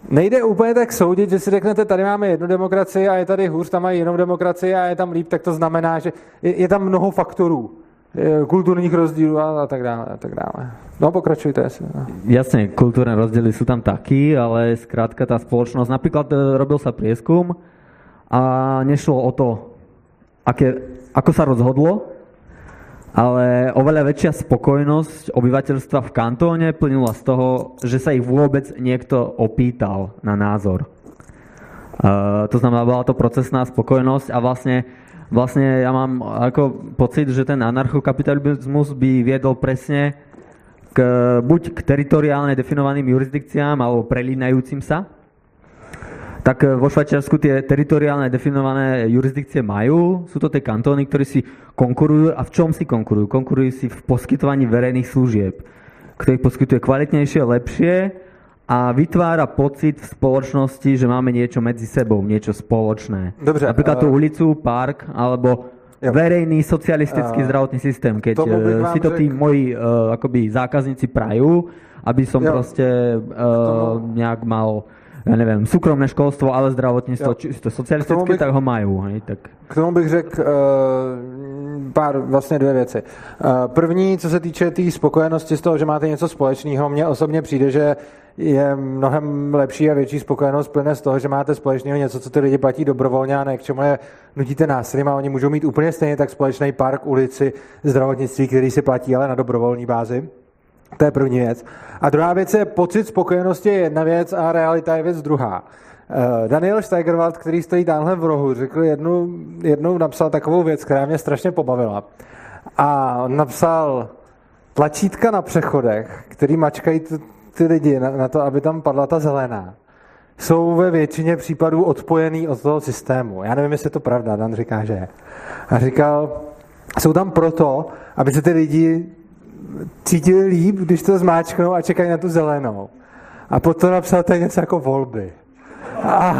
A: nejde úplně tak soudit, že si řeknete, tady máme jednu demokracii a je tady hůř, tam mají jinou demokracii a je tam líp, tak to znamená, že je, je tam mnoho faktorů kulturních rozdílů a, a tak dále. A tak dále. No pokračujte. Asi.
D: Jasne, kultúrne rozdiely sú tam taky, ale zkrátka tá spoločnosť, napríklad e, robil sa prieskum a nešlo o to, aké, ako sa rozhodlo, ale oveľa väčšia spokojnosť obyvateľstva v kantóne plynula z toho, že sa ich vôbec niekto opýtal na názor. Uh, to znamená, bola to procesná spokojnosť a vlastne vlastne ja mám ako pocit, že ten anarchokapitalizmus by viedol presne k, buď k teritoriálne definovaným jurisdikciám alebo prelínajúcim sa. Tak vo Švajčiarsku tie teritoriálne definované jurisdikcie majú. Sú to tie kantóny, ktorí si konkurujú. A v čom si konkurujú? Konkurujú si v poskytovaní verejných služieb, ktorých poskytuje kvalitnejšie, lepšie a vytvára pocit v spoločnosti, že máme niečo medzi sebou, niečo spoločné.
A: Dobře,
D: Napríklad tú ulicu, park alebo
A: Jo.
D: verejný socialistický
A: A-
D: zdravotný systém, keď
A: tomu
D: eh, si to tí
A: řekl-
D: moji uh, akoby zákazníci prajú, aby som
A: Jo.
D: proste uh, nejak mal ja neviem, súkromné školstvo, ale
A: Jo.
D: čisto
A: K tomu
D: socialistické,
A: bych-
D: tak ho majú. Hej, tak.
A: K tomu bych řekl uh, pár, vlastně dvě věci. Uh, první, co se týče té tý spokojenosti z toho, že máte něco společného, mně osobně přijde, že je mnohem lepší a větší spokojenost plyne z toho, že máte společného něco, co ty lidi platí dobrovolně a ne k čemu je nutíte násilím a oni můžou mít úplně stejně tak společný park, ulici, zdravotnictví, který si platí ale na dobrovolní bázi. To je první věc. A druhá věc je pocit spokojenosti je jedna věc a realita je věc druhá. Eh, Daniel Steigerwald, který stojí tamhle v rohu, řekl jednu, jednou napsal takovou věc, která mě strašně pobavila. A on napsal tlačítka na přechodech, který mačkají t- ty lidi na, na to, aby tam padla ta zelená, jsou ve většině případů odpojený od toho systému. Já nevím, jestli je to pravda, Dan říká, že je. A říkal, jsou tam proto, aby se ty lidi cítili líp, když to zmáčknou a čekají na tu zelenou. A potom napsal je něco jako volby. A,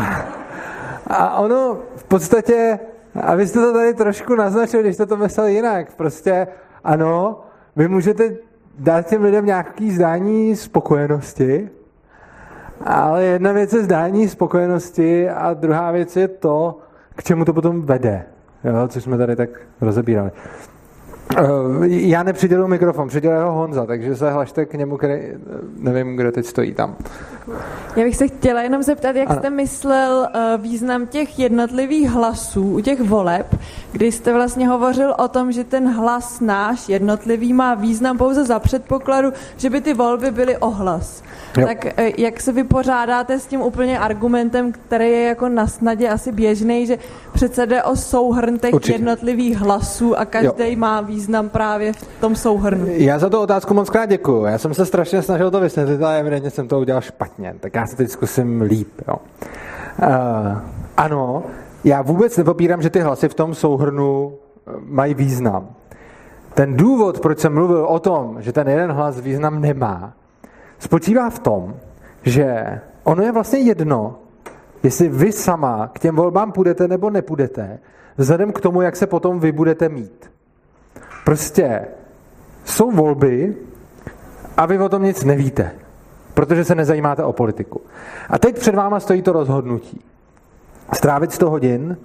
A: a ono v podstatě, a vy jste to tady trošku naznačil, když jste to myslel jinak, prostě ano, vy můžete dát těm lidem nějaký zdání spokojenosti, ale jedna věc je zdání spokojenosti a druhá věc je to, k čemu to potom vede, jo, což jsme tady tak rozebírali. Eh, Já nepřiděluji mikrofon, přiděluje ho Honza, takže se hlašte k němu, který, eh, nevím, kdo teď stojí tam.
F: Já bych se chtěla jenom zeptat, jak
A: Ano.
F: jste myslel eh, význam těch jednotlivých hlasů u těch voleb, kdy jste vlastně hovořil o tom, že ten hlas náš jednotlivý má význam pouze za předpokladu, že by ty volby byly o hlas.
A: Jo.
F: Tak jak se vypořádáte s tím úplně argumentem, který je jako na snadě asi běžný, že přece jde o souhrn těch
A: Určitě.
F: jednotlivých hlasů a každý má význam právě v tom souhrnu.
A: Já za tu otázku moc krát děkuju. Já jsem se strašně snažil to vysvětlit, ale evidentně jsem to udělal špatně. Tak já se teď zkusím líp. Jo. Uh, ano, já vůbec nepopírám, že ty hlasy v tom souhrnu eh, mají význam. Ten důvod, proč jsem mluvil o tom, že ten jeden hlas význam nemá, spočívá v tom, že ono je vlastně jedno, jestli vy sama k těm volbám půjdete nebo nepůjdete, vzhledem k tomu, jak se potom vy budete mít. Prostě jsou volby a vy o tom nic nevíte, protože se nezajímáte o politiku. A teď před váma stojí to rozhodnutí. Strávit 100 hodin,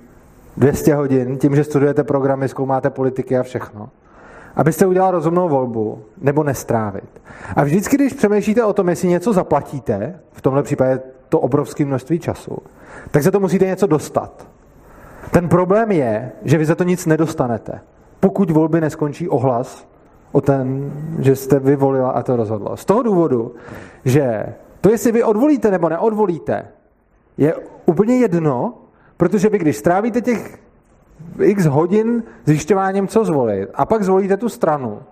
A: 200 hodin tím, že studujete programy, zkoumáte politiky a všechno, abyste udělal rozumnou volbu, nebo nestrávit. A vždycky, když přemýšlíte o tom, jestli něco zaplatíte, v tomhle případě to obrovské množství času, tak se to musíte něco dostat. Ten problém je, že vy za to nic nedostanete, pokud volby neskončí ohlas o ten, že jste vy volila a to rozhodlo. Z toho důvodu, že to, jestli vy odvolíte nebo neodvolíte, je úplně jedno, protože vy, když strávíte těch x hodin zjišťováním, co zvolit, a pak zvolíte tu stranu,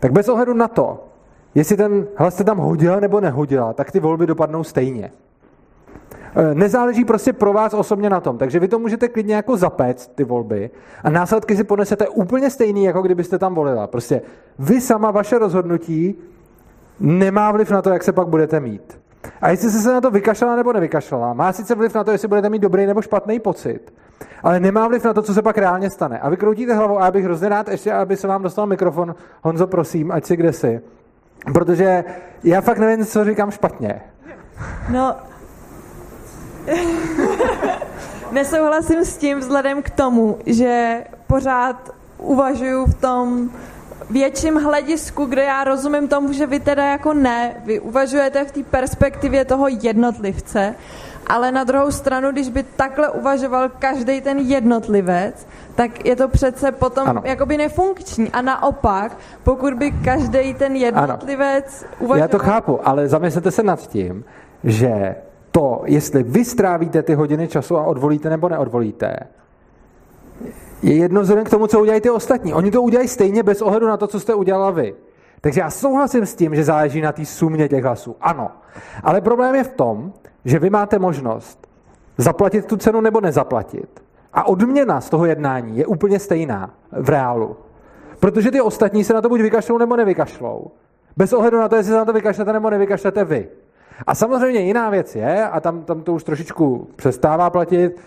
A: tak bez ohledu na to, jestli ten hlas jste tam hodila nebo nehodila, tak ty volby dopadnou stejně. E, Nezáleží prostě pro vás osobně na tom, takže vy to můžete klidně jako zapéct, ty volby, a následky si ponesete úplně stejný, jako kdybyste tam volila. Prostě vy sama, vaše rozhodnutí nemá vliv na to, jak se pak budete mít. A jestli jste se na to vykašlala nebo nevykašlala, má sice vliv na to, jestli budete mít dobrý nebo špatný pocit, ale nemá vliv na to, co se pak reálně stane. A vy kroutíte hlavou a já bych hrozně rád ještě, aby se vám dostal mikrofon. Honzo, prosím, ať si kde si. Protože já fakt nevím, co říkám špatně.
F: No, nesouhlasím s tím vzhledem k tomu, že pořád uvažuju v tom větším hledisku, kde já rozumím tomu, že vy teda jako ne, vy uvažujete v té perspektivě toho jednotlivce, ale na druhou stranu, když by takhle uvažoval každý ten jednotlivec, tak je to přece potom
A: Ano.
F: jakoby nefunkční. A naopak, pokud by každý ten jednotlivec uvažoval...
A: Já to chápu, ale zamyslete se nad tím, že to, jestli vy strávíte ty hodiny času a odvolíte nebo neodvolíte, je jedno k tomu, co udělají ty ostatní. Oni to udělají stejně bez ohledu na to, co jste udělala vy. Takže já souhlasím s tím, že záleží na té sumě těch hlasů. Ano. Ale problém je v tom, že vy máte možnost zaplatit tu cenu nebo nezaplatit. A odměna z toho jednání je úplně stejná v reálu. Protože ty ostatní se na to buď vykašlou nebo nevykašlou. Bez ohledu na to, jestli se na to vykašlete nebo nevykašlete vy. A samozřejmě jiná věc je, a tam, tam to už trošičku přestává platit,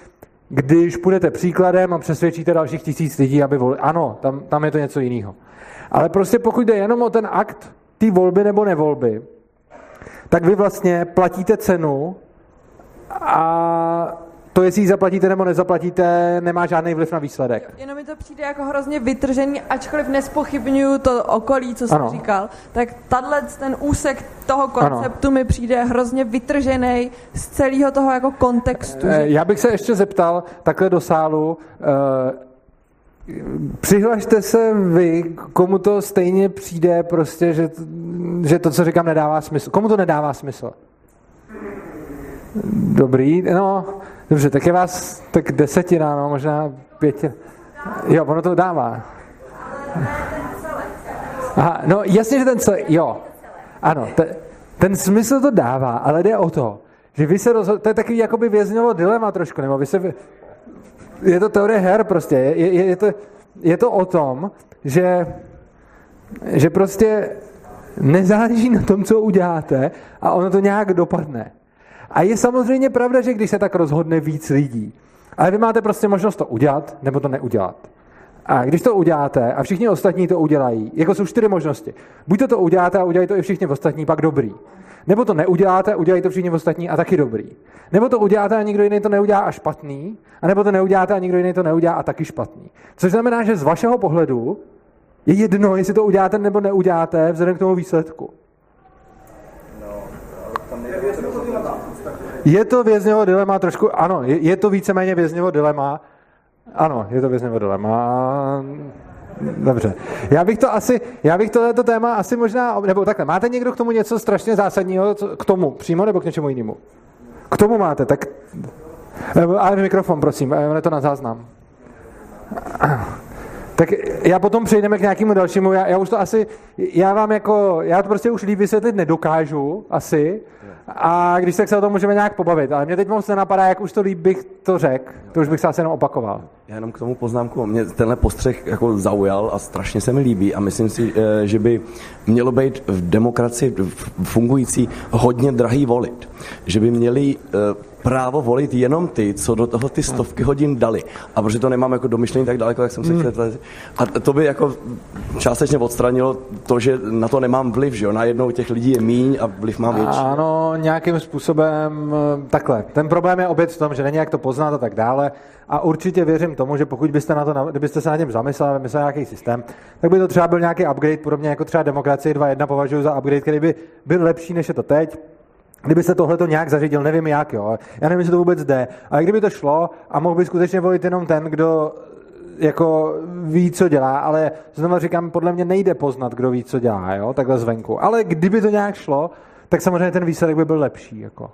A: když půjdete příkladem a přesvědčíte dalších tisíc lidí, aby volili. Ano, tam, tam je to něco jiného. Ale prostě pokud jde jenom o ten akt té volby nebo nevolby, tak vy vlastně platíte cenu a to, jestli ji zaplatíte nebo nezaplatíte, nemá žádný vliv na výsledek.
F: Jenom mi to přijde jako hrozně vytržený, ačkoliv nespochybnuju to okolí, co jsem říkal, tak tahle ten úsek toho konceptu ano. mi přijde hrozně vytržený z celého toho jako kontextu.
A: Že... Já bych se ještě zeptal takhle do sálu, uh, Přihlašte se vy, komu to stejně přijde prostě, že, že to, co říkám, nedává smysl. Komu to nedává smysl? Dobrý, no, dobře, tak je vás tak desetina, no, možná pětina. Jo, ono to dává. Aha, no jasně, že ten celý, jo, ano, te, ten smysl to dává, ale jde o to, že vy se rozhodl, to je takový jakoby věznělo dilema trošku, nebo vy se, je to teorie her prostě, je, je, je, to, je to o tom, že, že prostě nezáleží na tom, co uděláte a ono to nějak dopadne. A je samozřejmě pravda, že když se tak rozhodne víc lidí, ale vy máte prostě možnost to udělat nebo to neudělat. A když to uděláte a všichni ostatní to udělají, jako jsou čtyři možnosti. Buď to, to uděláte a udělají to i všichni ostatní, pak dobrý. Nebo to neuděláte, udělají to všichni ostatní a taky dobrý. Nebo to uděláte a nikdo jiný to neudělá a špatný, a nebo to neuděláte a nikdo jiný to neudělá a taky špatný. Což znamená, že z vašeho pohledu je jedno, jestli to uděláte nebo neuděláte, vzhledem k tomu výsledku. Je to vězněvo dilema trošku, ano, je, je to víceméně vězněvo dilema, ano, je to vězněvo dilema. Dobře. Já bych to asi, já bych tohleto téma asi možná, nebo takhle, máte někdo k tomu něco strašně zásadního, k tomu přímo nebo k něčemu jinému? K tomu máte, tak... Ale mikrofon, prosím, je to na záznam. Tak já potom přejdeme k nějakému dalšímu, já, já už to asi, já vám jako, já to prostě už líp vysvětlit nedokážu, asi, a když tak se o tom můžeme nějak pobavit, ale mě teď moc nenapadá, jak už to líp bych to řekl, to už bych se asi jenom opakoval.
G: Já jenom k tomu poznámku, mě tenhle postřeh jako zaujal a strašně se mi líbí a myslím si, eh, že by mělo být v demokracii fungující hodně drahý volit. Že by měli eh, právo volit jenom ty, co do toho ty stovky hodin dali. A protože to nemám jako domyšlený tak daleko, jak jsem se hmm. chtěl. A to by jako částečně odstranilo to, že na to nemám vliv, že jo? Najednou těch lidí je míň a vliv mám větší.
A: Ano, nějakým způsobem eh, takhle. Ten problém je opět v tom, že není jak to poznat a tak dále. A určitě věřím tomu, že pokud byste, na to, kdybyste se na něm zamysleli, vymysleli nějaký systém, tak by to třeba byl nějaký upgrade, podobně jako třeba demokracie 2.1 považuji za upgrade, který by byl lepší, než je to teď Kdyby se tohle to nějak zařídil, nevím jak, jo. Já nevím, jestli to vůbec jde. Ale kdyby to šlo a mohl by skutečně volit jenom ten, kdo jako ví, co dělá, ale znovu říkám, podle mě nejde poznat, kdo ví, co dělá, jo, takhle zvenku. Ale kdyby to nějak šlo, tak samozřejmě ten výsledek by byl lepší, jako.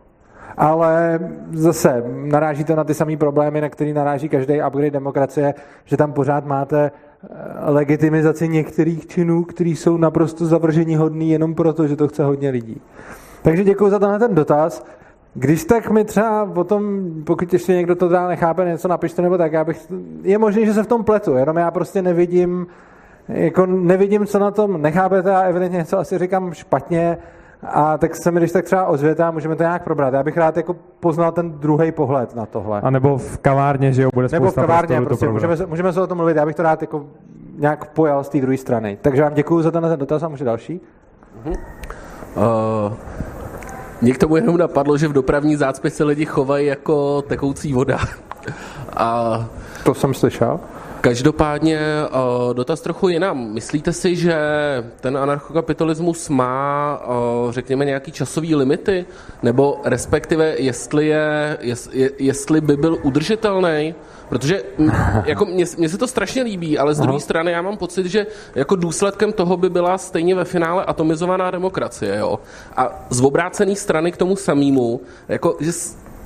A: Ale zase naráží to na ty samé problémy, na který naráží každý upgrade demokracie, že tam pořád máte eh, legitimizaci některých činů, které jsou naprosto zavržení hodný jenom proto, že to chce hodně lidí. Takže děkuji za tenhle ten dotaz. Když tak mi třeba o tom, pokud ještě někdo to teda nechápe, něco napište nebo tak, já bych, je možné, že se v tom pletu, jenom já prostě nevidím, jako nevidím, co na tom nechápete a evidentně něco asi říkám špatně a tak se mi když tak třeba ozvěte a můžeme to nějak probrat. Já bych rád jako poznal ten druhý pohled na tohle.
H: A nebo v kavárně, že jo, bude
A: Nebo v kavárně, prostě, můžeme, se, můžeme se o tom mluvit, já bych to rád jako nějak pojal z té druhé strany. Takže vám děkuji za ten dotaz a může další. Uh-huh.
I: Uh, mě k tomu jenom napadlo, že v dopravní zácpě se lidi chovají jako tekoucí voda.
A: A to jsem slyšel.
I: Každopádně dotaz trochu jinam. Myslíte si, že ten anarchokapitalismus má, řekněme, nějaký časový limity? Nebo respektive, jestli, je, jestli by byl udržitelný? Protože jako mně, mně se to strašně líbí, ale z druhé strany já mám pocit, že jako důsledkem toho by byla stejně ve finále atomizovaná demokracie. Jo? A z obrácené strany k tomu samému, jako, že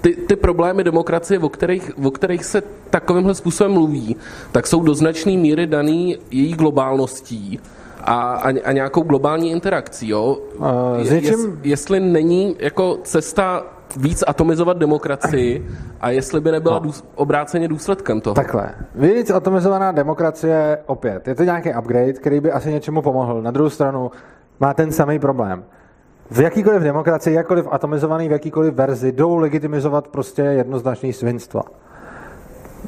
I: ty, ty problémy demokracie, o kterých, o kterých se takovýmhle způsobem mluví, tak jsou do značné míry daný její globálností a, a, a nějakou globální interakcí. Jo?
A: Uh,
I: je, Jest, jestli není jako cesta víc atomizovat demokracii a jestli by nebyla no. obráceně důsledkem toho.
A: Takhle. Víc atomizovaná demokracie opět. Je to nějaký upgrade, který by asi něčemu pomohl. Na druhou stranu má ten samý problém. V jakýkoliv demokracii, jakkoliv atomizovaný v jakýkoliv verzi, jdou legitimizovat prostě jednoznačný svinstva.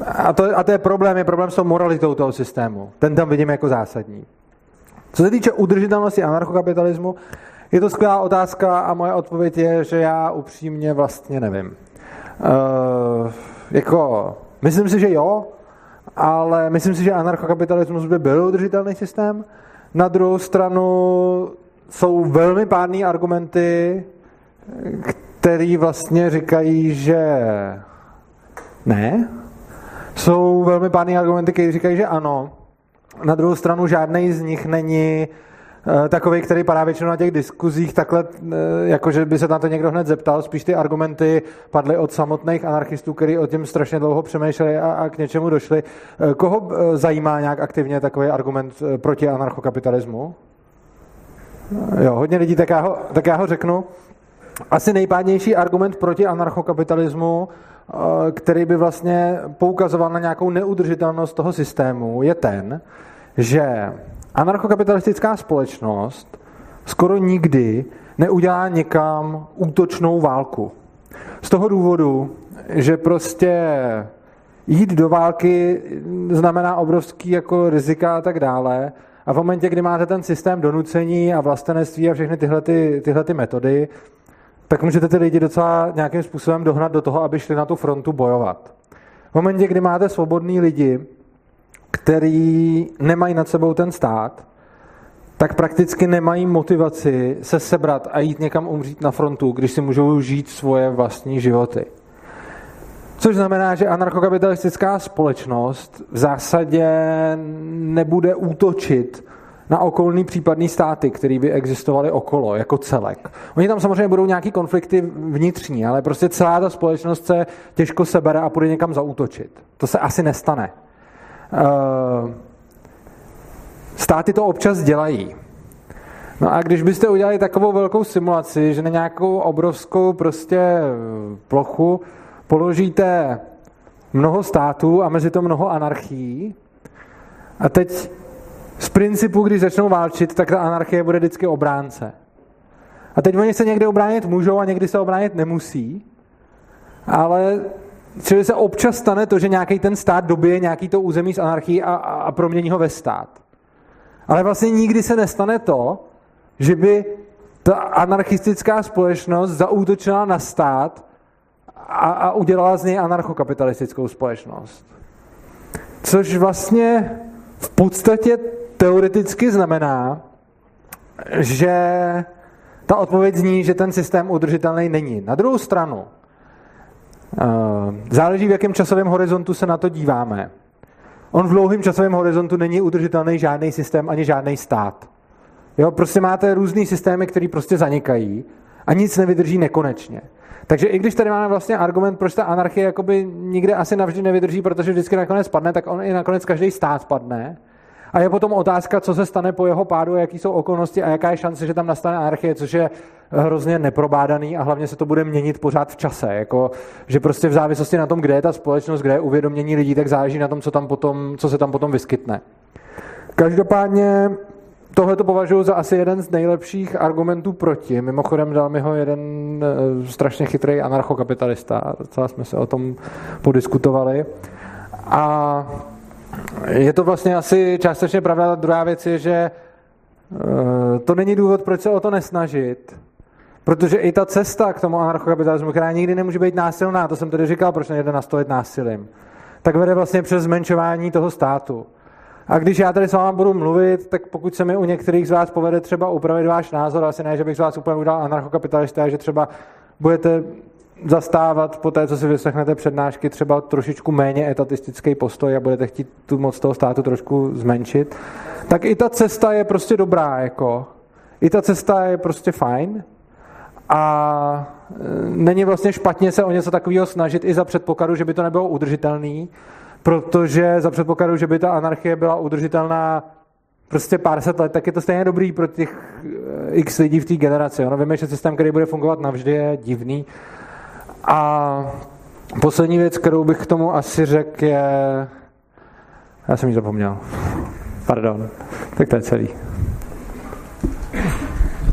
A: A to, a to je problém, je problém s tou moralitou toho systému. Ten tam vidím jako zásadní. Co se týče udržitelnosti anarchokapitalismu, je to skvělá otázka a moje odpověď je, že já upřímně vlastně nevím. Uh, jako, myslím si, že jo, ale myslím si, že anarchokapitalismus by byl udržitelný systém. Na druhou stranu jsou velmi pádné argumenty, které vlastně říkají, že ne. Jsou velmi pádné argumenty, které říkají, že ano. Na druhou stranu žádný z nich není Eh, takový, který padá většinou na těch diskuzích, takhle, eh, jakože by se na to někdo hned zeptal, spíš ty argumenty padly od samotných anarchistů, kteří o tím strašně dlouho přemýšleli a, a k něčemu došli. Eh, koho zajímá nějak aktivně takový argument proti anarchokapitalismu? Jo, hodně lidí, tak já ho, tak já ho řeknu. Asi nejpádnější argument proti anarchokapitalismu, který by vlastně poukazoval na nějakou neudržitelnost toho systému, je ten, že anarchokapitalistická společnost skoro nikdy neudělá někam útočnou válku. Z toho důvodu, že prostě jít do války znamená obrovský jako rizika a tak dále. A v momentě, kdy máte ten systém donucení a vlastenectví a všechny tyhle, ty, tyhle ty metody, tak můžete ty lidi docela nějakým způsobem dohnat do toho, aby šli na tu frontu bojovat. V momentě, kdy máte svobodní lidi, který nemají nad sebou ten stát, tak prakticky nemají motivaci se sebrat a jít někam umřít na frontu, když si můžou žít svoje vlastní životy. Což znamená, že anarchokapitalistická společnost v zásadě nebude útočit na okolní případný státy, které by existovaly okolo, jako celek. Oni tam samozřejmě budou nějaký konflikty vnitřní, ale prostě celá ta společnost se těžko sebere a půjde někam zaútočit. To se asi nestane. Uh, státy to občas dělají. No a když byste udělali takovou velkou simulaci, že na nějakou obrovskou prostě plochu položíte mnoho států a mezi to mnoho anarchií a teď z principu, když začnou válčit, tak ta anarchie bude vždycky obránce. A teď oni se někde obránit můžou a někdy se obránit nemusí, ale Čili se občas stane to, že nějaký ten stát dobije nějaký to území z anarchii a, a promění ho ve stát. Ale vlastně nikdy se nestane to, že by ta anarchistická společnost zaútočila na stát a, a udělala z něj anarchokapitalistickou společnost. Což vlastně v podstatě teoreticky znamená, že ta odpověď zní, že ten systém udržitelný není. Na druhou stranu, eh, záleží, v jakém časovém horizontu se na to díváme. On v dlouhém časovém horizontu není udržitelný žádný systém ani žádný stát. Jo, prostě máte různý systémy, které prostě zanikají a nic nevydrží nekonečně. Takže i když tady máme vlastně argument, proč ta anarchie jakoby nikde asi navždy nevydrží, protože vždycky nakonec padne, tak on i nakonec každý stát padne. A je potom otázka, co se stane po jeho pádu, jaký jsou okolnosti a jaká je šance, že tam nastane anarchie, což je hrozně neprobádaný a hlavně se to bude měnit pořád v čase. Jako, že prostě v závislosti na tom, kde je ta společnost, kde je uvědomění lidí, tak záleží na tom, co, tam potom, co se tam potom vyskytne. Každopádně tohle to považuji za asi jeden z nejlepších argumentů proti. Mimochodem dal mi ho jeden eh, strašně chytrý anarchokapitalista. Docela jsme se o tom podiskutovali. A je to vlastně asi částečně pravda. Druhá věc je, že eh, to není důvod, proč se o to nesnažit. Protože i ta cesta k tomu anarchokapitalismu, která nikdy nemůže být násilná, to jsem tedy říkal, proč nejde nastolit násilím, tak vede vlastně přes zmenšování toho státu. A když já tady s váma budu mluvit, tak pokud se mi u některých z vás povede třeba upravit váš názor, asi ne, že bych z vás úplně udělal anarchokapitalista, že třeba budete zastávat po té, co si vyslechnete přednášky, třeba trošičku méně etatistický postoj a budete chtít tu moc toho státu trošku zmenšit, tak i ta cesta je prostě dobrá, jako. I ta cesta je prostě fajn a e, není vlastně špatně se o něco takového snažit i za předpokladu, že by to nebylo udržitelný, protože za předpokladu, že by ta anarchie byla udržitelná prostě pár set let, tak je to stejně dobrý pro těch eh, x lidí v té generaci. Ono víme, že systém, který bude fungovat navždy, je divný. A poslední věc, kterou bych k tomu asi řekl, je... Já jsem ji zapomněl. Pardon. Tak to je celý.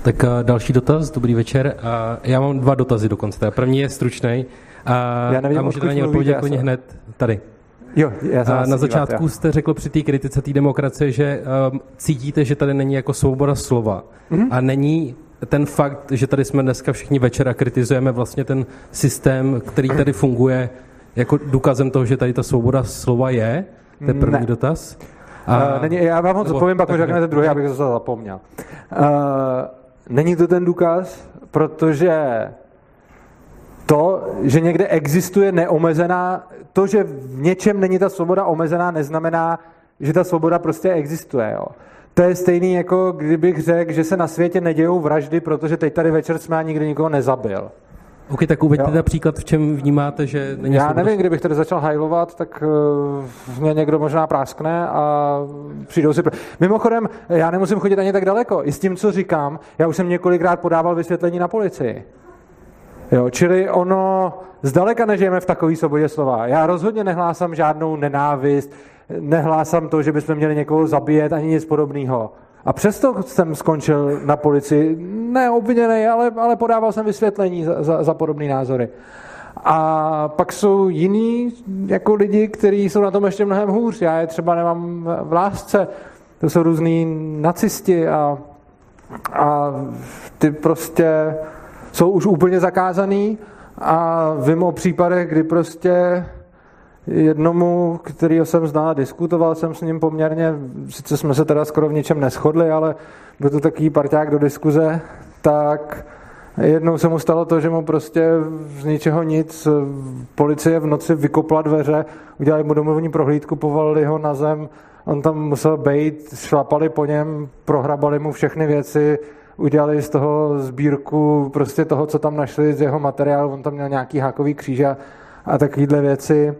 J: Tak další dotaz, dobrý večer. Já mám dva dotazy dokonce. První je stručný. A, Já nevím, a můžete na ně odpovědět hned tady.
A: Jo, já
J: a na začátku dívat, jste řekl při té kritice té demokracie, že um, cítíte, že tady není jako svoboda slova. Mm-hmm. A není ten fakt, že tady jsme dneska všichni večera kritizujeme vlastně ten systém, který tady funguje, jako důkazem toho, že tady ta svoboda slova je? To je první ne. dotaz.
A: A, uh, není, já vám moc odpovím, pak řeknete druhý, abych to zapomněl. Uh, není to ten důkaz, protože to, že někde existuje neomezená, to, že v něčem není ta svoboda omezená, neznamená, že ta svoboda prostě existuje. Jo. To je stejný, jako kdybych řekl, že se na světě nedějou vraždy, protože teď tady večer jsme a nikdy nikoho nezabil.
J: OK, tak uveďte například, v čem vnímáte, že není
A: Já svoboda... nevím, kdybych tady začal hajlovat, tak uh, mě někdo možná práskne a přijdou si... Mimochodem, já nemusím chodit ani tak daleko. I s tím, co říkám, já už jsem několikrát podával vysvětlení na policii. Jo, čili ono, zdaleka nežijeme v takové svobodě slova. Já rozhodně nehlásám žádnou nenávist, nehlásám to, že bychom měli někoho zabíjet, ani nic podobného. A přesto jsem skončil na policii, ne obviněný, ale, ale podával jsem vysvětlení za, za, za podobné názory. A pak jsou jiní jako lidi, kteří jsou na tom ještě mnohem hůř. Já je třeba nemám v lásce. To jsou různí nacisti a, a ty prostě jsou už úplně zakázaný a vím o případech, kdy prostě jednomu, kterýho jsem znal, diskutoval jsem s ním poměrně, sice jsme se teda skoro v něčem neschodli, ale byl to takový parťák do diskuze, tak jednou se mu stalo to, že mu prostě z ničeho nic policie v noci vykopla dveře, udělali mu domovní prohlídku, povolili ho na zem, on tam musel být, šlapali po něm, prohrabali mu všechny věci, udělali z toho sbírku prostě toho, co tam našli z jeho materiálu, on tam měl nějaký hákový kříž a, a takovéhle věci.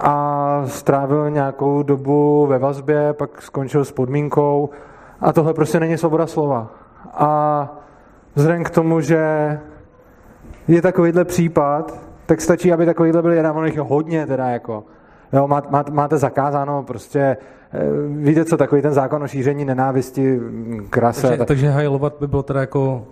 A: A strávil nějakou dobu ve vazbě, pak skončil s podmínkou. A tohle prostě není svoboda slova. A vzhledem k tomu, že je takovýhle případ, tak stačí, aby takovýhle byl jeden, je hodně teda jako, jo, má, má, máte zakázáno prostě víte co, takový ten zákon o šíření nenávisti, krase.
J: Takže, tak... takže hajlovat by bylo teda jako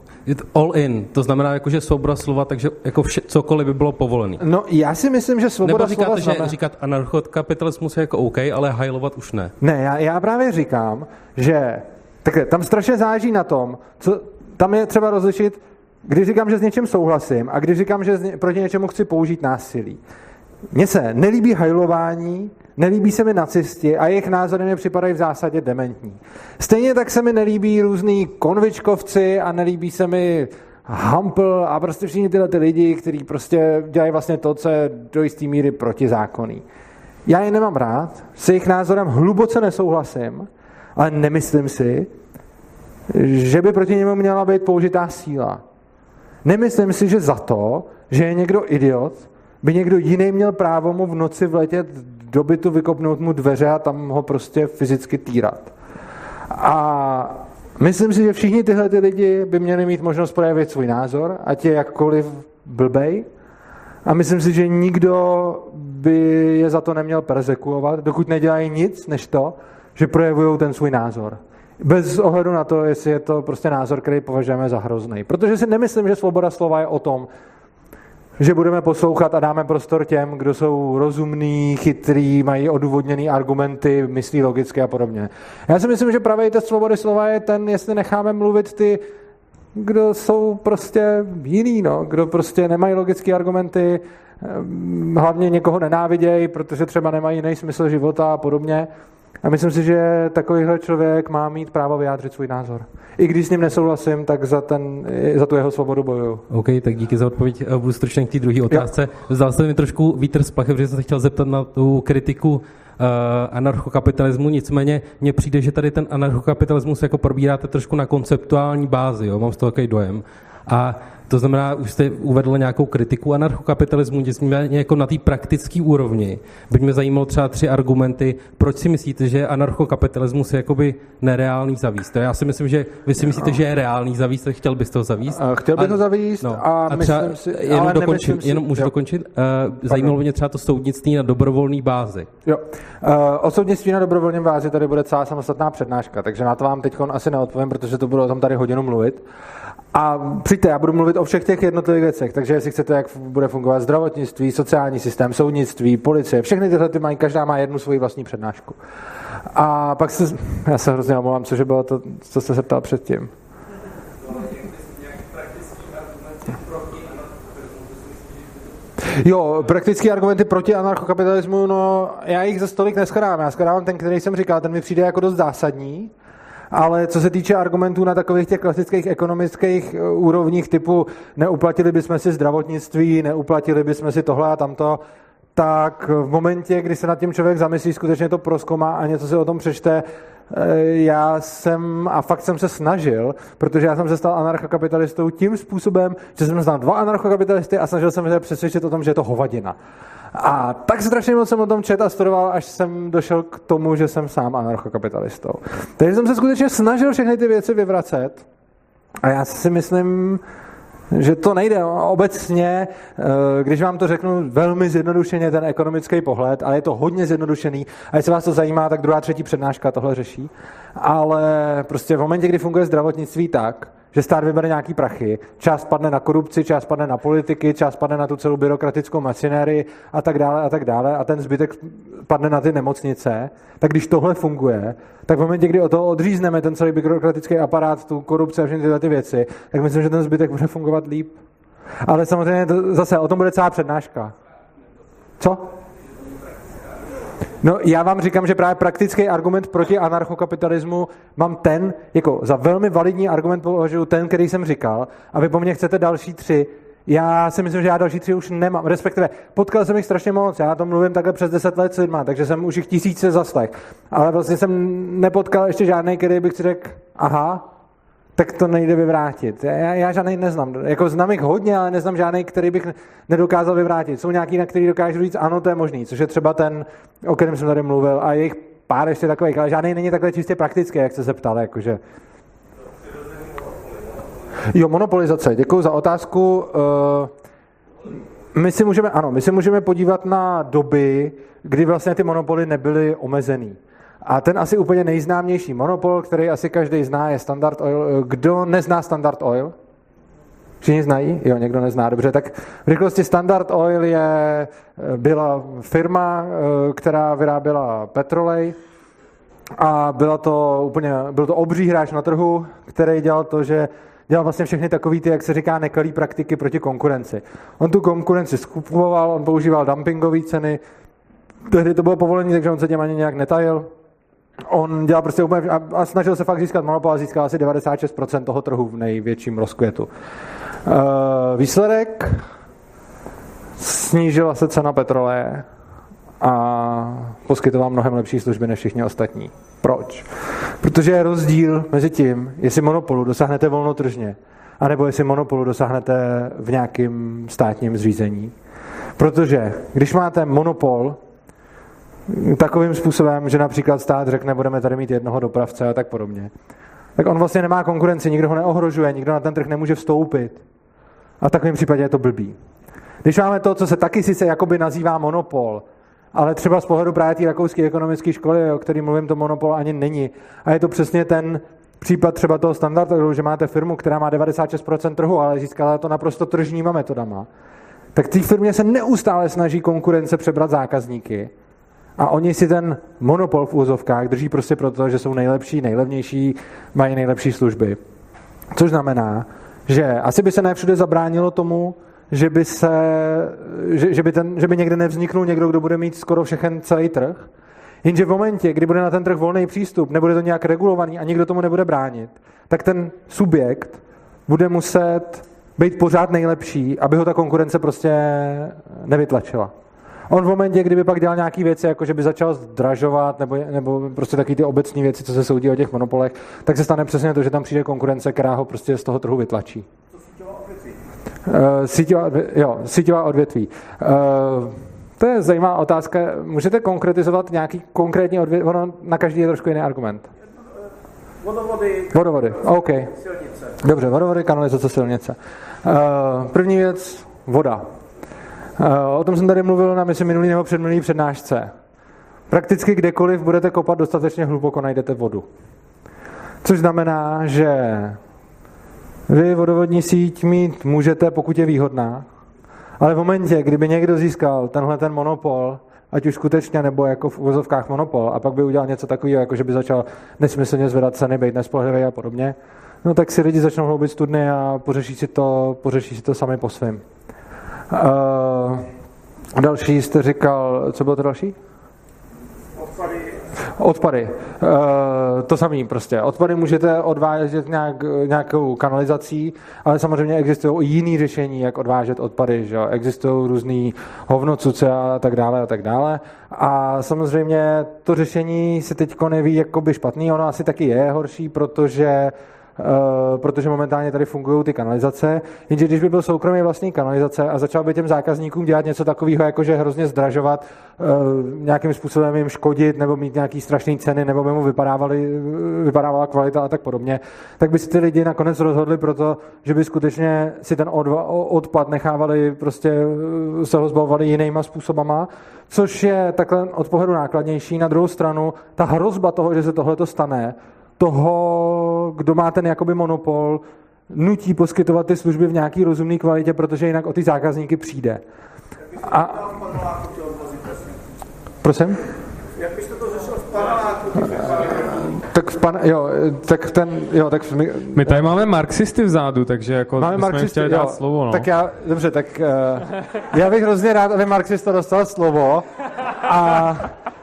J: all in, to znamená jako, že svoboda slova, takže jako vše, cokoliv by bylo povolené.
A: No já si myslím, že svoboda
J: Nebo říkáte,
A: slova
J: znamená... že říkat anarchokapitalismus je jako OK, ale hajlovat už ne.
A: Ne, já, já právě říkám, že takhle, tam strašně záží na tom, co, tam je třeba rozlišit, když říkám, že s něčím souhlasím a když říkám, že proti něčemu chci použít násilí. Mně se nelíbí hajlování, nelíbí se mi nacisti a jejich názory mi připadají v zásadě dementní. Stejně tak se mi nelíbí různý konvičkovci a nelíbí se mi Hampl a prostě všichni tyhle ty lidi, kteří prostě dělají vlastně to, co je do jisté míry protizákonný. Já je nemám rád, s jejich názorem hluboce nesouhlasím, ale nemyslím si, že by proti němu měla být použitá síla. Nemyslím si, že za to, že je někdo idiot, by někdo jiný měl právo mu v noci vletět do bytu, vykopnout mu dveře a tam ho prostě fyzicky týrat. A myslím si, že všichni tyhle ty lidi by měli mít možnost projevit svůj názor, ať je jakkoliv blbej. A myslím si, že nikdo by je za to neměl persekuovat, dokud nedělají nic než to, že projevují ten svůj názor. Bez ohledu na to, jestli je to prostě názor, který považujeme za hrozný. Protože si nemyslím, že svoboda slova je o tom, že budeme poslouchat a dáme prostor těm, kdo jsou rozumní, chytrý, mají odůvodněné argumenty, myslí logicky a podobně. Já si myslím, že pravý test svobody slova je ten, jestli necháme mluvit ty, kdo jsou prostě jiný, no, kdo prostě nemají logické argumenty, ehm, hlavně někoho nenávidějí, protože třeba nemají jiný smysl života a podobně. A myslím si, že takovýhle člověk má mít právo vyjádřit svůj názor. I když s ním nesouhlasím, tak za, ten, za tu jeho svobodu bojuju.
J: OK, tak díky za odpověď. Budu stručně k té druhé otázce. Zdal se mi trošku vítr z plachy, protože jsem se chtěl zeptat na tu kritiku uh, anarchokapitalismu, nicméně mně přijde, že tady ten anarchokapitalismus jako probíráte trošku na konceptuální bázi, jo? mám z toho takový dojem. A To znamená, už jste uvedl nějakou kritiku anarchokapitalismu, nicméně jako na té praktické úrovni. By mě zajímalo třeba tři argumenty, proč si myslíte, že anarchokapitalismus je jakoby nereálný zavíst. Já si myslím, že vy si myslíte, že je reálný zavíst, chtěl byste ho zavíst.
A: Chtěl bych ho zavíst no. a, a třeba, myslím si,
J: jenom, ale dokončím, si, jenom můžu jo. dokončit, uh, zajímalo by mě třeba to soudnictví na dobrovolné bázi.
A: Jo. Uh, o soudnictví na dobrovolné bázi tady bude celá samostatná přednáška, takže na to vám teď asi neodpovím, protože to budu o tom tady hodinu mluvit. A přijďte, já budu mluvit o všech těch jednotlivých věcech, takže jestli chcete, jak bude fungovat zdravotnictví, sociální systém, soudnictví, policie, všechny tyhle ty mají, každá má jednu svoji vlastní přednášku. A pak se, já se hrozně omlouvám, cože bylo to, co jste se ptal předtím. Jo, praktické argumenty proti anarchokapitalismu, no já jich za stolik neschadám. Já schadám ten, který jsem říkal, ten mi přijde jako dost zásadní. Ale co se týče argumentů na takových těch klasických ekonomických eh, úrovních typu neuplatili bychom si zdravotnictví, neuplatili bychom si tohle a tamto, tak v momentě, kdy se nad tím člověk zamyslí, skutečně to proskomá a něco si o tom přečte, eh, já jsem, a fakt jsem se snažil, protože já jsem se stal anarchokapitalistou tím způsobem, že jsem znal dva anarchokapitalisty a snažil jsem se přesvědčit o tom, že je to hovadina. A tak strašně moc jsem o tom čet a studoval, až jsem došel k tomu, že jsem sám anarchokapitalistou. Takže jsem se skutečně snažil všechny ty věci vyvracet. A já si myslím, že to nejde. Obecně, eh, když vám to řeknu velmi zjednodušeně, ten ekonomický pohled, ale je to hodně zjednodušený, a jestli vás to zajímá, tak druhá, třetí přednáška tohle řeší. Ale prostě v momentě, kdy funguje zdravotnictví tak, že stát vybere nějaký prachy, část padne na korupci, část padne na politiky, část padne na tu celou byrokratickou mašinérii a tak dále a tak dále a ten zbytek padne na ty nemocnice, tak když tohle funguje, tak v momentě, kdy o toho odřízneme ten celý byrokratický aparát, tu korupci a všechny tyhle ty věci, tak myslím, že ten zbytek bude fungovat líp. Ale samozřejmě to, zase o tom bude celá přednáška. Co? No, já vám říkám, že právě praktický argument proti anarchokapitalismu mám ten, jako za velmi validní argument považuji ten, který jsem říkal, a vy po mně chcete další tři. Já si myslím, že já další tři už nemám. Respektive, potkal jsem jich strašně moc. Já to mluvím takhle přes deset let s lidma, takže jsem už jich tisíce zaslech. Ale vlastně jsem nepotkal ještě žádný, který bych si řekl, aha, tak to nejde vyvrátit. Já, já žádný neznám. Jako znám jich hodně, ale neznám žádný, který bych nedokázal vyvrátit. Jsou nějaký, na který dokážu říct, ano, to je možný, což je třeba ten, o kterém jsem tady mluvil, a jejich pár ještě takových, ale žádný není takhle čistě praktický, jak jste se ptal, jakože. Jo, monopolizace. Děkuji za otázku. Eh, my si můžeme, ano, my si můžeme podívat na doby, kdy vlastně ty monopoly nebyly omezený. A ten asi úplně nejznámější monopol, který asi každý zná, je Standard Oil. Kdo nezná Standard Oil? Všichni znají? Jo, někdo nezná. Dobře, tak v rychlosti Standard Oil je, byla firma, která vyráběla petrolej a byla to úplně, byl to obří hráč na trhu, který dělal to, že dělal vlastně všechny takový ty, jak se říká, nekalý praktiky proti konkurenci. On tu konkurenci skupoval, on používal dumpingové ceny, tehdy to bylo povolení, takže on se těm ani nějak netajil on dělal prostě úplně, a, a snažil se fakt získat monopol a získal asi 96% toho trhu v největším rozkvětu. Uh, výsledek snížila se cena petroleje a poskytoval mnohem lepší služby než všichni ostatní. Proč? Protože je rozdíl mezi tím, jestli monopolu dosáhnete volnotržně, anebo jestli monopolu dosáhnete v nějakém státním zřízení. Protože když máte monopol, takovým způsobem, že například stát řekne, budeme tady mít jednoho dopravce a tak podobně. Tak on vlastně nemá konkurenci, nikdo ho neohrožuje, nikdo na ten trh nemůže vstoupit. A v takovém případě je to blbý. Když máme to, co se taky sice jakoby nazývá monopol, ale třeba z pohledu právě té rakouské ekonomické školy, o který mluvím, to monopol ani není. A je to přesně ten případ třeba toho standardu, že máte firmu, která má 96% trhu, ale získala to naprosto tržníma metodama. Tak té firmě se neustále snaží konkurence přebrat zákazníky a oni si ten monopol v úzovkách drží prostě proto, že jsou nejlepší, nejlevnější, mají nejlepší služby. Což znamená, že asi by se ne všude zabránilo tomu, že by, se, že, že, by ten, že by někde nevzniknul někdo, kdo bude mít skoro všechen celý trh. Jenže v momentě, kdy bude na ten trh volný přístup, nebude to nějak regulovaný a nikdo tomu nebude bránit, tak ten subjekt bude muset být pořád nejlepší, aby ho ta konkurence prostě nevytlačila. On v momentě, kdyby pak dělal nějaké věci, jako že by začal zdražovat, nebo, nebo prostě taky ty obecní věci, co se soudí o těch monopolech, tak se stane přesně to, že tam přijde konkurence, která ho prostě z toho trhu vytlačí. Uh, síťová, jo, síťová odvětví. Uh, to je zajímavá otázka. Můžete konkretizovat nějaký konkrétní odvětví? Ono na každý je trošku jiný argument.
C: Vodovody.
A: Vodovody, OK.
C: Silnice.
A: Dobře, vodovody, kanalizace, silnice. Uh, první věc, voda. Uh, o tom jsem tady mluvil na myslím minulý nebo předminulý přednášce. Prakticky kdekoliv budete kopat dostatečně hluboko, najdete vodu. Což znamená, že vy vodovodní síť mít můžete, pokud je výhodná, ale v momentě, kdyby někdo získal tenhle ten monopol, ať už skutečně nebo jako v uvozovkách monopol, a pak by udělal něco takového, jako že by začal nesmyslně zvedat ceny, být nespolehlivý a podobně, no tak si lidi začnou hloubit studny a pořeší si to, pořeší si to sami po svém. Uh, další jste říkal, co bylo to další? Odpady. E, to samé prostě. Odpady můžete odvážet nějak, nějakou kanalizací, ale samozřejmě existují i jiné řešení, jak odvážet odpady. Že? Existují různý hovnocuce a tak dále a tak dále. A samozřejmě to řešení se teď neví jakoby špatný, ono asi taky je horší, protože Uh, protože momentálně tady fungují ty kanalizace. Jenže když by byl soukromý vlastní kanalizace a začal by těm zákazníkům dělat něco takového, jako že hrozně zdražovat, uh, nějakým způsobem jim škodit nebo mít nějaký strašné ceny, nebo by mu vypadávala kvalita a tak podobně, tak by si ty lidi nakonec rozhodli proto, že by skutečně si ten odpad nechávali, prostě eh, se ho zbavovali jinýma způsobama, což je takhle od pohledu nákladnější. Na druhou stranu, ta hrozba toho, že se tohle stane, toho, kdo má ten jakoby monopol, nutí poskytovat ty služby v nějaký rozumné kvalitě, protože jinak o ty zákazníky přijde. A... Prosím?
C: Jak byste to řešil v?
A: Tak, v pan, jo, tak ten, jo, tak
H: my, my tady máme marxisty vzadu, takže jako
A: máme marxisty,
H: chtěli dát slovo, no.
A: Tak já, dobře, tak uh, já bych hrozně rád, aby marxista dostal slovo a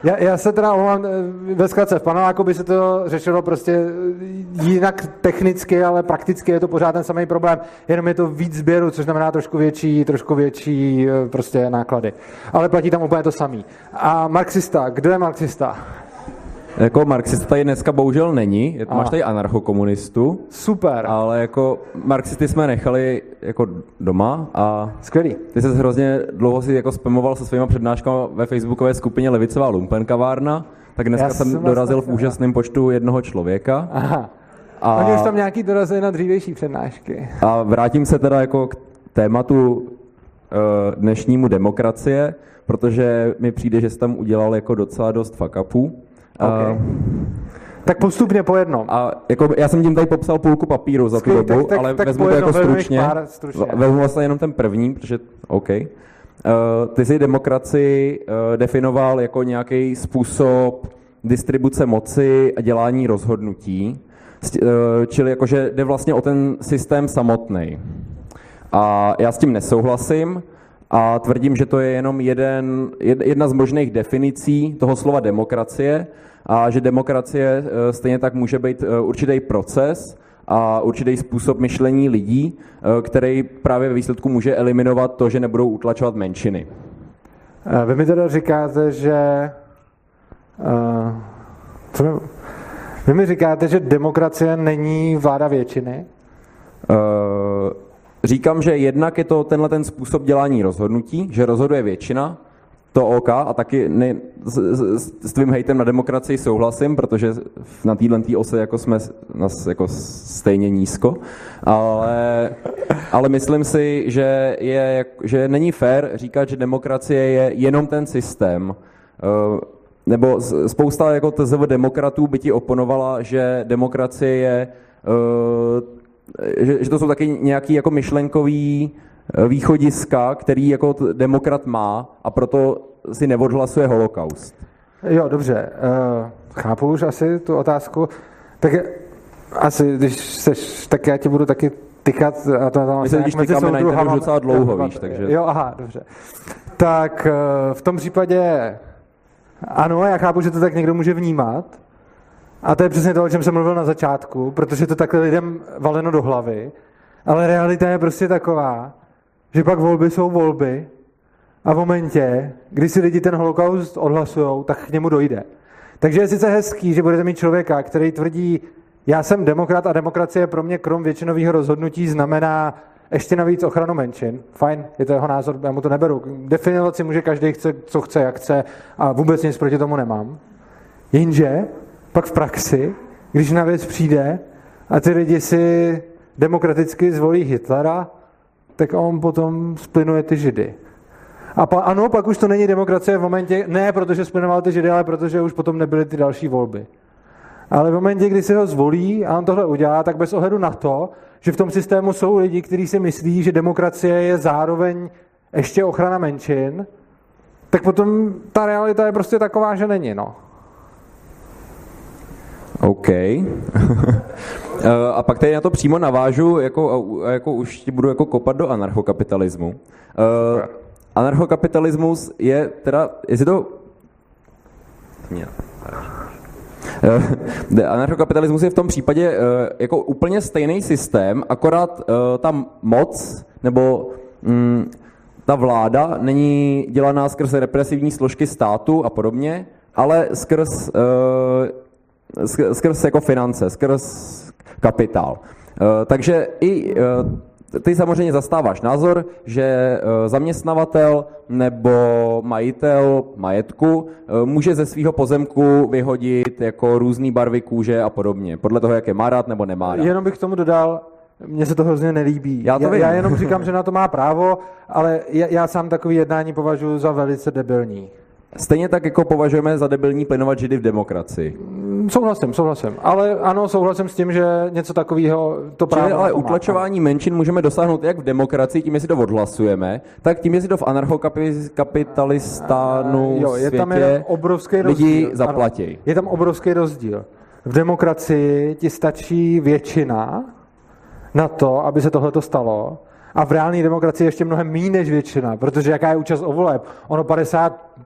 A: já, já se teda omlouvám, eh, ve zkratce, v paneláku by se to řešilo prostě eh, jinak technicky, ale prakticky je to pořád ten samý problém, jenom je to víc sběru, což znamená trošku větší, trošku větší prostě náklady. Ale platí tam úplně to samý. A marxista, kdo je marxista?
K: Jako marxista tady dneska bohužel není, je, máš tady anarchokomunistu.
A: Super.
K: Ale jako marxisty jsme nechali jako doma a...
A: Skvělý.
K: Ty jsi hrozně dlouho si jako spamoval se svýma přednáškami ve facebookové skupině Levicová lumpenkavárna, tak dneska Já jsem dorazil v úžasném počtu jednoho člověka.
A: Aha. A... Oni už tam nějaký dorazili na dřívější přednášky.
K: A vrátím se teda jako k tématu eh, dnešnímu demokracie, protože mi přijde, že jsi tam udělal jako docela dost fuck upů.
A: Okay. Uh, tak postupně po jednom.
K: A jako, já jsem tím tady popsal půlku papíru za tu dobu, tak, tak, ale tak vezmu to jako stručně. Pár, stručně. Vezmu vlastně jenom ten první, protože OK. Uh, ty jsi demokracii uh, definoval jako nějaký způsob distribuce moci a dělání rozhodnutí, uh, čili jakože jde vlastně o ten systém samotný. A já s tím nesouhlasím a tvrdím, že to je jenom jeden, jedna z možných definicí toho slova demokracie a že demokracie eh, stejně tak může být eh, určitý proces a určitý způsob myšlení lidí, eh, který právě ve výsledku může eliminovat to, že nebudou utlačovat menšiny.
A: Vy mi teda říkáte, že... co mi, vy mi říkáte, že demokracie není vláda většiny?
K: Říkám, že jednak je to tenhle ten způsob dělání rozhodnutí, že rozhoduje většina, to OK a taky ne, s, s, s tvým hejtem na demokracii souhlasím, protože na téhle tý ose jako jsme nás jako stejně nízko, ale, ale myslím si, že, je, že není fér říkat, že demokracie je jenom ten systém, eh, nebo spousta jako TZV demokratů by ti oponovala, že demokracie je eh, že, že to jsou taky nějaký jako myšlenkový eh, východiska, který jako demokrat má a proto si neodhlasuje holokaust.
A: Jo, dobře. Uh, chápu už asi tu otázku. Tak asi, když seš, tak já ti budu taky tykat a to
K: tam Myslím, když tykáme na internetu docela dlouho, víš, takže...
A: Jo, aha, dobře. Tak uh, v tom případě ano, já chápu, že to tak někdo může vnímat, a to je přesně to, o čem jsem mluvil na začátku, protože to takhle lidem valeno do hlavy, ale realita je prostě taková, že pak volby jsou volby a v momentě, kdy si lidi ten holokaust odhlasují, tak k němu dojde. Takže je sice hezký, že budete mít člověka, který tvrdí, já jsem demokrat a demokracie pro mě krom většinového rozhodnutí znamená ještě navíc ochranu menšin. Fajn, je to jeho názor, já mu to neberu. Definovat si může každý, chce, co chce, jak chce a vůbec nic proti tomu nemám. Jenže pak v praxi, když na věc přijde a ty lidi si demokraticky zvolí Hitlera, tak on potom splinuje ty židy. A pa, ano, pak už to není demokracie v momentě, ne protože splinoval ty židy, ale protože už potom nebyly ty další volby. Ale v momentě, kdy si ho zvolí a on tohle udělá, tak bez ohledu na to, že v tom systému jsou lidi, kteří si myslí, že demokracie je zároveň ještě ochrana menšin, tak potom ta realita je prostě taková, že není, no.
K: OK. a pak tady na to přímo navážu, jako, jako už ti budu jako kopat do anarchokapitalismu. Uh, anarchokapitalismus je teda, jestli to... Uh, anarchokapitalismus je v tom případě uh, jako úplně stejný systém, akorát uh, tam moc nebo um, ta vláda není dělaná skrz represivní složky státu a podobně, ale skrz skrz jako finance, skrz kapitál. Eh, takže i eh, ty samozřejmě zastáváš názor, že eh, zaměstnavatel nebo majitel majetku může ze svého pozemku vyhodit jako různé barvy kůže a podobně, podle toho, jak je má rád nebo nemá rád.
A: Jenom bych k tomu dodal, mně se to hrozně nelíbí.
K: Já, to já,
A: vím. já jenom říkám, že na to má právo, ale já, já sám takový jednání považuji za velice debilní.
K: Stejně tak, jako považujeme za debilní plinovat židy v demokracii.
A: Mm, souhlasím, souhlasím. Ale ano, souhlasím s tím, že něco takového to právě.
K: ale utlačování menšin můžeme dosáhnout jak v demokracii, tím, jestli to odhlasujeme, tak tím, jestli to v anarchokapitalistánu jo, je
A: tam je obrovský rozdíl.
K: lidi zaplatí.
A: Je tam obrovský rozdíl. V demokracii ti stačí většina na to, aby se tohle stalo, a v reálné demokracii ještě mnohem méně než většina, protože jaká je účast o voleb? Ono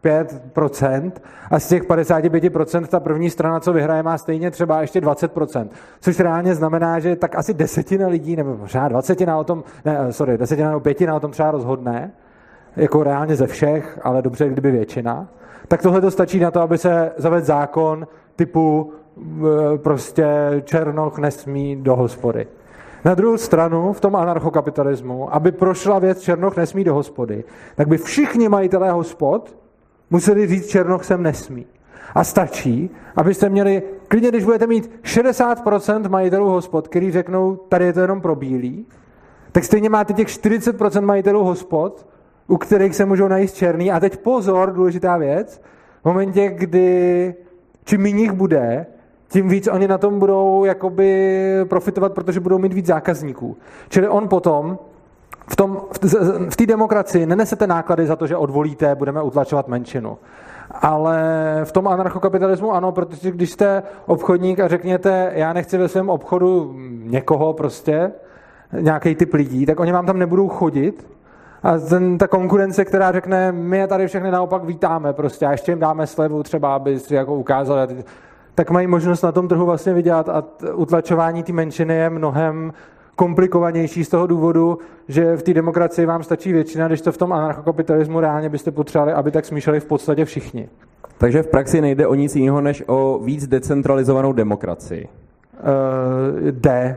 A: 55% a z těch 55% ta první strana, co vyhraje, má stejně třeba ještě 20%, což reálně znamená, že tak asi desetina lidí, nebo možná dvacetina o tom, ne, sorry, desetina nebo pětina o tom třeba rozhodne, jako reálně ze všech, ale dobře, kdyby většina, tak tohle to stačí na to, aby se zavedl zákon typu e, prostě Černoch nesmí do hospody. Na druhou stranu, v tom anarchokapitalismu, aby prošla věc Černoch nesmí do hospody, tak by všichni majitelé hospod museli říct, Černoch sem nesmí. A stačí, abyste měli, klidně když budete mít 60% majitelů hospod, který řeknou, tady je to jenom pro bílý, tak stejně máte těch 40% majitelů hospod, u kterých se můžou najíst černý. A teď pozor, důležitá věc, v momentě, kdy čím méně jich bude, tím víc oni na tom budou jakoby profitovat, protože budou mít víc zákazníků. Čili on potom v té v, v demokracii nenesete náklady za to, že odvolíte, budeme utlačovat menšinu. Ale v tom anarchokapitalismu ano, protože když jste obchodník a řekněte, já nechci ve svém obchodu někoho prostě, nějaký typ lidí, tak oni vám tam nebudou chodit, a ten, ta konkurence, která řekne, my je tady všechny naopak vítáme prostě a ještě jim dáme slevu třeba, aby si jako ukázali, tak mají možnost na tom trhu vlastně vydělat a utlačování té menšiny je mnohem komplikovanější z toho důvodu, že v té demokracii vám stačí většina, když to v tom anarchokapitalismu reálně byste potřebovali, aby tak smíšeli v podstatě všichni.
K: Takže v praxi nejde o nic jiného, než o víc decentralizovanou demokracii.
A: Uh, jde,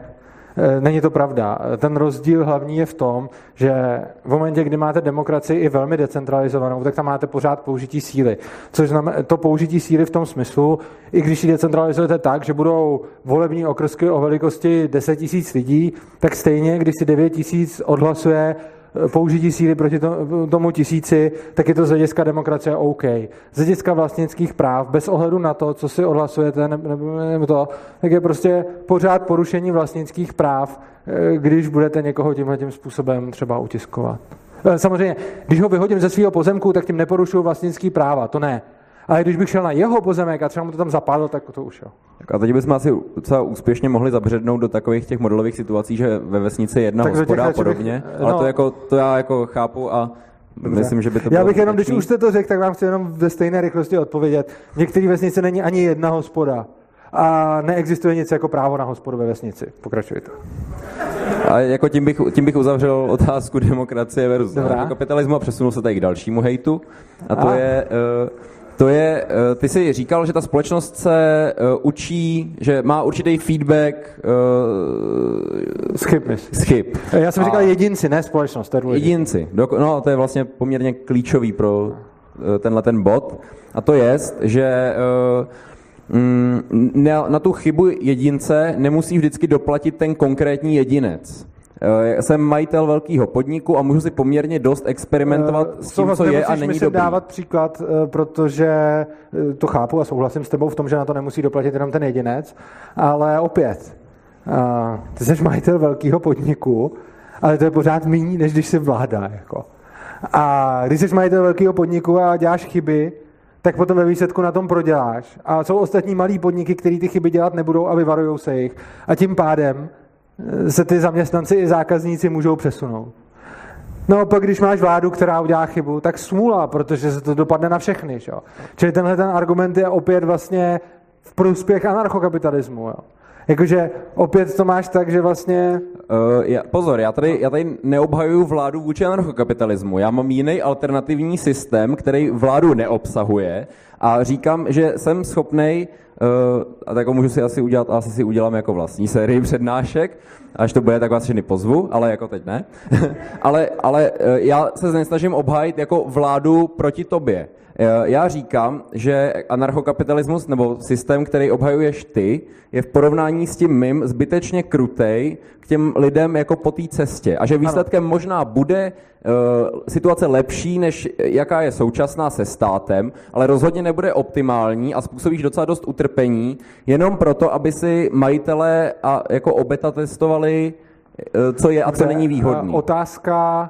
A: není to pravda. Ten rozdíl hlavní je v tom, že v momentě, kdy máte demokracii i velmi decentralizovanou, tak tam máte pořád použití síly. Což znamená to použití síly v tom smyslu, i když ji decentralizujete tak, že budou volební okrsky o velikosti 10 000 lidí, tak stejně, když si 9 000 odhlasuje použití síly proti tomu tisíci, tak je to z hlediska demokracie OK. Z hlediska vlastnických práv, bez ohledu na to, co si odhlasujete, nebo to, tak je prostě pořád porušení vlastnických práv, eh, když budete někoho tímhle tím způsobem třeba utiskovat. Eh, samozřejmě, když ho vyhodím ze svého pozemku, tak tím neporušuju vlastnický práva, to ne. Ale když bych šel na jeho pozemek a třeba mu to tam zapadlo, tak to už jo.
K: Tak a teď bychom asi docela úspěšně mohli zabřednout do takových těch modelových situací, že ve vesnici je jedna tak hospoda a podobně, bych, no, ale to, jako, to já jako chápu a Dobře. Myslím, že by to
A: Já bych jenom, když už jste to řekl, tak vám chci jenom ve stejné rychlosti odpovědět. V některé vesnici není ani jedna hospoda a neexistuje nic jako právo na hospodu ve vesnici. Pokračujte.
K: A jako tím bych, tím bych uzavřel otázku demokracie versus kapitalismu a přesunul se tady k dalšímu hejtu. A to a. je... Uh, to je, eh, ty jsi říkal, že ta společnost se uh, učí, že má určitý feedback
A: uh, z chyb.
K: Z chyb.
A: Já jsem a říkal jedinci, ne společnost, to je důležité.
K: Jedinci, no to je vlastně poměrně klíčový pro tenhle ten bod. A to je, že uh, na tu chybu jedince nemusí vždycky doplatit ten konkrétní jedinec. Eh, jsem majitel velkého podniku a můžu si poměrně dost experimentovat uh, s tím, co je a není dobrý.
A: dávat příklad, eh, protože to chápu a souhlasím s tebou v tom, že na to nemusí doplatit jenom ten jedinec, ale opět, uh, ty jsi majitel velkého podniku, ale to je pořád méně, než když jsi vláda. Jako. A když jsi majitel velkého podniku a děláš chyby, tak potom ve výsledku na tom proděláš. A jsou ostatní malí podniky, které ty chyby dělat nebudou a vyvarují se jich. A tím pádem se ty zaměstnanci i zákazníci můžou přesunout. No pak, když máš vládu, která udělá chybu, tak smůla, protože se to dopadne na všechny. Čo? Čili tenhle ten argument je opět vlastně v prospěch anarchokapitalismu. Jo? Jakože opět to máš tak, že vlastně...
K: Uh, já, pozor, já tady, já tady neobhajuju vládu vůči anarchokapitalismu. Já mám jiný alternativní systém, který vládu neobsahuje a říkám, že jsem schopný Uh, a tak můžu si asi udělat, asi si udělám jako vlastní sérii přednášek, až to bude, tak vás všechny pozvu, ale jako teď ne. ale, ale uh, já se nesnažím obhájit jako vládu proti tobě. Uh, já říkám, že anarchokapitalismus nebo systém, který obhajuješ ty, je v porovnání s tím mým zbytečně krutej k těm lidem jako po té cestě. A že výsledkem ano. možná bude uh, situace lepší, než jaká je současná se státem, ale rozhodně nebude optimální a způsobíš docela dost utrpení, jenom proto, aby si majitelé a jako obeta testovali, uh, co je a co není výhodný.
A: Otázka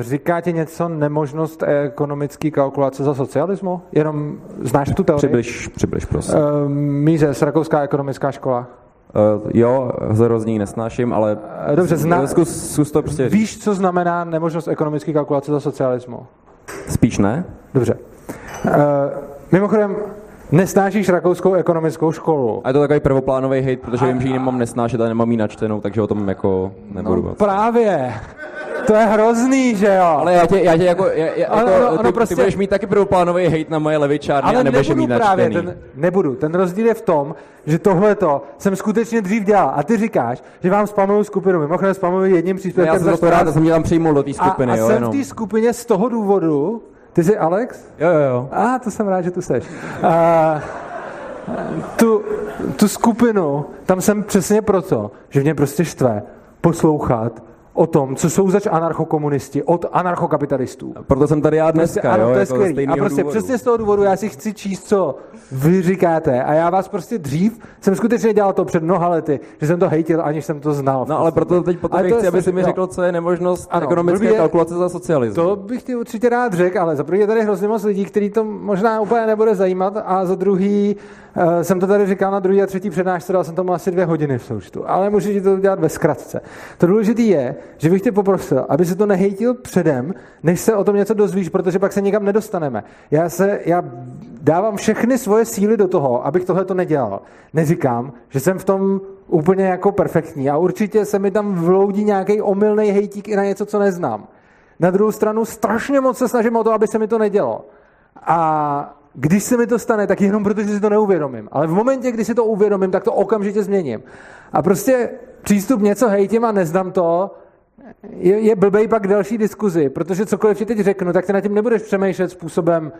A: říká ti něco nemožnost ekonomické kalkulace za socialismu? Jenom znáš tu teorii?
K: Přibliž, přibliž prosím. Uh,
A: Mířes, Rakouská ekonomická škola.
K: Uh, jo, hrozně nesnáším, ale
A: Dobře, zna...
K: zkus, zkus to prostě
A: Víš, co znamená nemožnost ekonomické kalkulace za socialismu?
K: Spíš ne.
A: Dobře. Uh, mimochodem, Nesnášíš rakouskou ekonomickou školu.
K: A je to takový prvoplánový hate, protože a, vím, že ji nemám nesnášet a nemám ji načtenou, takže o tom jako nebudu.
A: No, právě. To je hrozný, že jo?
K: Ale já tě, já tě jako, já, já, ano, jako ano, ty, prostě... ty budeš mít taky prvoplánový hate na moje levičárny
A: Ale
K: a nebudeš mít
A: právě,
K: načtený.
A: ten, nebudu. Ten rozdíl je v tom, že tohleto jsem skutečně dřív dělal. A ty říkáš, že vám spamuju skupinu. Mimochodem spamuju jedním příspěvkem.
K: No já jsem to rád, jsem mě tam přijmul do té skupiny.
A: A, a
K: jo,
A: jsem
K: jenom.
A: v té skupině z toho důvodu, ty jsi Alex?
K: Jo, jo, jo.
A: A, to jsem rád, že tu seš. A, tu, tu skupinu, tam jsem přesně proto, že mě prostě štve poslouchat o tom, co jsou zač anarchokomunisti od anarchokapitalistů.
K: Proto jsem tady já dneska,
A: prostě,
K: jo,
A: ano, to je
K: jako
A: skvělý. A prostě důvodu. přesně z toho důvodu já si chci číst, co vy říkáte. A já vás prostě dřív jsem skutečně dělal to před mnoha lety, že jsem to hejtil, aniž jsem to znal.
K: No ale proto teď potom chci, aby si mi no. řekl, co je nemožnost ano, ekonomické blbě, kalkulace za socialismus.
A: To bych ti určitě rád řekl, ale za první je tady hrozně moc lidí, který to možná úplně nebude zajímat a za druhý uh, jsem to tady říkal na druhý a třetí přednášce, dal jsem tomu asi dvě hodiny v součtu, ale můžete to dělat ve zkratce. To důležité je, že bych tě poprosil, aby se to nehejtil předem, než se o tom něco dozvíš, protože pak se nikam nedostaneme. Já, se, já dávám všechny svoje síly do toho, abych tohle to nedělal. Neříkám, že jsem v tom úplně jako perfektní a určitě se mi tam vloudí nějaký omylný hejtík i na něco, co neznám. Na druhou stranu strašně moc se snažím o to, aby se mi to nedělo. A když se mi to stane, tak jenom protože si to neuvědomím. Ale v momentě, kdy si to uvědomím, tak to okamžitě změním. A prostě přístup něco hejtím a neznám to, je, je blbej pak další diskuzi, protože cokoliv ti teď řeknu, tak ty na tím nebudeš přemýšlet způsobem,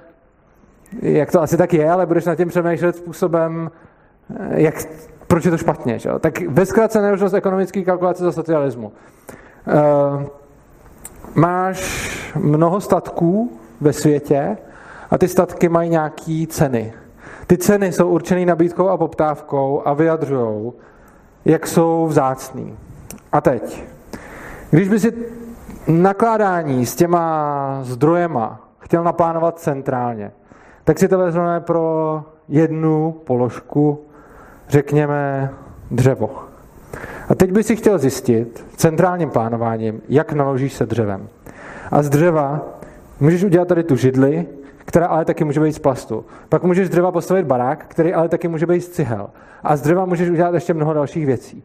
A: jak to asi tak je, ale budeš na tím přemýšlet způsobem, jak, proč je to špatně. Že? Tak ve zkratce nemožnost ekonomické kalkulace za socialismu. Uh, máš mnoho statků ve světě a ty statky mají nějaké ceny. Ty ceny jsou určené nabídkou a poptávkou a vyjadřují, jak jsou vzácný. A teď, když by si nakládání s těma zdrojema chtěl naplánovat centrálně, tak si to vezmeme pro jednu položku, řekněme dřevo. A teď by si chtěl zjistit centrálním plánováním, jak naložíš se dřevem. A z dřeva můžeš udělat tady tu židli, která ale taky může být z plastu. Pak můžeš z dřeva postavit barák, který ale taky může být z cihel. A z dřeva můžeš udělat ještě mnoho dalších věcí.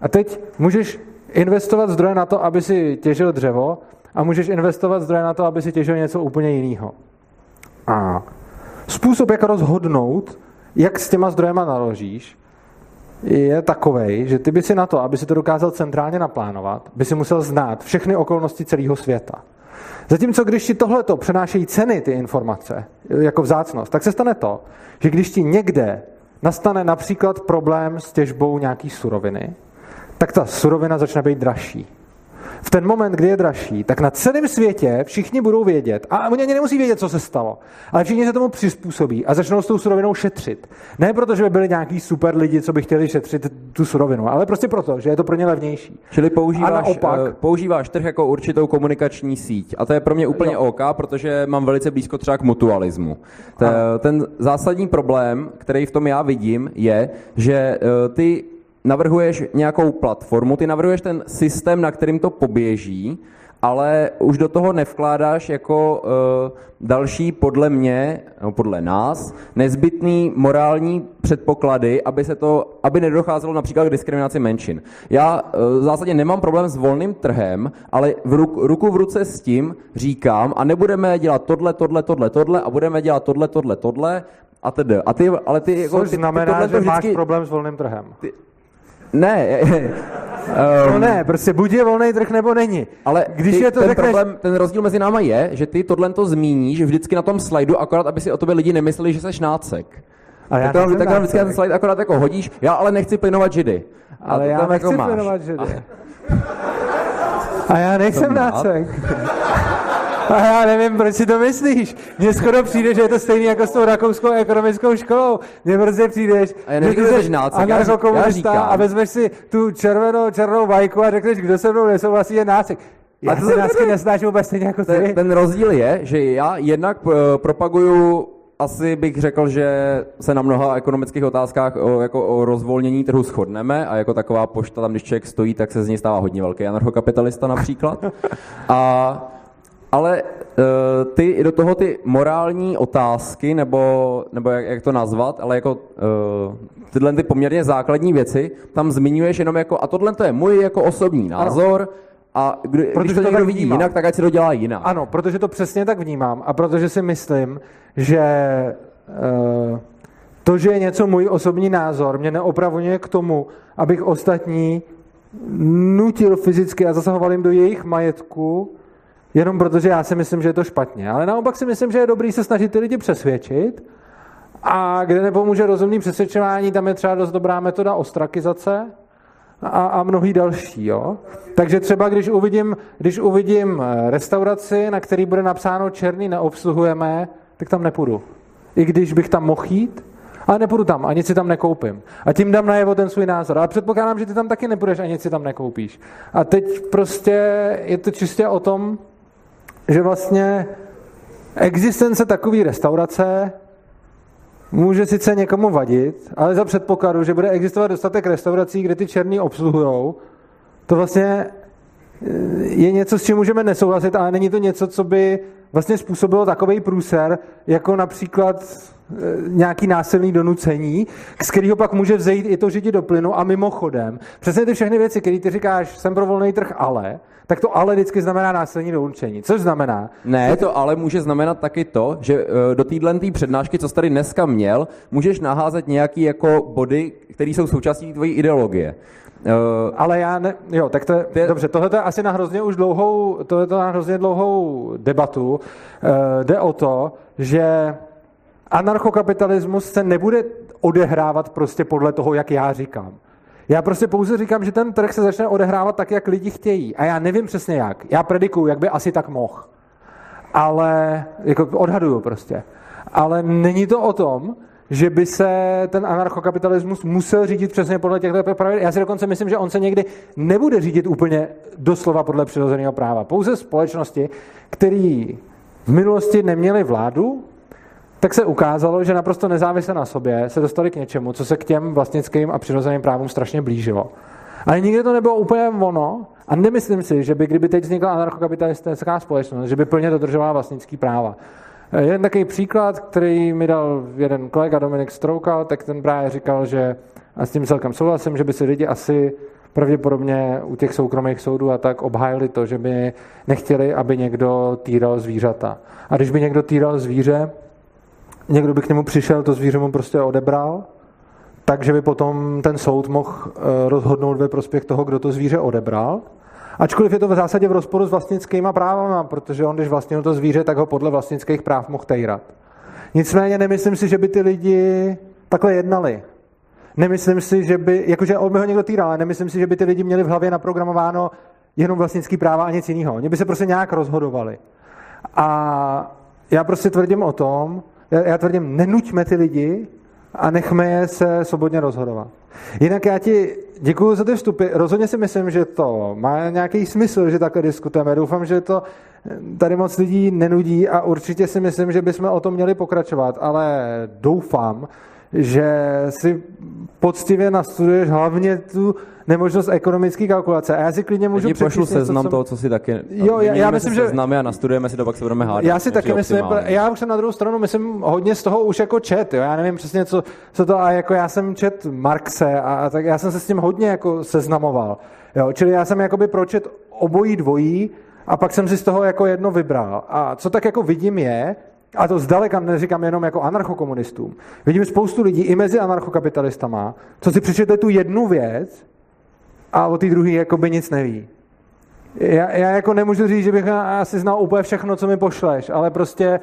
A: A teď můžeš investovat zdroje na to, aby si těžil dřevo a můžeš investovat zdroje na to, aby si těžil něco úplně jiného. A Způsob, jak rozhodnout, jak s těma zdrojema naložíš, je takový, že ty by si na to, aby si to dokázal centrálně naplánovat, by si musel znát všechny okolnosti celého světa. Zatímco když ti tohleto přenášejí ceny, ty informace, jako vzácnost, tak se stane to, že když ti někde nastane například problém s těžbou nějaký suroviny, tak ta surovina začne být dražší v ten moment, kdy je dražší, tak na celém světě všichni budou vědět, a oni ani nemusí vědět, co se stalo, ale všichni se tomu přizpůsobí a začnou s tou surovinou šetřit. Ne proto, že by byli nějaký super lidi, co by chtěli šetřit tu surovinu, ale prostě proto, že je to pro ně levnější.
K: Čili používáš, a naopak, uh, používáš trh jako určitou komunikační síť. A to je pro mě úplně jo. OK, protože mám velice blízko třeba k mutualismu. Ten, ten zásadní problém, který v tom já vidím, je, že uh, ty navrhuješ nějakou platformu, ty navrhuješ ten systém, na kterým to poběží, ale už do toho nevkládáš jako uh, další podle mě, no podle nás, nezbytný morální předpoklady, aby, se to, aby nedocházelo například k diskriminaci menšin. Já uh, v zásadě nemám problém s volným trhem, ale v ruku, ruku v ruce s tím říkám a nebudeme dělat tohle, tohle, tohle, tohle a budeme dělat tohle, tohle, tohle a tedy. A ty, ale ty,
A: jako, Což ty, znamená, ty že vždycky, máš problém s volným trhem. Ty,
K: ne.
A: um, no ne, prostě buď je volný trh, nebo není.
K: Ale když ty, je to ten, řekneš... problém, ten rozdíl mezi náma je, že ty tohle to zmíníš vždycky na tom slajdu, akorát aby si o tobě lidi nemysleli, že jsi nácek. A já tak tam, tak tam vždycky na ten slide akorát jako hodíš, já ale nechci plynovat židy.
A: Ale já nechci jako plynovat židy. A, a já nejsem nácek. A já nevím, proč si to myslíš. Mně skoro přijde, že je to stejný jako s tou rakouskou ekonomickou školou. Mně prostě přijdeš,
K: a já nevím, že jsi
A: anarchokomunista a vezmeš si tu červenou, černou vajku a řekneš, kdo se mnou nesouhlasí, je nácek. Já a to se nácky nesnáším vůbec stejně jako ty.
K: Ten, ten rozdíl je, že já jednak uh, propaguju asi bych řekl, že se na mnoha ekonomických otázkách o, jako o rozvolnění trhu shodneme a jako taková pošta tam, když člověk stojí, tak se z ní stává hodně velký anarchokapitalista například. A ale uh, ty do toho ty morální otázky, nebo, nebo jak, jak to nazvat, ale jako uh, tyhle ty poměrně základní věci, tam zmiňuješ jenom jako, a tohle to je můj jako osobní názor, ano. A kdy, protože když to, to někdo vidí jinak, tak ať si to dělá jinak.
A: Ano, protože to přesně tak vnímám a protože si myslím, že uh, to, že je něco můj osobní názor, mě neopravuje k tomu, abych ostatní nutil fyzicky a zasahoval jim do jejich majetku, jenom protože já si myslím, že je to špatně. Ale naopak si myslím, že je dobrý se snažit ty lidi přesvědčit a kde nepomůže rozumný přesvědčování, tam je třeba dost dobrá metoda ostrakizace a, a mnohý další. Jo? Takže třeba když uvidím, když uvidím eh, restauraci, na který bude napsáno černý neobsluhujeme, tak tam nepůjdu. I když bych tam mohl jít, ale nepůjdu tam a nic si tam nekoupím. A tím dám najevo ten svůj názor. Ale předpokládám, že ty tam taky nepůjdeš a nic si tam nekoupíš. A teď prostě je to čistě o tom, že vlastně existence takové restaurace může sice někomu vadit, ale za předpokladu, že bude existovat dostatek restaurací, kde ty černý obsluhujou, to vlastně eh, je něco, s čím můžeme nesouhlasit, ale není to něco, co by vlastně způsobilo takový průser, jako například eh, nějaký násilný donucení, z kterého pak může vzejít i to žití do plynu a mimochodem. Přesně ty všechny věci, které ty říkáš, jsem pro volný trh, ale, tak to ale vždycky znamená násilní donucení. Což znamená...
K: Ne, to ale může znamenat taky to, že eh, do téhle přednášky, co jsi tady dneska měl, můžeš naházet nějaký jako body, které jsou součástí tvojí ideologie.
A: Uh, ale já ne, jo, tak to je, dobře, tohle je asi na hrozně už dlouhou, tohle je na hrozně dlouhou debatu. Uh, jde o to, že anarchokapitalismus se nebude odehrávat prostě podle toho, jak já říkám. Já prostě pouze říkám, že ten trh se začne odehrávat tak, jak lidi chtějí. A já nevím přesně jak. Já predikuju, jak by asi tak mohl. Ale, jako odhaduju prostě. Ale není to o tom, že by se ten anarchokapitalismus musel řídit přesně podle těchto pravidel. Já si dokonce myslím, že on se někdy nebude řídit úplně doslova podle přirozeného práva. Pouze společnosti, které v minulosti neměly vládu, tak se ukázalo, že naprosto nezávisle na sobě se dostali k něčemu, co se k těm vlastnickým a přirozeným právům strašně blížilo. Ale nikdy to nebylo úplně ono a nemyslím si, že by kdyby teď vznikla anarchokapitalistická společnost, že by plně dodržovala vlastnický práva. Jeden takový příklad, který mi dal jeden kolega Dominik Stroukal, tak ten právě říkal, že a s tím celkem souhlasím, že by si lidi asi pravděpodobně u těch soukromých soudů a tak obhájili to, že by nechtěli, aby někdo týral zvířata. A když by někdo týral zvíře, někdo by k němu přišel, to zvíře mu prostě odebral, takže by potom ten soud mohl eh, rozhodnout ve prospěch toho, kdo to zvíře odebral. Ačkoliv je to v zásadě v rozporu s vlastnickýma právama, protože on, když vlastnil to zvíře, tak ho podle vlastnických práv mohl tejrat. Nicméně nemyslím si, že by ty lidi takhle jednali. Nemyslím si, že by, jakože on by ho někdo týral, ale nemyslím si, že by ty lidi měli v hlavě naprogramováno jenom vlastnický práva a nic jiného. Oni by se prostě nějak rozhodovali. A já prostě tvrdím o tom, já tvrdím, nenuťme ty lidi a nechme je se svobodně rozhodovat. Jinak já ti děkuji za ty vstupy. Rozhodně si myslím, že to má nějaký smysl, že takhle diskutujeme. Doufám, že to tady moc lidí nenudí a určitě si myslím, že bychom o tom měli pokračovat, ale doufám, že si poctivě nastuduješ hlavně tu nemožnost ekonomické kalkulace. A já si klidně můžu
K: přečíst pošlu seznam co... toho, co si taky...
A: Jo, já, já myslím, že...
K: Seznamy a nastudujeme si to, pak se budeme hádat.
A: Já si taky myslím, já už jsem na druhou stranu, myslím, hodně z toho už jako čet, jo. Já nevím přesně, co, co to, a jako já jsem čet Marxe a, a, tak já jsem se s tím hodně jako seznamoval. Jo. Čili já jsem jakoby pročet obojí dvojí a pak jsem si z toho jako jedno vybral. A co tak jako vidím je, a to zdaleka neříkám jenom jako anarchokomunistům. Vidím spoustu lidí i mezi anarchokapitalistama, co si přečetli tu jednu věc a o té druhé jakoby nic neví. Já, já jako nemůžu říct, že bych asi znal úplně všechno, co mi pošleš, ale prostě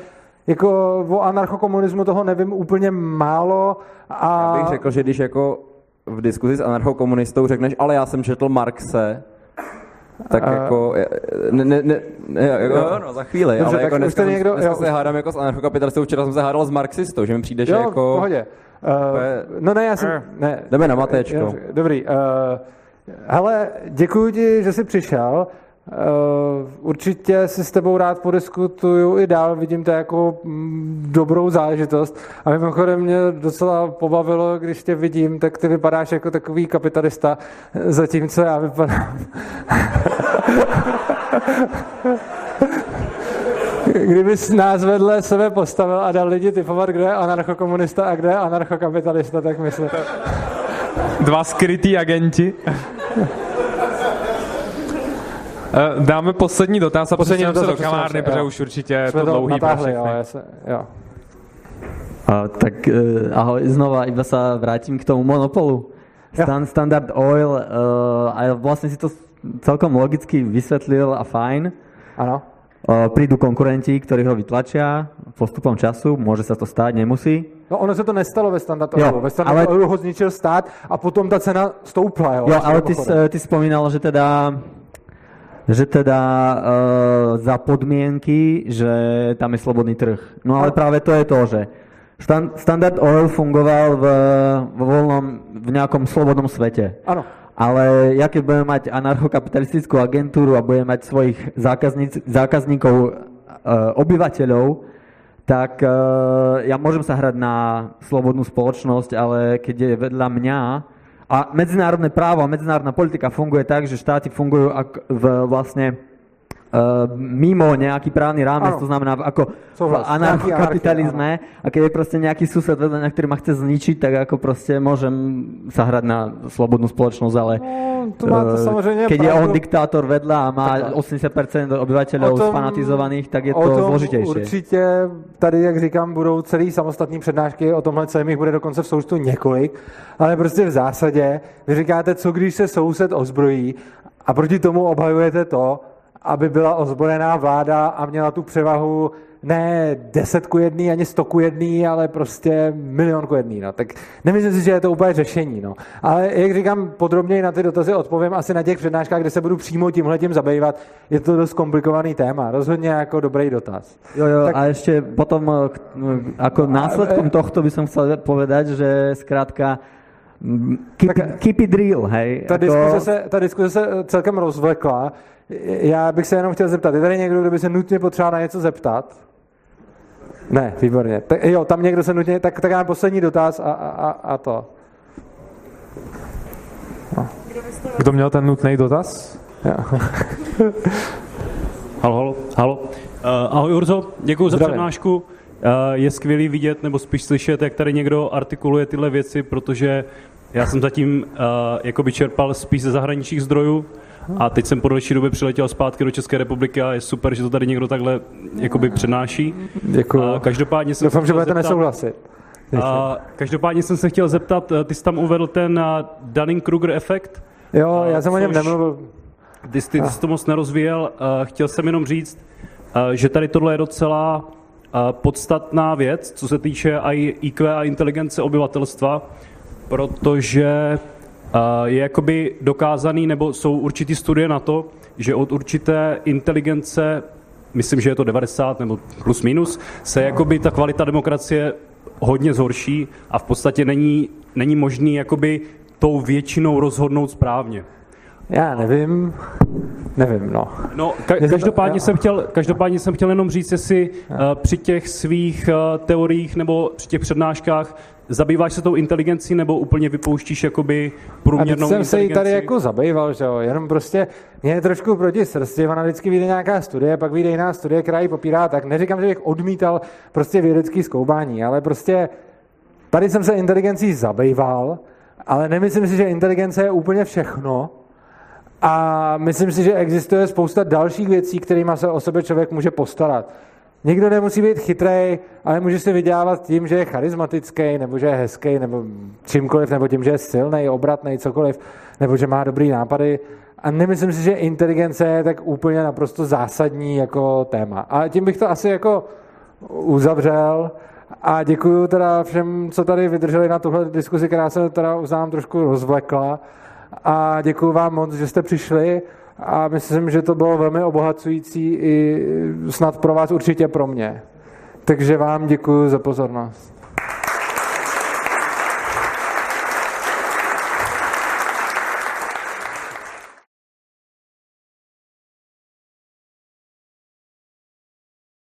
A: jako o anarchokomunismu toho nevím úplně málo. A...
K: Já bych řekl, že když jako v diskuzi s anarchokomunistou řekneš, ale já jsem četl Marxe, tak uh, jako, ne, ne, ne, ne jako, jo, no, za chvíli, dobře, ale jako dneska, někdo, dneska jo, se hádám jako s anarchokapitalistou, včera jsem se hádal s marxistou, že mi přijde, že
A: jo,
K: jako...
A: pohodě. Uh, no ne, já jsem, uh, ne.
K: Jdeme na matečko.
A: Dobrý, uh, hele, děkuji ti, že jsi přišel, Uh, určitě si s tebou rád podiskutuju i dál, vidím to jako mm, dobrou záležitost. A mimochodem mě docela pobavilo, když tě vidím, tak ty vypadáš jako takový kapitalista, zatímco já vypadám... Kdybys nás vedle sebe postavil a dal lidi typovat, kdo je anarchokomunista a kdo je anarchokapitalista, tak myslím...
H: Dva skrytý agenti. Eh, dáme poslední dotaz a poslední dotaz se do kamárny, protože už určitě je to dlouhý natáhli,
A: jo, já se, jo.
D: A, tak uh, ahoj, znova iba sa vrátim k tomu monopolu. Stan, Standard Oil, uh, a vlastne si to celkom logicky vysvetlil a fajn.
A: Ano.
D: Uh, prídu konkurenti, ktorí ho vytlačia postupom času, môže sa to stať, nemusí.
A: No ono se to nestalo ve Standard Oilu. Ve Standard ale... Ho zničil stát a potom ta cena stoupla. Jo,
D: jo ale ty, ty spomínal, že teda že teda e, za podmienky, že tam je slobodný trh. No ale práve to je to, že Standard Oil fungoval v, v voľnom, v nejakom slobodnom svete.
A: Áno.
D: Ale ja keď budem mať anarchokapitalistickú agentúru a budem mať svojich zákazníkov, e, obyvateľov, tak e, ja môžem sa hrať na slobodnú spoločnosť, ale keď je vedľa mňa a medzinárodné právo a medzinárodná politika funguje tak, že štáty fungujú v vlastne uh, mimo nejaký právny rámec, to znamená ako v anarchokapitalizme a keď je proste nejaký sused vedľa, ktorý ma chce zničiť, tak ako proste môžem sa hrať na slobodnú spoločnosť, ale
A: no, to
D: samozřejmě keď pravdu. je on diktátor vedľa a má 80% obyvateľov tom, sfanatizovaných, tak je to tom zložitější.
A: Určitě tady, jak říkám, budou celý samostatní přednášky o tomhle celém jich bude dokonce v soustu několik, ale prostě v zásadě vy říkáte, co když se soused ozbrojí a proti tomu obhajujete to, aby byla ozbrojená vláda a měla tu převahu ne desetku jedný, ani stoku jedný, ale prostě milionku jedný. No. Tak nemyslím si, že je to úplně řešení. No. Ale jak říkám, podrobněji na ty dotazy odpovím asi na těch přednáškách, kde se budu přímo tímhle tím zabývat. Je to dost komplikovaný téma. Rozhodně jako dobrý dotaz.
D: Jo, jo, tak... a ještě potom jako následkom tohto by som chcel povedať, že zkrátka keep, tak, keep it real, hej.
A: Ta, jako... diskuze se, ta diskuze se celkem rozvlekla. Já bych se jenom chtěl zeptat, je tady někdo, kdo by se nutně potřeboval na něco zeptat? Ne, výborně. Tak, jo, tam někdo se nutně, tak, tak mám poslední dotaz a, a, a to.
H: No. Kdo měl ten nutný dotaz?
L: halo, halo, halo. Uh, ahoj Urzo, děkuji za přednášku. Uh, je skvělý vidět, nebo spíš slyšet, jak tady někdo artikuluje tyhle věci, protože já jsem zatím uh, jakoby čerpal spíš ze zahraničních zdrojů A teď jsem po další době přiletěl zpátky do České republiky a je super, že to tady někdo takhle jakoby přednáší.
A: Děkuji. A
L: každopádně jsem
A: Doufám, že budete nesouhlasit.
L: A každopádně jsem se chtěl zeptat, ty jsi tam uvedl ten Dunning-Kruger efekt.
A: Jo, já jsem o něm nemluvil.
L: Ty, ty, ty jsi to moc nerozvíjel. Chtěl jsem jenom říct, že tady tohle je docela podstatná věc, co se týče i IQ a inteligence obyvatelstva, protože je jakoby dokázaný, nebo jsou určitý studie na to, že od určité inteligence, myslím, že je to 90 nebo plus minus, se jakoby ta kvalita demokracie hodně zhorší a v podstatě není, není možný jakoby tou většinou rozhodnout správně.
A: Já nevím, nevím, no.
L: No, ka- každopádně, jsem chtěl, každopádně jsem chtěl jenom říct, jestli uh, při těch svých uh, teoriích nebo při těch přednáškách zabýváš se tou inteligencí nebo úplně vypouštíš jakoby průměrnou
A: A jsem se jí tady jako zabýval, že jo, jenom prostě mě je trošku proti srsti, ona vždycky vyjde nějaká studie, pak vyjde jiná studie, která ji popírá, tak neříkám, že bych odmítal prostě vědecký zkoumání, ale prostě tady jsem se inteligencí zabýval, ale nemyslím si, že inteligence je úplně všechno, a myslím si, že existuje spousta dalších věcí, kterými se o sebe člověk může postarat. Někdo nemusí být chytrý, ale může si vydělávat tím, že je charismatický, nebo že je hezký, nebo čímkoliv, nebo tím, že je silný, obratný, cokoliv, nebo že má dobrý nápady. A nemyslím si, že inteligence je tak úplně naprosto zásadní jako téma. A tím bych to asi jako uzavřel. A děkuji teda všem, co tady vydrželi na tuhle diskuzi, která se teda uznám trošku rozvlekla a děkuji vám moc, že jste přišli a myslím, že to bylo velmi obohacující i snad pro vás určitě pro mě. Takže vám děkuji za pozornost.